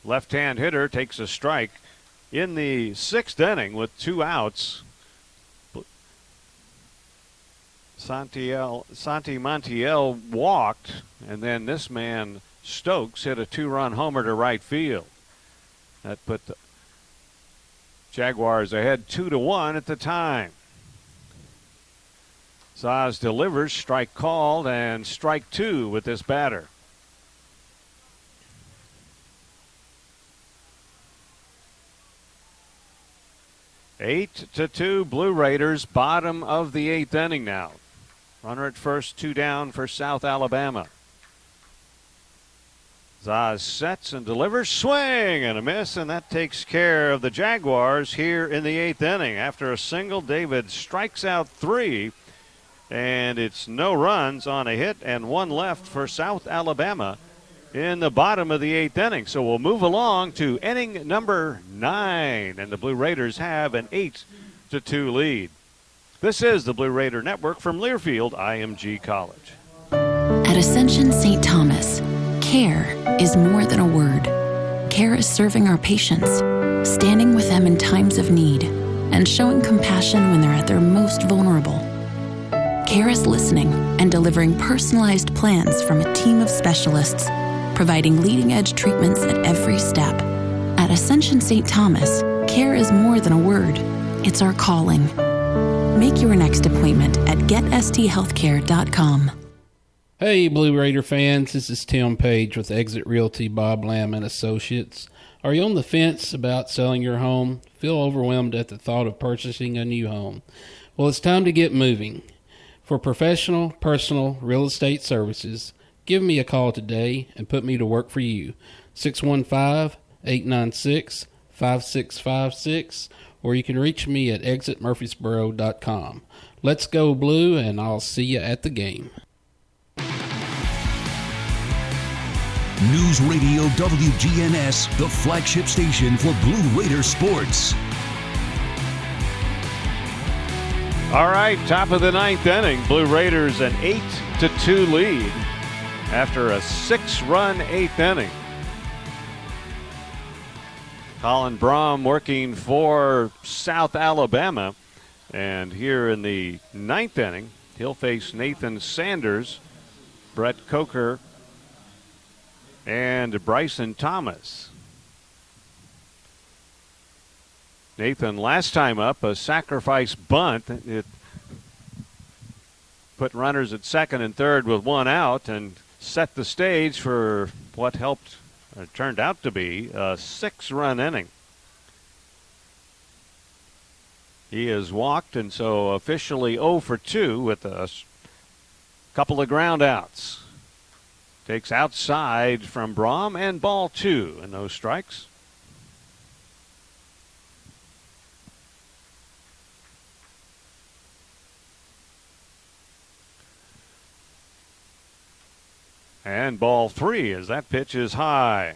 left hand hitter takes a strike in the sixth inning with two outs. Santiel, Santi Montiel walked, and then this man, Stokes, hit a two run homer to right field. That put the Jaguars ahead two to one at the time. Zaz delivers, strike called, and strike two with this batter. Eight to two, Blue Raiders, bottom of the eighth inning now. Runner at first, two down for South Alabama. Zaz sets and delivers, swing and a miss, and that takes care of the Jaguars here in the eighth inning. After a single, David strikes out three, and it's no runs on a hit and one left for South Alabama in the bottom of the eighth inning. So we'll move along to inning number nine, and the Blue Raiders have an eight to two lead. This is the Blue Raider Network from Learfield IMG College. At Ascension St. Thomas, care is more than a word. Care is serving our patients, standing with them in times of need, and showing compassion when they're at their most vulnerable. Care is listening and delivering personalized plans from a team of specialists, providing leading edge treatments at every step. At Ascension St. Thomas, care is more than a word, it's our calling. Make your next appointment at getsthealthcare.com. Hey, Blue Raider fans, this is Tim Page with Exit Realty Bob Lamb and Associates. Are you on the fence about selling your home? Feel overwhelmed at the thought of purchasing a new home? Well, it's time to get moving. For professional, personal real estate services, give me a call today and put me to work for you. 615 896 5656, or you can reach me at exitmurfreesboro.com. Let's go, Blue, and I'll see you at the game. News Radio WGNS, the flagship station for Blue Raider sports. All right, top of the ninth inning. Blue Raiders an eight to two lead after a six-run eighth inning. Colin Brom working for South Alabama, and here in the ninth inning, he'll face Nathan Sanders, Brett Coker, and Bryson Thomas. Nathan, last time up, a sacrifice bunt. It put runners at second and third with one out and set the stage for what helped, turned out to be, a six run inning. He has walked and so officially 0 for 2 with a couple of ground outs. Takes outside from Brom and ball two and those strikes. And ball three as that pitch is high.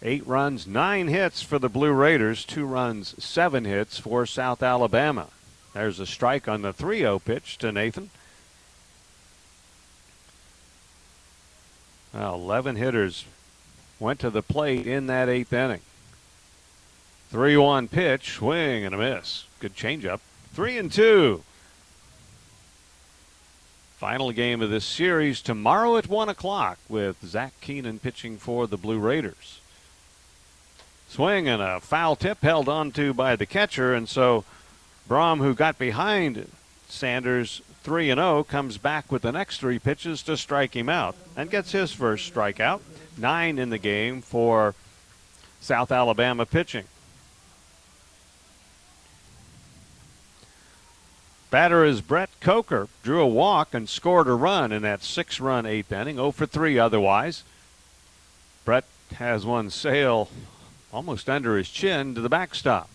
Eight runs, nine hits for the Blue Raiders, two runs, seven hits for South Alabama. There's a strike on the 3 0 pitch to Nathan. Well, 11 hitters went to the plate in that eighth inning. 3 1 pitch, swing and a miss. Good changeup. 3 and 2. Final game of this series tomorrow at 1 o'clock with Zach Keenan pitching for the Blue Raiders. Swing and a foul tip held onto by the catcher, and so Brom, who got behind Sanders 3 0, comes back with the next three pitches to strike him out and gets his first strikeout. Nine in the game for South Alabama pitching. Batter is Brett Coker. Drew a walk and scored a run in that six run eighth inning. 0 for 3 otherwise. Brett has one sail almost under his chin to the backstop.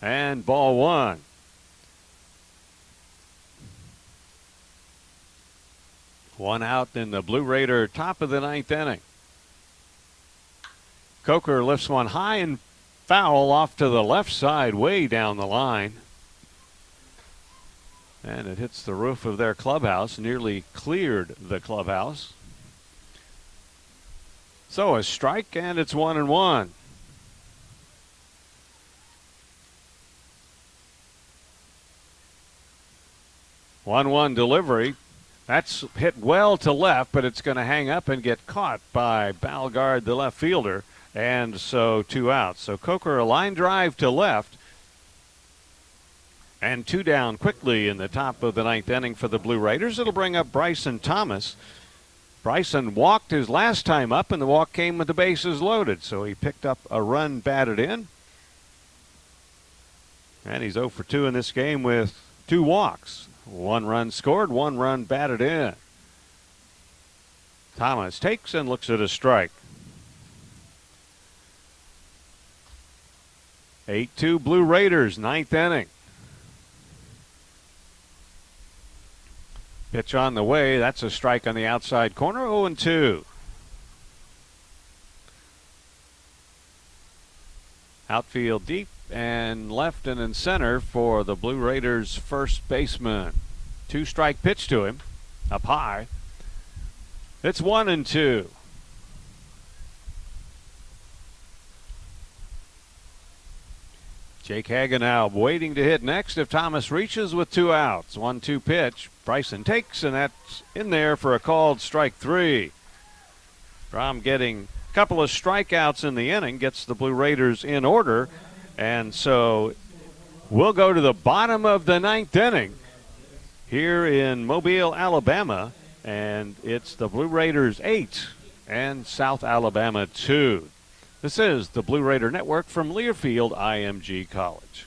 And ball one. One out in the Blue Raider top of the ninth inning. Coker lifts one high and foul off to the left side, way down the line. And it hits the roof of their clubhouse, nearly cleared the clubhouse. So a strike, and it's one and one. One one delivery. That's hit well to left, but it's going to hang up and get caught by Balgaard, the left fielder. And so two outs. So Coker a line drive to left. And two down quickly in the top of the ninth inning for the Blue Raiders. It'll bring up Bryson Thomas. Bryson walked his last time up, and the walk came with the bases loaded. So he picked up a run batted in. And he's 0 for 2 in this game with two walks. One run scored, one run batted in. Thomas takes and looks at a strike. 8 2 Blue Raiders, ninth inning. Pitch on the way. That's a strike on the outside corner. 0 2. Outfield deep and left and in center for the Blue Raiders first baseman. Two strike pitch to him, up high. It's one and two. Jake Hagenow waiting to hit next if Thomas reaches with two outs. One two pitch. Bryson takes, and that's in there for a called strike three. Rom getting a couple of strikeouts in the inning gets the Blue Raiders in order. And so we'll go to the bottom of the ninth inning here in Mobile, Alabama. And it's the Blue Raiders 8 and South Alabama 2. This is the Blue Raider Network from Learfield IMG College.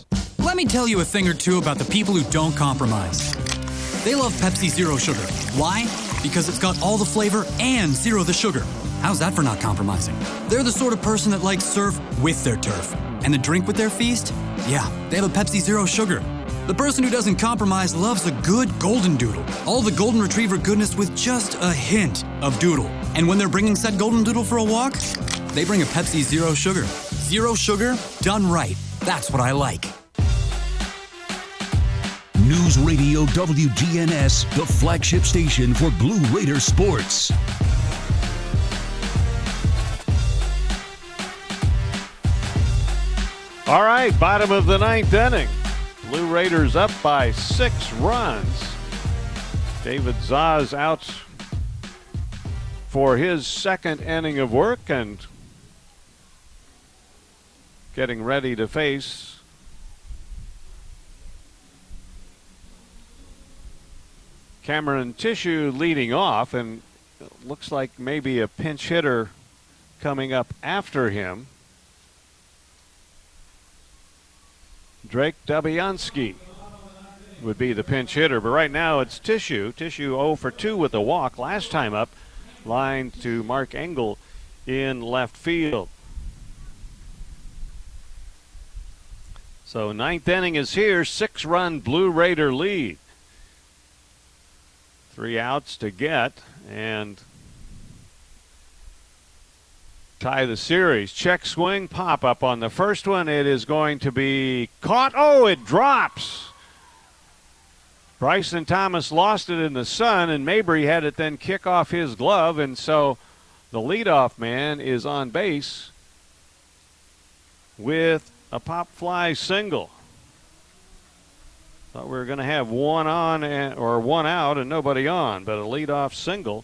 Let me tell you a thing or two about the people who don't compromise. They love Pepsi Zero Sugar. Why? Because it's got all the flavor and zero the sugar. How's that for not compromising? They're the sort of person that likes surf with their turf. And the drink with their feast? Yeah, they have a Pepsi Zero Sugar. The person who doesn't compromise loves a good golden doodle. All the golden retriever goodness with just a hint of doodle. And when they're bringing said golden doodle for a walk, they bring a Pepsi Zero Sugar. Zero sugar, done right. That's what I like. News Radio WGNS, the flagship station for Blue Raider sports. All right, bottom of the ninth inning. Blue Raiders up by six runs. David Zaz out for his second inning of work and getting ready to face Cameron Tissue leading off, and looks like maybe a pinch hitter coming up after him. Drake Dabiansky would be the pinch hitter, but right now it's Tissue. Tissue 0 for 2 with a walk. Last time up, line to Mark Engel in left field. So ninth inning is here, six run Blue Raider lead. Three outs to get and tie the series. Check swing, pop up on the first one. It is going to be caught. Oh, it drops. Bryson Thomas lost it in the sun, and Mabry had it then kick off his glove, and so the leadoff man is on base with a pop fly single. Thought we were going to have one on and, or one out and nobody on, but a leadoff single.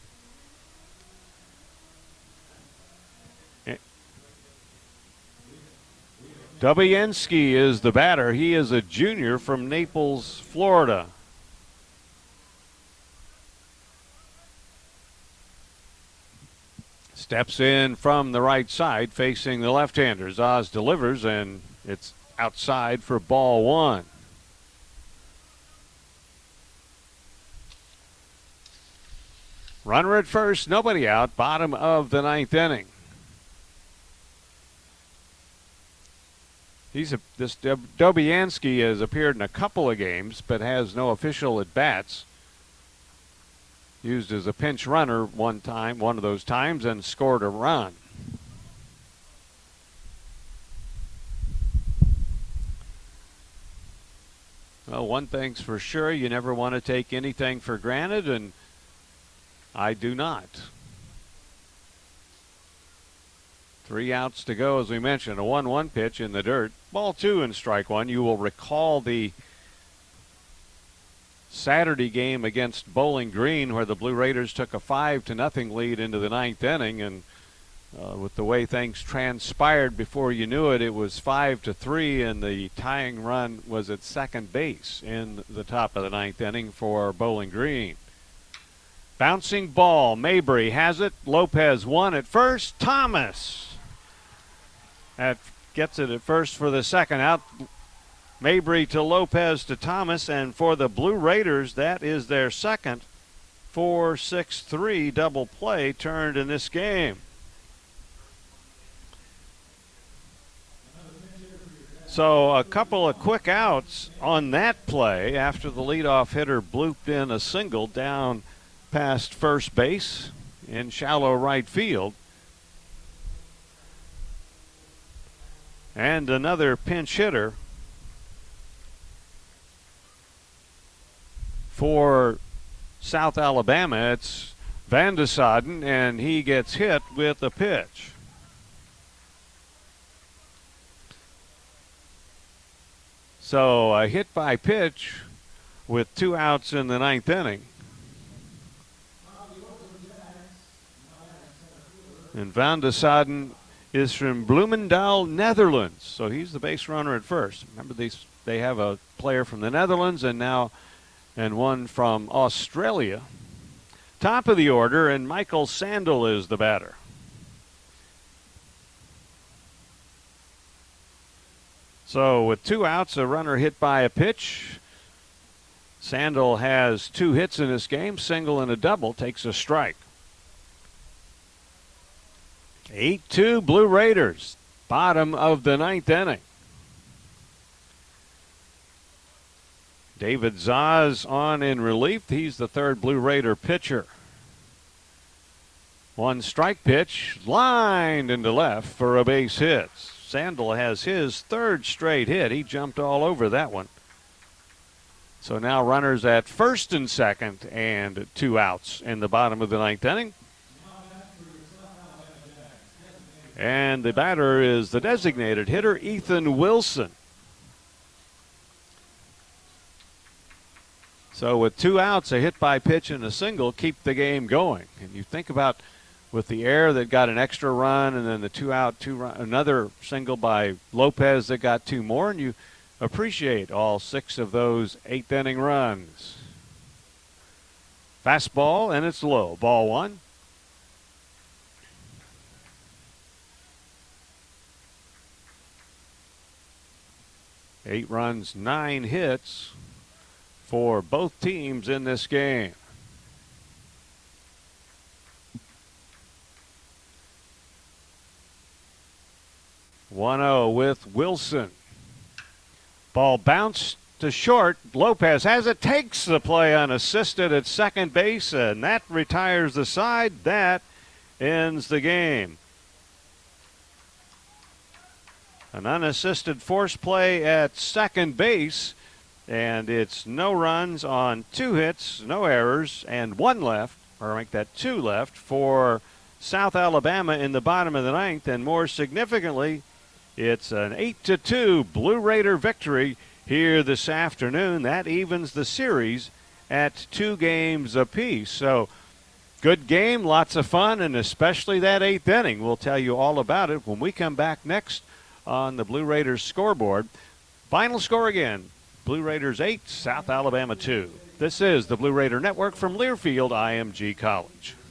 Dabiansky is the batter. He is a junior from Naples, Florida. Steps in from the right side facing the left hander. Oz delivers, and it's outside for ball one. Runner at first, nobody out, bottom of the ninth inning. He's a, this Dobianski has appeared in a couple of games, but has no official at bats. Used as a pinch runner one time, one of those times, and scored a run. Well, one thing's for sure, you never want to take anything for granted, and I do not. Three outs to go, as we mentioned. A 1 1 pitch in the dirt. Ball two and strike one. You will recall the Saturday game against Bowling Green, where the Blue Raiders took a 5 to nothing lead into the ninth inning. And uh, with the way things transpired before you knew it, it was 5 to 3, and the tying run was at second base in the top of the ninth inning for Bowling Green. Bouncing ball. Mabry has it. Lopez won at first. Thomas that gets it at first for the second out. Mabry to Lopez to Thomas, and for the Blue Raiders, that is their second 4 6 3 double play turned in this game. So a couple of quick outs on that play after the leadoff hitter blooped in a single down past first base in shallow right field. And another pinch hitter for South Alabama. It's Van de and he gets hit with a pitch. So a hit by pitch with two outs in the ninth inning. And Van de Soden is from Bloemendaal, Netherlands. So he's the base runner at first. Remember, these they have a player from the Netherlands and now and one from Australia. Top of the order, and Michael Sandel is the batter. So with two outs, a runner hit by a pitch. Sandel has two hits in this game, single and a double, takes a strike. 8 2 Blue Raiders, bottom of the ninth inning. David Zaz on in relief. He's the third Blue Raider pitcher. One strike pitch, lined into left for a base hit. Sandel has his third straight hit. He jumped all over that one. So now runners at first and second, and two outs in the bottom of the ninth inning. And the batter is the designated hitter, Ethan Wilson. So with two outs, a hit by pitch and a single keep the game going. And you think about with the air that got an extra run, and then the two out, two run, another single by Lopez that got two more, and you appreciate all six of those eighth inning runs. Fastball and it's low. Ball one. Eight runs, nine hits for both teams in this game. One zero oh with Wilson. Ball bounced to short. Lopez has it, takes the play unassisted at second base, and that retires the side. That ends the game. An unassisted force play at second base, and it's no runs on two hits, no errors, and one left, or make that two left for South Alabama in the bottom of the ninth, and more significantly, it's an 8 to 2 Blue Raider victory here this afternoon. That evens the series at two games apiece. So, good game, lots of fun, and especially that eighth inning. We'll tell you all about it when we come back next on the Blue Raiders scoreboard. Final score again Blue Raiders 8, South Alabama 2. This is the Blue Raider Network from Learfield IMG College.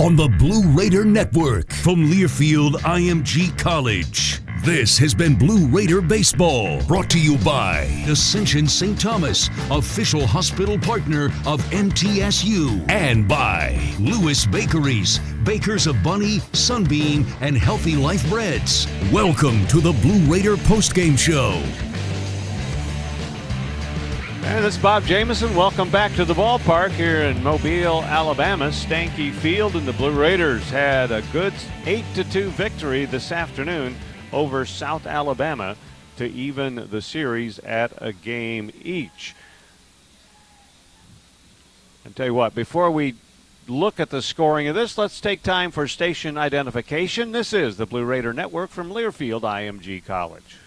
On the Blue Raider Network from Learfield IMG College. This has been Blue Raider Baseball, brought to you by Ascension St. Thomas, official hospital partner of MTSU, and by Lewis Bakeries, bakers of Bunny, Sunbeam, and Healthy Life Breads. Welcome to the Blue Raider postgame show. And this is Bob Jameson. Welcome back to the ballpark here in Mobile, Alabama. Stanky Field and the Blue Raiders had a good 8 to 2 victory this afternoon over South Alabama to even the series at a game each. And tell you what, before we look at the scoring of this, let's take time for station identification. This is the Blue Raider Network from Learfield IMG College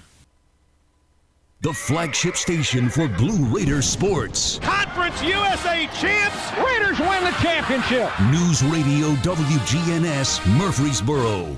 the flagship station for Blue Raiders sports. Conference USA champs, Raiders win the championship. News Radio WGNS Murfreesboro.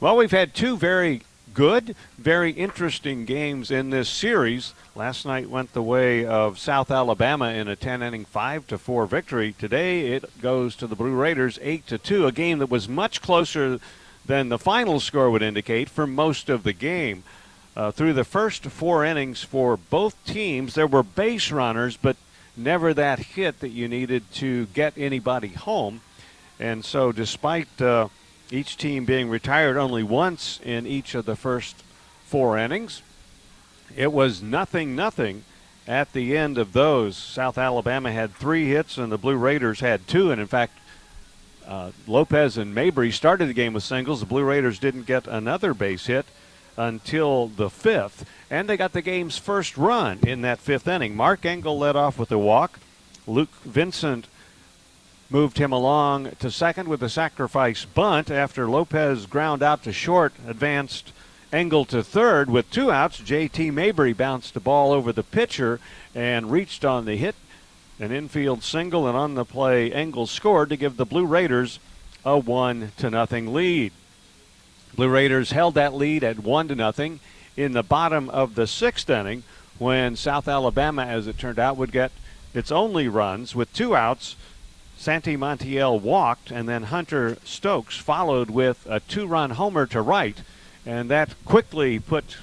Well, we've had two very good, very interesting games in this series. Last night went the way of South Alabama in a 10 inning 5 to 4 victory. Today it goes to the Blue Raiders 8 to 2, a game that was much closer than the final score would indicate for most of the game. Uh, through the first four innings for both teams, there were base runners, but never that hit that you needed to get anybody home. And so, despite uh, each team being retired only once in each of the first four innings, it was nothing, nothing at the end of those. South Alabama had three hits, and the Blue Raiders had two. And in fact, uh, Lopez and Mabry started the game with singles. The Blue Raiders didn't get another base hit until the fifth, and they got the game's first run in that fifth inning. Mark Engel led off with a walk. Luke Vincent moved him along to second with a sacrifice bunt after Lopez ground out to short, advanced Engel to third with two outs. J.T. Mabry bounced the ball over the pitcher and reached on the hit, an infield single, and on the play, Engel scored to give the Blue Raiders a one to nothing lead. Blue Raiders held that lead at one to nothing in the bottom of the sixth inning when South Alabama, as it turned out, would get its only runs with two outs. Santi Montiel walked, and then Hunter Stokes followed with a two run homer to right, and that quickly put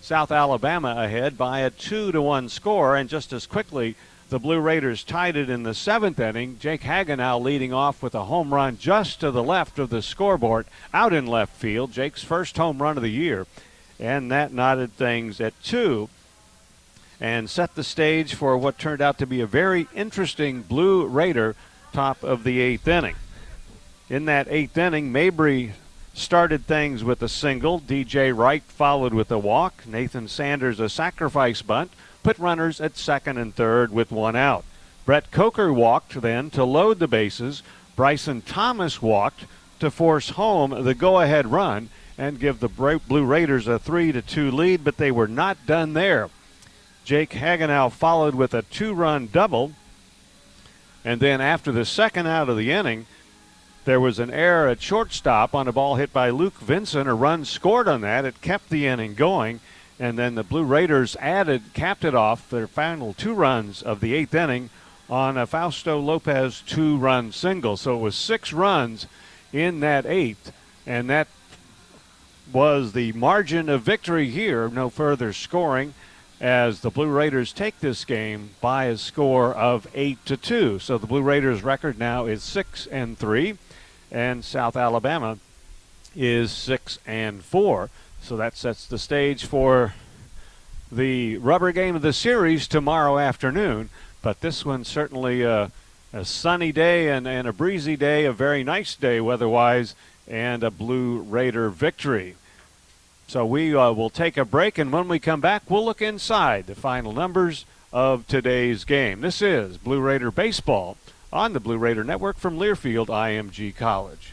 South Alabama ahead by a two to one score, and just as quickly the Blue Raiders tied it in the seventh inning. Jake Hagenow leading off with a home run just to the left of the scoreboard, out in left field. Jake's first home run of the year, and that knotted things at two and set the stage for what turned out to be a very interesting Blue Raider top of the eighth inning. In that eighth inning, Mabry started things with a single. DJ Wright followed with a walk. Nathan Sanders a sacrifice bunt. Put runners at second and third with one out. Brett Coker walked then to load the bases. Bryson Thomas walked to force home the go-ahead run and give the Blue Raiders a 3 to 2 lead, but they were not done there. Jake Hagenow followed with a two-run double. And then after the second out of the inning, there was an error at shortstop on a ball hit by Luke Vincent. A run scored on that. It kept the inning going. And then the Blue Raiders added, capped it off, their final two runs of the eighth inning on a Fausto Lopez two run single. So it was six runs in that eighth. And that was the margin of victory here. No further scoring as the Blue Raiders take this game by a score of 8 to 2. So the Blue Raiders record now is 6 and 3 and South Alabama is 6 and 4. So that sets the stage for the rubber game of the series tomorrow afternoon. But this one's certainly a, a sunny day and, and a breezy day, a very nice day weather-wise, and a Blue Raider victory. So we uh, will take a break, and when we come back, we'll look inside the final numbers of today's game. This is Blue Raider Baseball on the Blue Raider Network from Learfield IMG College.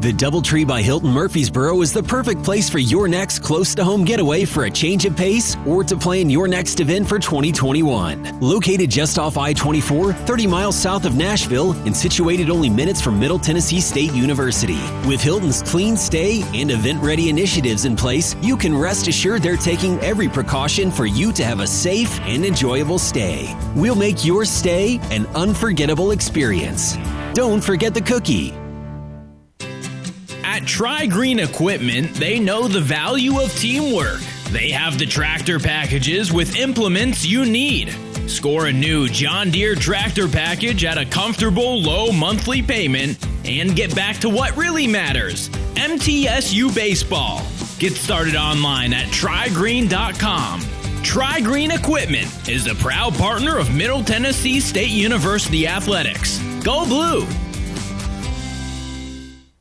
The Doubletree by Hilton Murfreesboro is the perfect place for your next close to home getaway for a change of pace or to plan your next event for 2021. Located just off I 24, 30 miles south of Nashville, and situated only minutes from Middle Tennessee State University. With Hilton's clean stay and event ready initiatives in place, you can rest assured they're taking every precaution for you to have a safe and enjoyable stay. We'll make your stay an unforgettable experience. Don't forget the cookie. At Tri Green Equipment, they know the value of teamwork. They have the tractor packages with implements you need. Score a new John Deere tractor package at a comfortable low monthly payment and get back to what really matters MTSU Baseball. Get started online at trigreen.com. Tri Green Equipment is a proud partner of Middle Tennessee State University Athletics. Go Blue!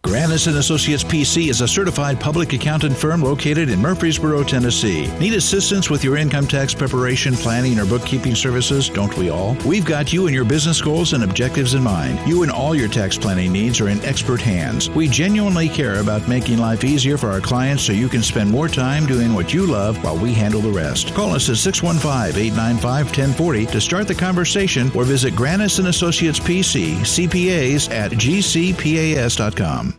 Granis and Associates PC is a certified public accountant firm located in Murfreesboro, Tennessee. Need assistance with your income tax preparation, planning, or bookkeeping services? Don't we all? We've got you and your business goals and objectives in mind. You and all your tax planning needs are in expert hands. We genuinely care about making life easier for our clients so you can spend more time doing what you love while we handle the rest. Call us at 615-895-1040 to start the conversation or visit Granis and Associates PC, CPAs at gcpas.com.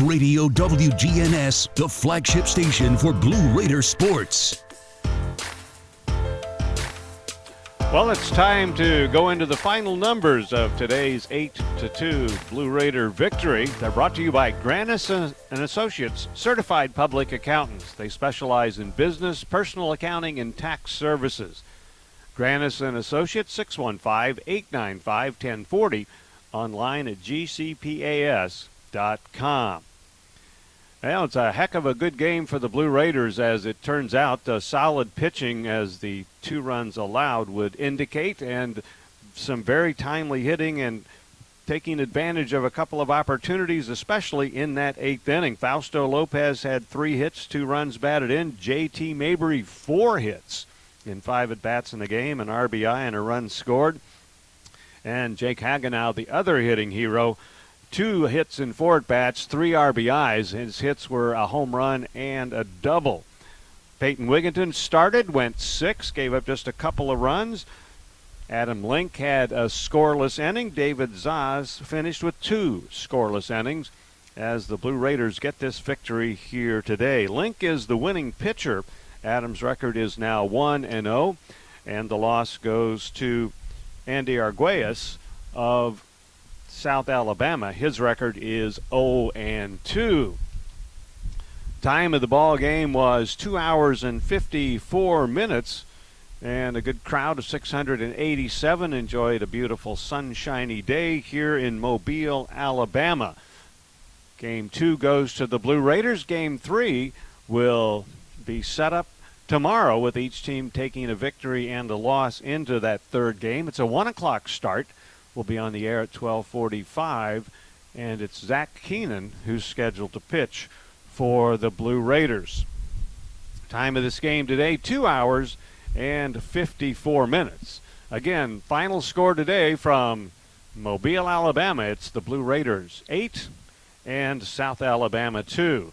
Radio WGNS, the flagship station for Blue Raider sports. Well, it's time to go into the final numbers of today's 8 to 2 Blue Raider victory. They're brought to you by Granis and Associates, certified public accountants. They specialize in business, personal accounting, and tax services. Granis and Associates 615-895-1040 online at gcpas.com. Well, it's a heck of a good game for the Blue Raiders, as it turns out. Uh, solid pitching, as the two runs allowed would indicate, and some very timely hitting and taking advantage of a couple of opportunities, especially in that eighth inning. Fausto Lopez had three hits, two runs batted in. J.T. Mabry, four hits in five at bats in the game, an RBI and a run scored. And Jake Hagenow, the other hitting hero, two hits in four at bats, three RBIs. His hits were a home run and a double. Peyton Wigginton started, went six, gave up just a couple of runs. Adam Link had a scoreless inning. David Zaz finished with two scoreless innings as the Blue Raiders get this victory here today. Link is the winning pitcher. Adams' record is now 1 and 0, and the loss goes to Andy Arguelles of South Alabama. His record is 0 and 2. Time of the ball game was 2 hours and 54 minutes and a good crowd of 687 enjoyed a beautiful sunshiny day here in Mobile, Alabama. Game 2 goes to the Blue Raiders. Game 3 will be set up tomorrow with each team taking a victory and a loss into that third game. It's a 1 o'clock start will be on the air at 12:45, and it's Zach Keenan who's scheduled to pitch for the Blue Raiders. Time of this game today: two hours and 54 minutes. Again, final score today from Mobile, Alabama. It's the Blue Raiders eight and South Alabama two.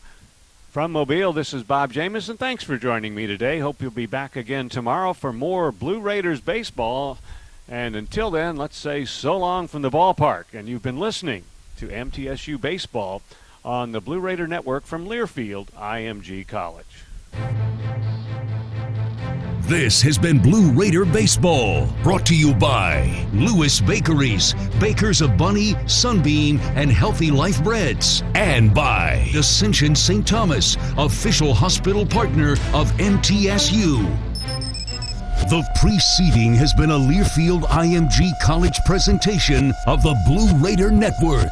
From Mobile, this is Bob Jameson. Thanks for joining me today. Hope you'll be back again tomorrow for more Blue Raiders baseball. And until then, let's say so long from the ballpark. And you've been listening to MTSU Baseball on the Blue Raider Network from Learfield IMG College. This has been Blue Raider Baseball, brought to you by Lewis Bakeries, bakers of Bunny, Sunbeam, and Healthy Life Breads, and by Ascension St. Thomas, official hospital partner of MTSU. The preceding has been a Learfield IMG College presentation of the Blue Raider Network.